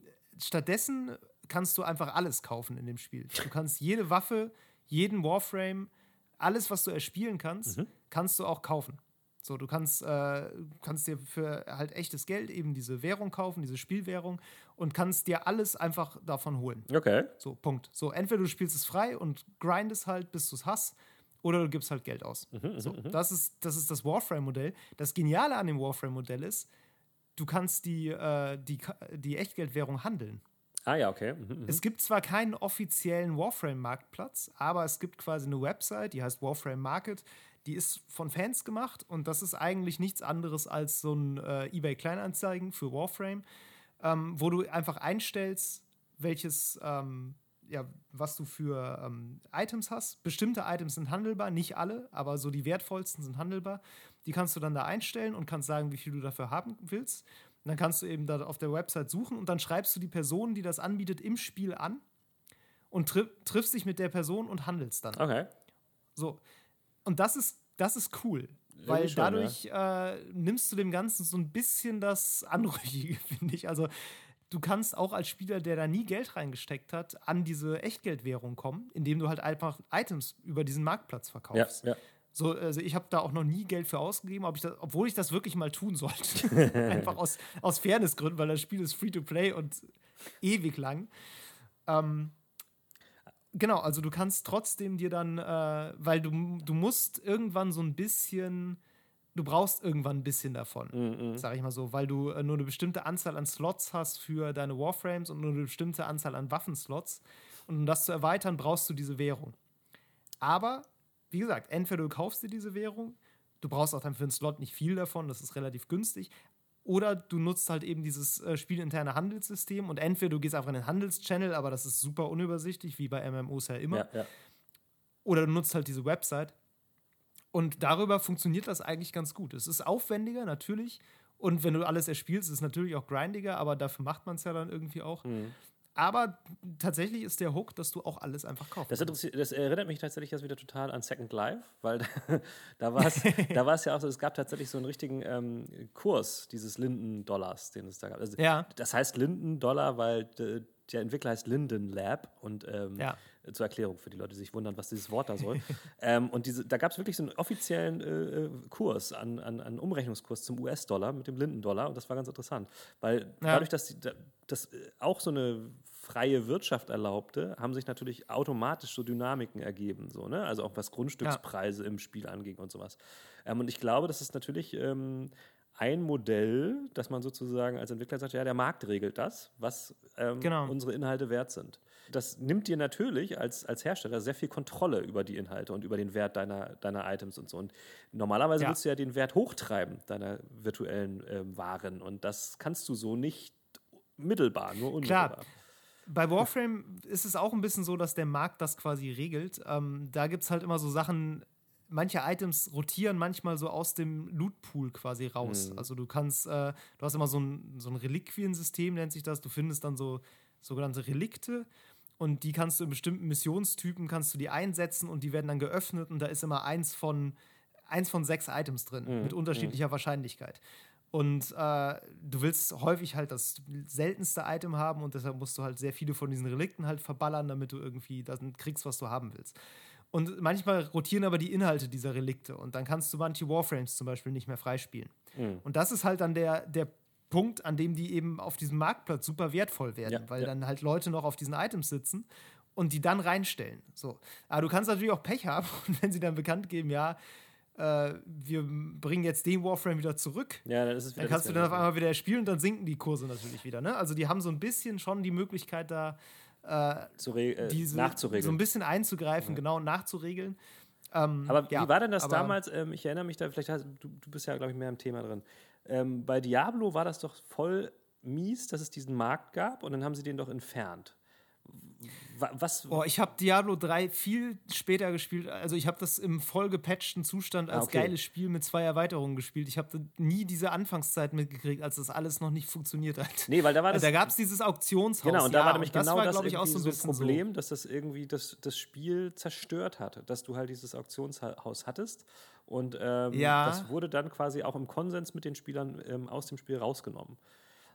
stattdessen kannst du einfach alles kaufen in dem Spiel. Du kannst jede Waffe, jeden Warframe, alles, was du erspielen kannst, mhm. kannst du auch kaufen. So, du kannst, äh, kannst dir für halt echtes Geld eben diese Währung kaufen, diese Spielwährung und kannst dir alles einfach davon holen. Okay. So, Punkt. So, entweder du spielst es frei und grindest halt, bis du es hast, oder du gibst halt Geld aus. Mhm, mhm so, mhm. das, ist, das ist das Warframe-Modell. Das Geniale an dem Warframe-Modell ist, du kannst die, äh, die, die Echtgeldwährung handeln. Ah ja, okay. Mhm, es gibt zwar keinen offiziellen Warframe-Marktplatz, aber es gibt quasi eine Website, die heißt Warframe Market. Die ist von Fans gemacht und das ist eigentlich nichts anderes als so ein äh, eBay Kleinanzeigen für Warframe, ähm, wo du einfach einstellst, welches, ähm, ja, was du für ähm, Items hast. Bestimmte Items sind handelbar, nicht alle, aber so die wertvollsten sind handelbar. Die kannst du dann da einstellen und kannst sagen, wie viel du dafür haben willst. Und dann kannst du eben da auf der Website suchen und dann schreibst du die Person, die das anbietet, im Spiel an und tri triffst dich mit der Person und handelst dann. Okay. So. Und das ist, das ist cool. Weil schon, dadurch ja. äh, nimmst du dem Ganzen so ein bisschen das Anrüchige, finde ich. Also, du kannst auch als Spieler, der da nie Geld reingesteckt hat, an diese Echtgeldwährung kommen, indem du halt einfach Items über diesen Marktplatz verkaufst. Ja, ja. So, also ich habe da auch noch nie Geld für ausgegeben, ich das, obwohl ich das wirklich mal tun sollte. Einfach aus, aus Fairnessgründen, weil das Spiel ist free to play und ewig lang. Ähm, genau, also du kannst trotzdem dir dann, äh, weil du, du musst irgendwann so ein bisschen, du brauchst irgendwann ein bisschen davon, mm -mm. sag ich mal so, weil du äh, nur eine bestimmte Anzahl an Slots hast für deine Warframes und nur eine bestimmte Anzahl an Waffenslots. Und um das zu erweitern, brauchst du diese Währung. Aber wie gesagt, entweder du kaufst dir diese Währung, du brauchst auch dann für einen Slot nicht viel davon, das ist relativ günstig, oder du nutzt halt eben dieses äh, spielinterne Handelssystem und entweder du gehst einfach in den Handelschannel, aber das ist super unübersichtlich, wie bei MMOs ja immer. Ja, ja. Oder du nutzt halt diese Website. Und darüber funktioniert das eigentlich ganz gut. Es ist aufwendiger, natürlich. Und wenn du alles erspielst, ist es natürlich auch grindiger, aber dafür macht man es ja dann irgendwie auch. Mhm. Aber tatsächlich ist der Hook, dass du auch alles einfach kaufst. Das, das, erinnert mich tatsächlich jetzt wieder total an Second Life, weil da, war es da ja auch so, es gab tatsächlich so einen richtigen ähm, Kurs dieses Linden-Dollars, den es da gab. Also, ja. Das heißt Linden-Dollar, weil de, der Entwickler heißt Linden Lab und ähm, ja. zur Erklärung für die Leute, die sich wundern, was dieses Wort da soll. ähm, und diese, da gab es wirklich so einen offiziellen äh, äh, Kurs, an, an, an Umrechnungskurs zum US-Dollar mit dem Linden-Dollar und das war ganz interessant, weil ja. dadurch, dass die, das äh, auch so eine freie Wirtschaft erlaubte, haben sich natürlich automatisch so Dynamiken ergeben, so, ne? also auch was Grundstückspreise ja. im Spiel anging und sowas. Ähm, und ich glaube, das ist natürlich ähm, ein Modell, dass man sozusagen als Entwickler sagt, ja, der Markt regelt das, was ähm, genau. unsere Inhalte wert sind. Das nimmt dir natürlich als, als Hersteller sehr viel Kontrolle über die Inhalte und über den Wert deiner, deiner Items und so. Und normalerweise ja. willst du ja den Wert hochtreiben deiner virtuellen ähm, Waren und das kannst du so nicht mittelbar, nur unmittelbar. Klar. Bei Warframe ist es auch ein bisschen so, dass der Markt das quasi regelt. Ähm, da gibt es halt immer so Sachen, manche Items rotieren manchmal so aus dem Lootpool quasi raus. Mhm. Also du kannst, äh, du hast immer so ein, so ein Reliquiensystem, nennt sich das. Du findest dann so sogenannte Relikte und die kannst du in bestimmten Missionstypen kannst du die einsetzen und die werden dann geöffnet und da ist immer eins von eins von sechs Items drin mhm. mit unterschiedlicher mhm. Wahrscheinlichkeit. Und äh, du willst häufig halt das seltenste Item haben und deshalb musst du halt sehr viele von diesen Relikten halt verballern, damit du irgendwie das kriegst, was du haben willst. Und manchmal rotieren aber die Inhalte dieser Relikte und dann kannst du manche Warframes zum Beispiel nicht mehr freispielen. Mhm. Und das ist halt dann der, der Punkt, an dem die eben auf diesem Marktplatz super wertvoll werden, ja, weil ja. dann halt Leute noch auf diesen Items sitzen und die dann reinstellen. So. Aber du kannst natürlich auch Pech haben und wenn sie dann bekannt geben, ja, äh, wir bringen jetzt den Warframe wieder zurück, ja, dann, wieder dann kannst du dann auf einmal wieder spielen und dann sinken die Kurse natürlich wieder. Ne? Also die haben so ein bisschen schon die Möglichkeit da äh, äh, diese, nachzuregeln. So ein bisschen einzugreifen, ja. genau, nachzuregeln. Ähm, aber ja, wie war denn das damals? Ähm, ich erinnere mich da, vielleicht hast, du, du bist ja, glaube ich, mehr im Thema drin. Ähm, bei Diablo war das doch voll mies, dass es diesen Markt gab und dann haben sie den doch entfernt. Was? Oh, ich habe Diablo 3 viel später gespielt. Also ich habe das im voll gepatchten Zustand als ah, okay. geiles Spiel mit zwei Erweiterungen gespielt. Ich habe nie diese Anfangszeit mitgekriegt, als das alles noch nicht funktioniert hat. Nee, weil da war das. Da gab es dieses Auktionshaus. Genau, und da ja, war nämlich genau das, war, das, ich, auch so ein Problem, so. dass das irgendwie das, das Spiel zerstört hat. Dass du halt dieses Auktionshaus hattest. Und ähm, ja. das wurde dann quasi auch im Konsens mit den Spielern ähm, aus dem Spiel rausgenommen.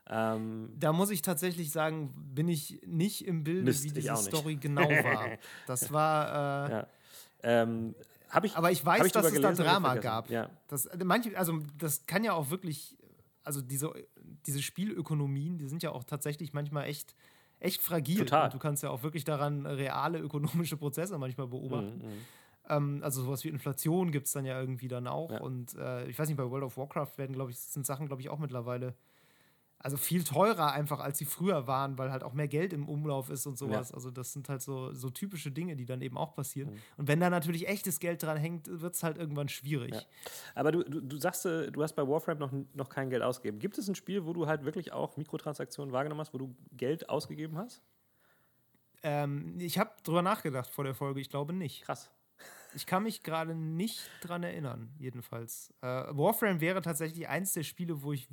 Ähm, da muss ich tatsächlich sagen, bin ich nicht im Bilde, Mist, wie diese Story genau war. Das war. Äh, ja. ähm, ich, Aber ich weiß, ich dass es da Drama gab. Ja. Das, manche, also das kann ja auch wirklich, also diese, diese Spielökonomien, die sind ja auch tatsächlich manchmal echt, echt fragil. Total. Und du kannst ja auch wirklich daran reale ökonomische Prozesse manchmal beobachten. Mhm, mhm. ähm, also sowas wie Inflation gibt es dann ja irgendwie dann auch. Ja. Und äh, ich weiß nicht, bei World of Warcraft werden, glaube ich, sind Sachen, glaube ich, auch mittlerweile also viel teurer einfach, als sie früher waren, weil halt auch mehr Geld im Umlauf ist und sowas. Ja. Also das sind halt so, so typische Dinge, die dann eben auch passieren. Mhm. Und wenn da natürlich echtes Geld dran hängt, wird es halt irgendwann schwierig. Ja. Aber du, du, du sagst, äh, du hast bei Warframe noch, noch kein Geld ausgegeben. Gibt es ein Spiel, wo du halt wirklich auch Mikrotransaktionen wahrgenommen hast, wo du Geld ausgegeben hast? Ähm, ich habe drüber nachgedacht vor der Folge, ich glaube nicht. Krass. Ich kann mich gerade nicht dran erinnern, jedenfalls. Äh, Warframe wäre tatsächlich eins der Spiele, wo ich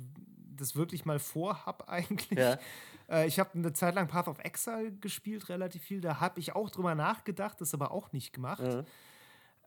das wirklich mal vorhab eigentlich. Ja. Äh, ich habe eine Zeit lang Path of Exile gespielt, relativ viel. Da habe ich auch drüber nachgedacht, das aber auch nicht gemacht. Mhm.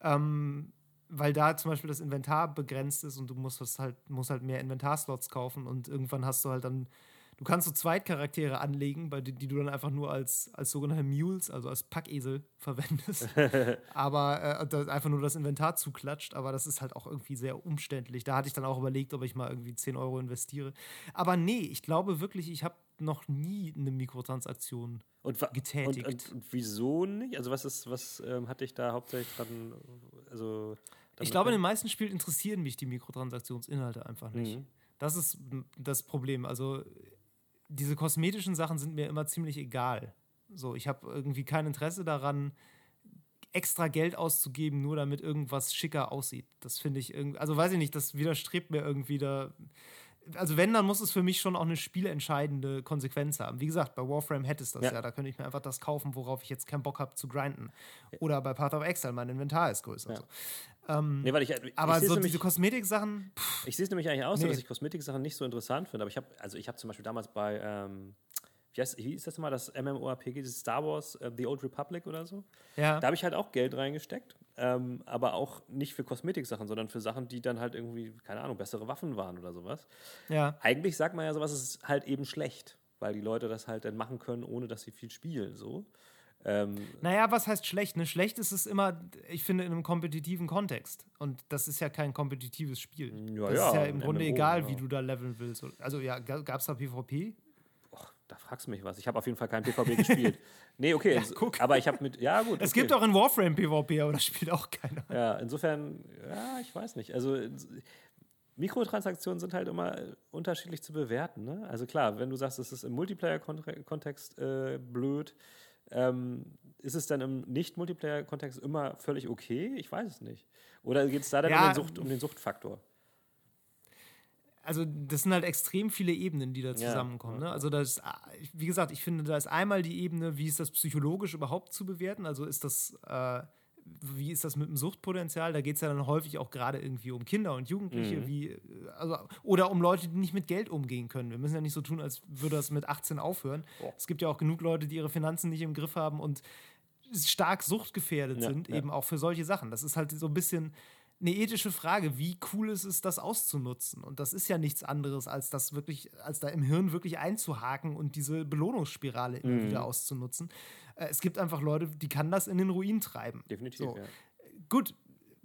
Ähm, weil da zum Beispiel das Inventar begrenzt ist und du musst halt, musst halt mehr Inventarslots kaufen und irgendwann hast du halt dann Du kannst so Zweitcharaktere anlegen, bei die, die du dann einfach nur als, als sogenannte Mules, also als Packesel verwendest. aber äh, einfach nur das Inventar zuklatscht, aber das ist halt auch irgendwie sehr umständlich. Da hatte ich dann auch überlegt, ob ich mal irgendwie 10 Euro investiere. Aber nee, ich glaube wirklich, ich habe noch nie eine Mikrotransaktion und, getätigt. Und, und, und, wieso nicht? Also was ist, was ähm, hatte ich da hauptsächlich dran, also ich glaube, in den meisten Spielen interessieren mich die Mikrotransaktionsinhalte einfach nicht. Mhm. Das ist das Problem. Also diese kosmetischen Sachen sind mir immer ziemlich egal. So, ich habe irgendwie kein Interesse daran, extra Geld auszugeben, nur damit irgendwas schicker aussieht. Das finde ich irgendwie, also weiß ich nicht, das widerstrebt mir irgendwie da. Also wenn, dann muss es für mich schon auch eine spielentscheidende Konsequenz haben. Wie gesagt, bei Warframe hätte es das ja. ja. Da könnte ich mir einfach das kaufen, worauf ich jetzt keinen Bock habe zu grinden. Oder bei Path of Exile, mein Inventar ist größer. Ja. So. Ähm, nee, weil ich, ich aber so nämlich, diese Kosmetiksachen. Ich sehe es nämlich eigentlich aus, nee. dass ich Kosmetiksachen nicht so interessant finde. Aber ich habe, also ich habe zum Beispiel damals bei, ähm, wie, heißt, wie hieß das mal, das MMORPG, dieses Star Wars, uh, The Old Republic oder so? Ja. Da habe ich halt auch Geld reingesteckt. Ähm, aber auch nicht für Kosmetiksachen, sondern für Sachen, die dann halt irgendwie, keine Ahnung, bessere Waffen waren oder sowas. Ja. Eigentlich sagt man ja sowas ist halt eben schlecht, weil die Leute das halt dann machen können, ohne dass sie viel spielen. So. Ähm, naja, was heißt schlecht? Ne? Schlecht ist es immer, ich finde, in einem kompetitiven Kontext. Und das ist ja kein kompetitives Spiel. Ja, das ja, ist ja im Grunde MMO, egal, ja. wie du da leveln willst. Also ja, gab es da PvP? Da fragst du mich was. Ich habe auf jeden Fall kein PvP gespielt. Nee, okay. ja, guck. Aber ich habe mit. Ja, gut. Es gibt auch in Warframe PvP, aber das spielt auch keiner. Ja, insofern, ja, ich weiß nicht. Also Mikrotransaktionen sind halt immer unterschiedlich zu bewerten. Ne? Also klar, wenn du sagst, es ist im Multiplayer-Kontext äh, blöd, ähm, ist es dann im Nicht-Multiplayer-Kontext immer völlig okay? Ich weiß es nicht. Oder geht es da dann ja, um, den Sucht, um den Suchtfaktor? Also das sind halt extrem viele Ebenen, die da zusammenkommen. Ja. Ne? Also das, wie gesagt, ich finde, da ist einmal die Ebene, wie ist das psychologisch überhaupt zu bewerten? Also ist das, äh, wie ist das mit dem Suchtpotenzial? Da geht es ja dann häufig auch gerade irgendwie um Kinder und Jugendliche, mhm. wie, also, oder um Leute, die nicht mit Geld umgehen können. Wir müssen ja nicht so tun, als würde das mit 18 aufhören. Oh. Es gibt ja auch genug Leute, die ihre Finanzen nicht im Griff haben und stark suchtgefährdet ja, sind, ja. eben auch für solche Sachen. Das ist halt so ein bisschen eine ethische Frage, wie cool ist es, das auszunutzen? Und das ist ja nichts anderes, als das wirklich, als da im Hirn wirklich einzuhaken und diese Belohnungsspirale immer mhm. wieder auszunutzen. Äh, es gibt einfach Leute, die kann das in den Ruin treiben. Definitiv. So. Ja. Gut,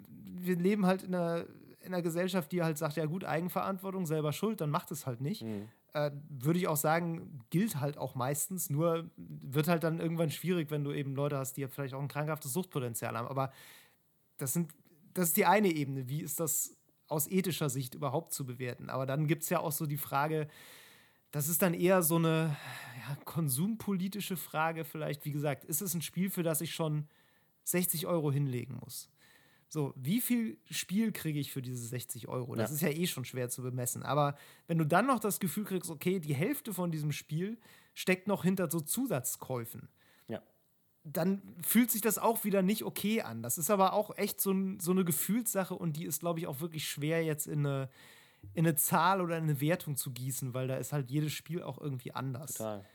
wir leben halt in einer, in einer Gesellschaft, die halt sagt, ja gut, Eigenverantwortung, selber schuld, dann macht es halt nicht. Mhm. Äh, Würde ich auch sagen, gilt halt auch meistens, nur wird halt dann irgendwann schwierig, wenn du eben Leute hast, die ja vielleicht auch ein krankhaftes Suchtpotenzial haben. Aber das sind das ist die eine Ebene. Wie ist das aus ethischer Sicht überhaupt zu bewerten? Aber dann gibt es ja auch so die Frage, das ist dann eher so eine ja, konsumpolitische Frage vielleicht. Wie gesagt, ist es ein Spiel, für das ich schon 60 Euro hinlegen muss? So, wie viel Spiel kriege ich für diese 60 Euro? Das ja. ist ja eh schon schwer zu bemessen. Aber wenn du dann noch das Gefühl kriegst, okay, die Hälfte von diesem Spiel steckt noch hinter so Zusatzkäufen, dann fühlt sich das auch wieder nicht okay an. Das ist aber auch echt so, ein, so eine Gefühlssache und die ist, glaube ich, auch wirklich schwer jetzt in eine, in eine Zahl oder in eine Wertung zu gießen, weil da ist halt jedes Spiel auch irgendwie anders. Total.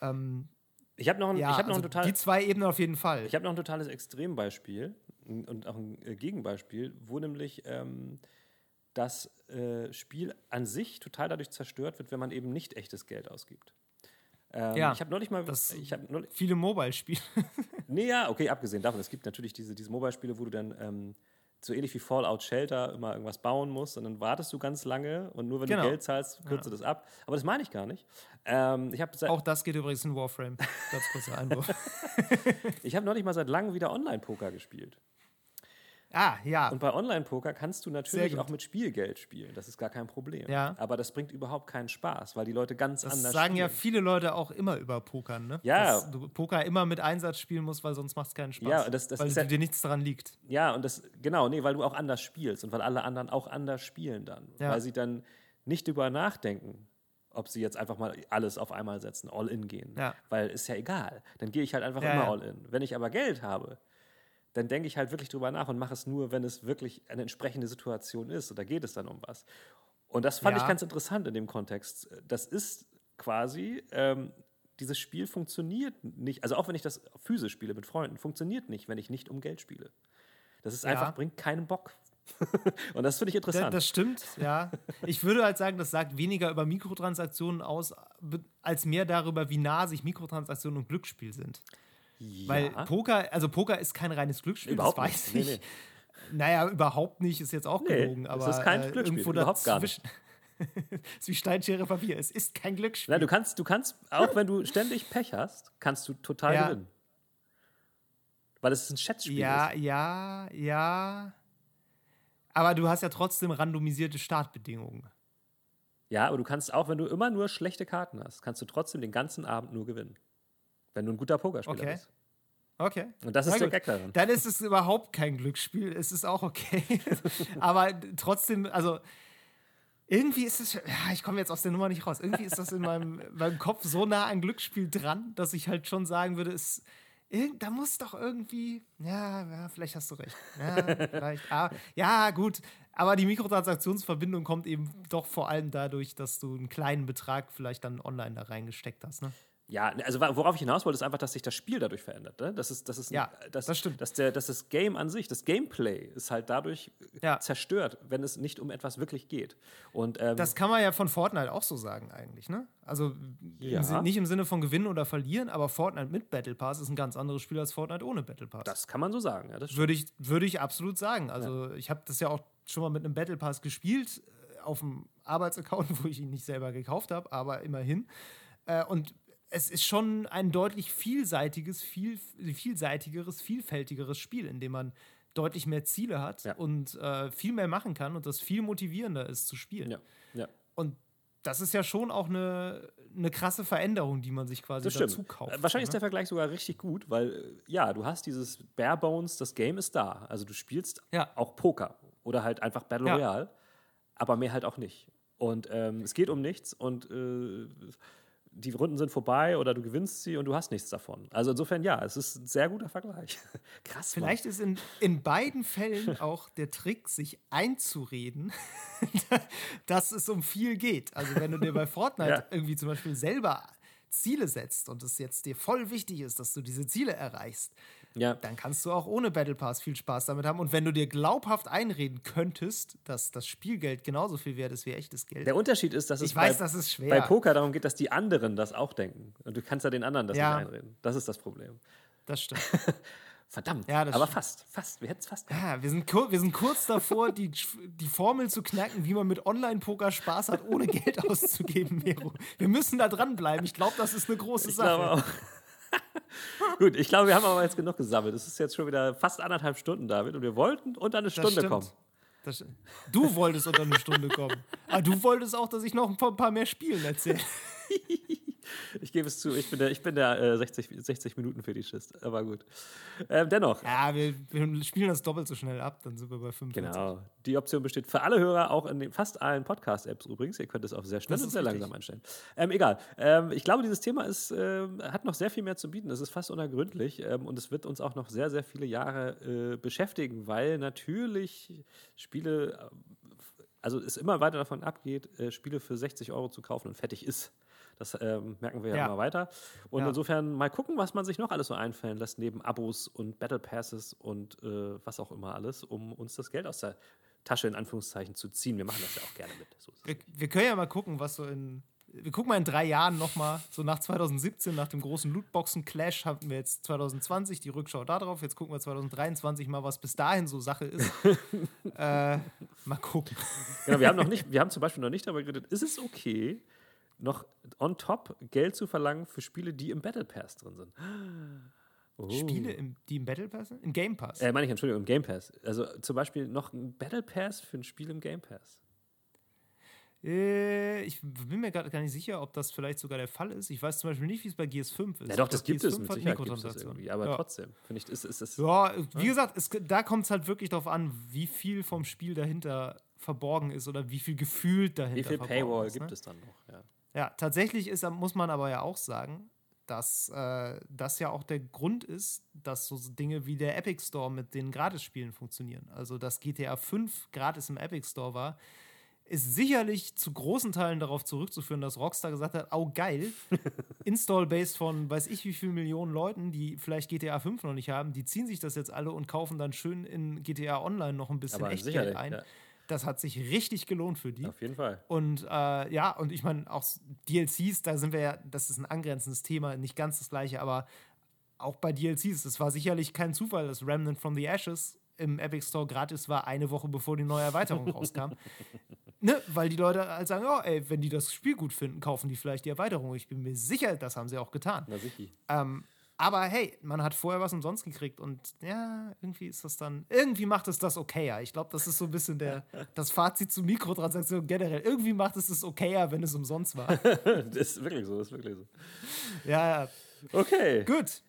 Ähm, ich habe noch, ein, ja, hab noch also ein total, Die zwei Ebenen auf jeden Fall. Ich habe noch ein totales Extrembeispiel und auch ein äh, Gegenbeispiel, wo nämlich ähm, das äh, Spiel an sich total dadurch zerstört wird, wenn man eben nicht echtes Geld ausgibt. Ähm, ja, ich habe neulich mal. Ich hab neulich, viele Mobile-Spiele. nee, ja, okay, abgesehen davon. Es gibt natürlich diese, diese Mobile-Spiele, wo du dann ähm, so ähnlich wie Fallout Shelter immer irgendwas bauen musst und dann wartest du ganz lange und nur wenn genau. du Geld zahlst, kürzt du das ab. Aber das meine ich gar nicht. Ähm, ich Auch das geht übrigens in Warframe. Ganz kurzer Einwurf. ich habe neulich mal seit langem wieder Online-Poker gespielt. Ah, ja. Und bei Online-Poker kannst du natürlich auch mit Spielgeld spielen. Das ist gar kein Problem. Ja. Aber das bringt überhaupt keinen Spaß, weil die Leute ganz das anders Das sagen ja viele Leute auch immer über Pokern, ne? Ja. Dass du Poker immer mit Einsatz spielen musst, weil sonst macht es keinen Spaß. Ja, das, das weil dir nichts daran liegt. Ja, und das, genau, nee, weil du auch anders spielst und weil alle anderen auch anders spielen dann. Ja. Weil sie dann nicht darüber nachdenken, ob sie jetzt einfach mal alles auf einmal setzen, all in gehen. Ja. Weil ist ja egal. Dann gehe ich halt einfach ja, immer all in. Wenn ich aber Geld habe, dann denke ich halt wirklich drüber nach und mache es nur, wenn es wirklich eine entsprechende Situation ist. Und da geht es dann um was. Und das fand ja. ich ganz interessant in dem Kontext. Das ist quasi, ähm, dieses Spiel funktioniert nicht, also auch wenn ich das physisch spiele mit Freunden, funktioniert nicht, wenn ich nicht um Geld spiele. Das ist ja. einfach, bringt keinen Bock. und das finde ich interessant. Das, das stimmt, ja. Ich würde halt sagen, das sagt weniger über Mikrotransaktionen aus, als mehr darüber, wie nah sich Mikrotransaktionen und Glücksspiel sind. Ja. Weil Poker, also Poker ist kein reines Glücksspiel, überhaupt das weiß nicht. ich. Nee, nee. Naja, überhaupt nicht, ist jetzt auch nee, gelogen. Aber es ist kein äh, Glücksspiel, überhaupt gar nicht. es ist wie Steinschere Papier. Es ist kein Glücksspiel. Nein, du kannst, du kannst, auch wenn du ständig Pech hast, kannst du total ja. gewinnen. Weil es ein Schätzspiel ja, ist. Ja, ja, ja. Aber du hast ja trotzdem randomisierte Startbedingungen. Ja, aber du kannst auch, wenn du immer nur schlechte Karten hast, kannst du trotzdem den ganzen Abend nur gewinnen. Wenn du ein guter Pokerspieler okay. bist. Okay. Und das ist Na der Gag darin. Dann ist es überhaupt kein Glücksspiel. Es ist auch okay. Aber trotzdem, also irgendwie ist es, ich komme jetzt aus der Nummer nicht raus. Irgendwie ist das in meinem, meinem Kopf so nah an Glücksspiel dran, dass ich halt schon sagen würde, es, da muss doch irgendwie, ja, ja, vielleicht hast du recht. Ja, vielleicht, ah, ja, gut. Aber die Mikrotransaktionsverbindung kommt eben doch vor allem dadurch, dass du einen kleinen Betrag vielleicht dann online da reingesteckt hast. Ne? Ja, also worauf ich hinaus wollte, ist einfach, dass sich das Spiel dadurch verändert. Ne? Das ist, das ist, ja, das, das stimmt. Dass, der, dass das Game an sich, das Gameplay ist halt dadurch ja. zerstört, wenn es nicht um etwas wirklich geht. Und, ähm, das kann man ja von Fortnite auch so sagen eigentlich, ne? Also ja. im, nicht im Sinne von gewinnen oder verlieren, aber Fortnite mit Battle Pass ist ein ganz anderes Spiel als Fortnite ohne Battle Pass. Das kann man so sagen, ja. würde, ich, würde ich absolut sagen. Also ich habe das ja auch schon mal mit einem Battle Pass gespielt, äh, auf dem Arbeitsaccount, wo ich ihn nicht selber gekauft habe, aber immerhin. Äh, und es ist schon ein deutlich vielseitiges, viel, vielseitigeres, vielfältigeres Spiel, in dem man deutlich mehr Ziele hat Ja. und äh, viel mehr machen kann und das viel motivierender ist zu spielen. Ja, ja. Und das ist ja schon auch eine, eine krasse Veränderung, die man sich quasi dazu kauft. Äh, Wahrscheinlich ist ne? der Vergleich sogar richtig gut, weil äh, ja, du hast dieses Bare Bones, das Game ist da. Also du spielst Ja. auch Poker oder halt einfach Battle. Royale, aber mehr halt auch nicht. Und ähm, es geht um nichts und äh, die Runden sind vorbei oder du gewinnst sie und du hast nichts davon. Also insofern ja, es ist ein sehr guter Vergleich. Krass. Mann. Vielleicht ist in, in beiden Fällen auch der Trick, sich einzureden, dass es um viel geht. Also wenn du dir bei Fortnite Ja. irgendwie zum Beispiel selber Ziele setzt und es jetzt dir voll wichtig ist, dass du diese Ziele erreichst, Ja. dann kannst du auch ohne Battle Pass viel Spaß damit haben. Und wenn du dir glaubhaft einreden könntest, dass das Spielgeld genauso viel wert ist wie echtes Geld, Der Unterschied ist, dass es ich weiß, bei, das ist schwer. bei Poker darum geht, dass die anderen das auch denken. Und du kannst ja den anderen das Ja. nicht einreden. Das ist das Problem. das stimmt. Verdammt. Ja, aber stimmt. fast, fast. Wir hätten es fast gehabt. Ja, wir sind, wir sind kurz davor, die, die Formel zu knacken, wie man mit Online-Poker Spaß hat, ohne Geld auszugeben, Mero. Wir müssen da dranbleiben. Ich glaube, das ist eine große Ich Sache. glaube auch. Gut, ich glaube, wir haben aber jetzt genug gesammelt. Es ist jetzt schon wieder fast anderthalb Stunden, David, und wir wollten unter eine Stunde kommen. Das du wolltest unter eine Stunde kommen. Aber du wolltest auch, dass ich noch ein paar, ein paar mehr Spielen erzähle. Ich gebe es zu, ich bin der, ich bin der äh, 60, 60 Minuten Fetischist. Aber gut. Ähm, dennoch, Ja, wir, wir spielen das doppelt so schnell ab, dann sind wir bei 45. Genau. Die Option besteht für alle Hörer, auch in den, fast allen Podcast-Apps übrigens. Ihr könnt es auch sehr schnell und sehr richtig. langsam einstellen. Ähm, egal. Ähm, ich glaube, dieses Thema ist, ähm, hat noch sehr viel mehr zu bieten. Es ist fast unergründlich ähm, und es wird uns auch noch sehr, sehr viele Jahre äh, beschäftigen, weil natürlich Spiele, äh, also es immer weiter davon abgeht, äh, Spiele für 60 Euro zu kaufen und fertig ist. Das ähm, merken wir ja, Ja. immer weiter. Und Ja. insofern mal gucken, was man sich noch alles so einfallen lässt, neben Abos und Battle Passes und äh, was auch immer alles, um uns das Geld aus der Tasche in Anführungszeichen zu ziehen. Wir machen das ja auch gerne mit. So Wir, wir können ja mal gucken, was so in. Wir gucken mal in drei Jahren nochmal, so nach 2017, nach dem großen Lootboxen-Clash, hatten wir jetzt 2020 die Rückschau darauf. Jetzt gucken wir 2023 mal, was bis dahin so Sache ist. äh, mal gucken. genau, wir haben noch nicht, wir haben zum Beispiel noch nicht darüber geredet, ist es okay, noch on top Geld zu verlangen für Spiele, die im Battle Pass drin sind? Oh. Spiele, im, die im Battle Pass sind? Im Game Pass. Äh, meine ich, Entschuldigung, im Game Pass. Also zum Beispiel noch ein Battle Pass für ein Spiel im Game Pass. Äh, ich bin mir gerade gar nicht sicher, ob das vielleicht sogar der Fall ist. Ich weiß zum Beispiel nicht, wie es bei GS5 ist. Ja, doch, das gibt es GS5 mit hat Sicherheit. Gibt es das irgendwie. Aber ja. trotzdem, finde ich, ist, ist, ist, Ja, wie gesagt, es, da kommt es halt wirklich darauf an, wie viel vom Spiel dahinter verborgen ist oder wie viel gefühlt dahinter wie viel verborgen Paywall ist, gibt ne? es dann noch? Ja. Ja, tatsächlich ist, muss man aber ja auch sagen, dass äh, das ja auch der Grund ist, dass so Dinge wie der Epic Store mit den Gratisspielen funktionieren. Also, dass GTA 5 gratis im Epic Store war, ist sicherlich zu großen Teilen darauf zurückzuführen, dass Rockstar gesagt hat, oh geil, Install-Base von weiß ich wie viel Millionen Leuten, die vielleicht GTA 5 noch nicht haben, die ziehen sich das jetzt alle und kaufen dann schön in GTA Online noch ein bisschen Aber Echtgeld ein. ja. Das hat sich richtig gelohnt für die. Auf jeden Fall. Und äh, ja, und ich meine, auch DLCs, da sind wir ja, das ist ein angrenzendes Thema, nicht ganz das gleiche, aber auch bei DLCs, es war sicherlich kein Zufall, dass Remnant from the Ashes im Epic Store gratis war, eine Woche bevor die neue Erweiterung rauskam. Ne? Weil die Leute halt sagen, oh, ey, wenn die das Spiel gut finden, kaufen die vielleicht die Erweiterung. Ich bin mir sicher, das haben sie auch getan. Na sicher. Ähm, aber hey, man hat vorher was umsonst gekriegt und ja, irgendwie ist das dann, irgendwie macht es das okayer. Ich glaube, das ist so ein bisschen der, das Fazit zu Mikrotransaktionen generell. Irgendwie macht es das okayer, wenn es umsonst war. das ist wirklich so, das ist wirklich so. ja, ja, Okay. gut.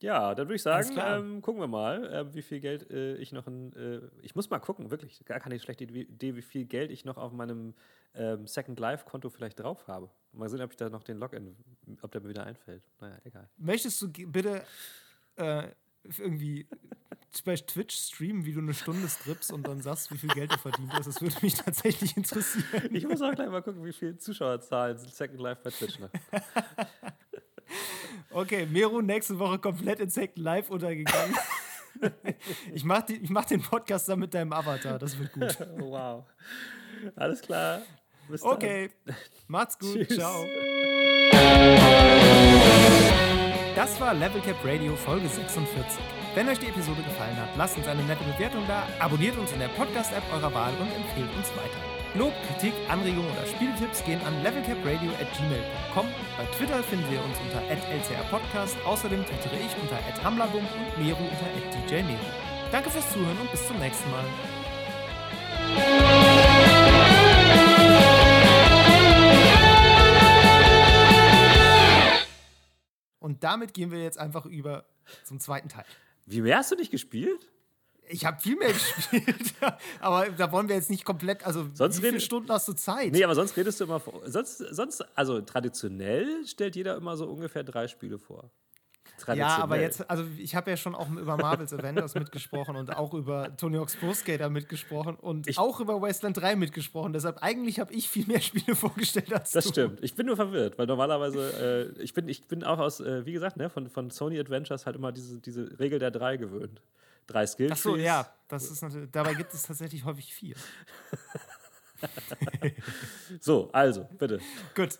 Ja, dann würde ich sagen, ähm, gucken wir mal, äh, wie viel Geld äh, ich noch in. Äh, ich muss mal gucken, wirklich. Gar keine schlechte Idee, wie viel Geld ich noch auf meinem ähm, Second Life-Konto vielleicht drauf habe. Mal sehen, ob ich da noch den Login, ob der mir wieder einfällt. Naja, egal. Möchtest du bitte äh, irgendwie bei Twitch streamen, wie du eine Stunde strippst und dann sagst, wie viel Geld du verdient hast? Das würde mich tatsächlich interessieren. Ich muss auch gleich mal gucken, wie viele Zuschauerzahlen Second Life bei Twitch noch. Okay, Meru nächste Woche komplett in Second Live untergegangen. Ich mach, die, ich mach den Podcast dann mit deinem Avatar, das wird gut. wow. Alles klar. Bis dann. Okay, macht's gut, Tschüss. ciao. Das war Level Cap Radio Folge 46. Wenn euch die Episode gefallen hat, lasst uns eine nette Bewertung da, abonniert uns in der Podcast-App eurer Wahl und empfehlt uns weiter. Lob, Kritik, Anregungen oder Spieltipps gehen an levelcapradio.gmail.com. Bei Twitter finden wir uns unter lcrpodcast. Außerdem twittere ich unter hamlabum und Meru unter djmeru. Danke fürs Zuhören und bis zum nächsten Mal. Und damit gehen wir jetzt einfach über zum zweiten Teil. Wie mehr hast du nicht gespielt? Ich habe viel mehr gespielt, aber da wollen wir jetzt nicht komplett. Also, sonst wie viele Stunden hast du Zeit? Nee, aber sonst redest du immer. Vor, sonst, sonst, also traditionell stellt jeder immer so ungefähr drei Spiele vor. Ja, aber jetzt, also ich habe ja schon auch über Marvels Avengers mitgesprochen und auch über Tony Hawk's Pro Skater mitgesprochen und ich, auch über Wasteland 3 mitgesprochen. Deshalb eigentlich habe ich viel mehr Spiele vorgestellt als das du. Das stimmt. Ich bin nur verwirrt, weil normalerweise, äh, ich, bin, ich bin auch aus, äh, wie gesagt, ne, von, von Sony Adventures halt immer diese, diese Regel der drei gewöhnt. Drei Skills. Ach so, ja. Das ist natürlich, dabei gibt es tatsächlich häufig vier. so, also, bitte. Gut.